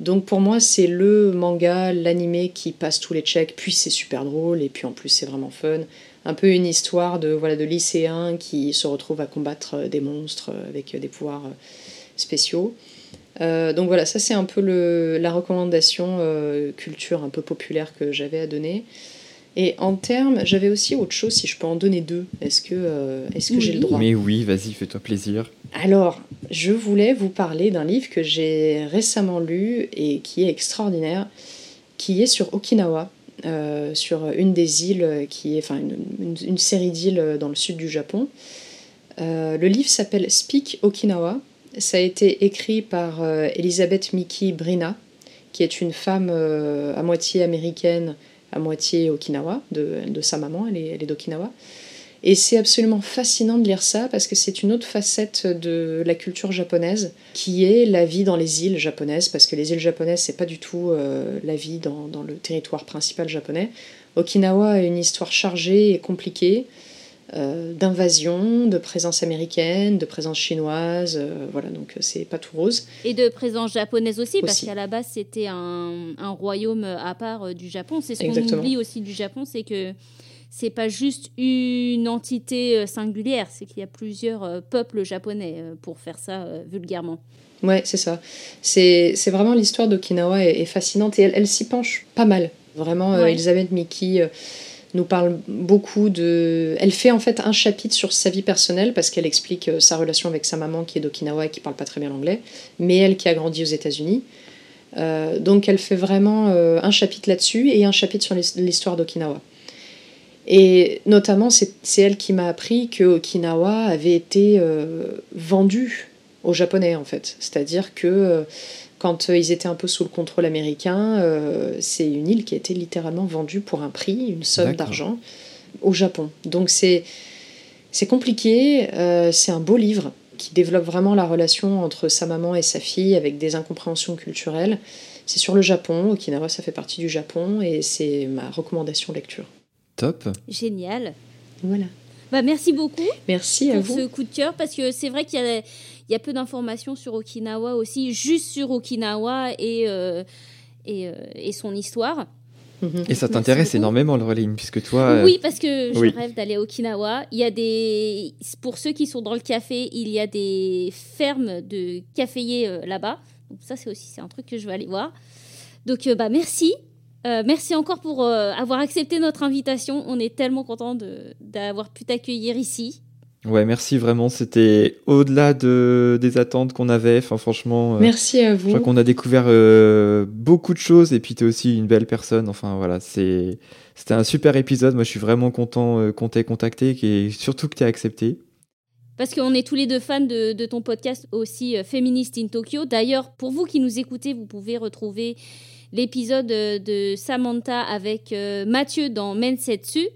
Donc pour moi, c'est le manga, l'animé qui passe tous les checks, puis c'est super drôle, et puis en plus c'est vraiment fun. Un peu une histoire de, voilà, de lycéens qui se retrouvent à combattre des monstres avec des pouvoirs spéciaux. Euh, donc voilà, ça c'est un peu le, la recommandation euh, culture un peu populaire que j'avais à donner. Et en termes, j'avais aussi autre chose, si je peux en donner deux. Est-ce que, euh, est-ce que j'ai le droit? Mais oui, vas-y, fais-toi plaisir. alors, je voulais vous parler d'un livre que j'ai récemment lu et qui est extraordinaire, qui est sur Okinawa, sur une des îles qui est, enfin, une, une- une série d'îles dans le sud du Japon. Le livre s'appelle Speak Okinawa. Ça a été écrit par euh, Elisabeth Miki Brina, qui est une femme euh, à moitié américaine, à moitié Okinawa, de, sa maman, elle est, elle est d'Okinawa. Et c'est absolument fascinant de lire ça parce que c'est une autre facette de la culture japonaise qui est la vie dans les îles japonaises parce que les îles japonaises c'est pas du tout euh, la vie dans le territoire principal japonais. Okinawa a une histoire chargée et compliquée euh, d'invasion, de présence américaine, de présence chinoise, euh, voilà donc c'est pas tout rose. Et de présence japonaise aussi, parce qu'à la base, c'était un, un royaume à part euh, du Japon. C'est ce qu'on oublie aussi du Japon, c'est que c'est pas juste une entité euh, singulière, c'est qu'il y a plusieurs euh, peuples japonais, euh, pour faire ça euh, vulgairement. Ouais, c'est ça. C'est vraiment l'histoire d'Okinawa est, est fascinante et elle, elle s'y penche pas mal. Vraiment, euh, Ouais. Elisabeth Miki euh, nous parle beaucoup de. Elle fait en fait un chapitre sur sa vie personnelle parce qu'elle explique euh, sa relation avec sa maman qui est d'Okinawa et qui parle pas très bien l'anglais, mais elle qui a grandi aux États-Unis. Euh, donc elle fait vraiment euh, un chapitre là-dessus et un chapitre sur l'his- l'histoire d'Okinawa. Et notamment, c'est elle qui m'a appris que Okinawa avait été euh, vendu aux Japonais, en fait. C'est-à-dire que quand euh, ils étaient un peu sous le contrôle américain, euh, c'est une île qui a été littéralement vendue pour un prix, une somme d'argent, au Japon. Donc c'est c'est compliqué, euh, c'est un beau livre qui développe vraiment la relation entre sa maman et sa fille avec des incompréhensions culturelles. C'est sur le Japon, Okinawa ça fait partie du Japon et c'est ma recommandation lecture. Top. Génial. Voilà. Bah, merci beaucoup Merci à pour vous. ce coup de cœur parce que c'est vrai qu'il y a, il y a peu d'informations sur Okinawa aussi, juste sur Okinawa et, euh, et, euh, et son histoire. Mhm. Et ça t'intéresse énormément, Laureline, puisque toi. euh, Oui, parce que je oui. rêve d'aller à Okinawa. Il y a des, pour ceux qui sont dans le café, il y a des fermes de caféiers euh, là-bas. Donc ça, c'est aussi c'est un truc que je vais aller voir. Donc euh, bah merci. Euh, merci encore pour euh, avoir accepté notre invitation. On est tellement content de d'avoir pu t'accueillir ici. Ouais, merci vraiment. C'était au-delà de, des attentes qu'on avait. Enfin, franchement. euh, Merci à Je vous. crois qu'on a découvert euh, beaucoup de choses et puis tu es aussi une belle personne. Enfin voilà, c'est c'était un super épisode. Moi, je suis vraiment content euh, qu'on t'ait contacté et surtout que tu accepté. Parce qu'on est tous les deux fans de, de ton podcast aussi, Féministe in Tokyo. D'ailleurs, pour vous qui nous écoutez, vous pouvez retrouver l'épisode de Samantha avec Mathieu dans Mensetsu.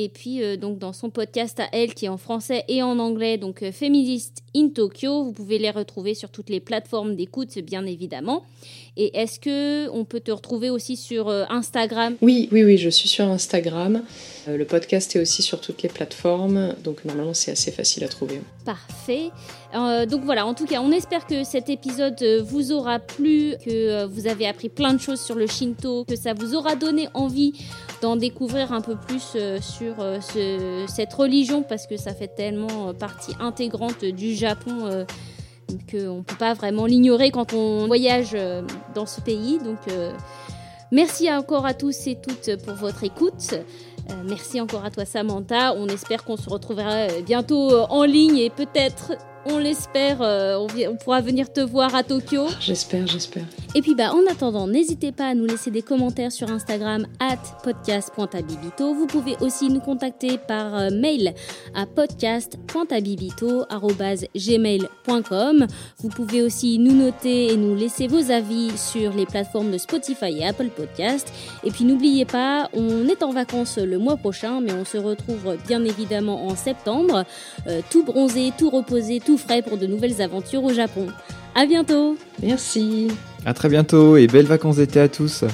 Et puis, euh, donc, dans son podcast à elle, qui est en français et en anglais, donc euh, Féministe in Tokyo. Vous pouvez les retrouver sur toutes les plateformes d'écoute, bien évidemment. Et est-ce que on peut te retrouver aussi sur euh, Instagram? Oui, oui, oui, je suis sur Instagram. Euh, le podcast est aussi sur toutes les plateformes, donc normalement c'est assez facile à trouver. Parfait. Donc voilà, en tout cas, on espère que cet épisode vous aura plu, que vous avez appris plein de choses sur le Shinto, que ça vous aura donné envie d'en découvrir un peu plus euh, sur euh, ce- cette religion, parce que ça fait tellement euh, partie intégrante du Japon qu'on ne peut pas vraiment l'ignorer quand on voyage dans ce pays. Donc merci encore à tous et toutes pour votre écoute. Merci encore à toi Samantha. On espère qu'on se retrouvera bientôt en ligne et peut-être, on l'espère, euh, on, on pourra venir te voir à Tokyo. J'espère, j'espère. Et puis bah en attendant, n'hésitez pas à nous laisser des commentaires sur Instagram at podcast.abibito. Vous pouvez aussi nous contacter par euh, mail à podcast.abibito@gmail.com. Vous pouvez aussi nous noter et nous laisser vos avis sur les plateformes de Spotify et Apple Podcast. Et puis n'oubliez pas, on est en vacances le mois prochain, mais on se retrouve bien évidemment en septembre, euh, tout bronzé, tout reposé, tout frais pour de nouvelles aventures au Japon. À bientôt. Merci. À très bientôt et belles vacances d'été à tous.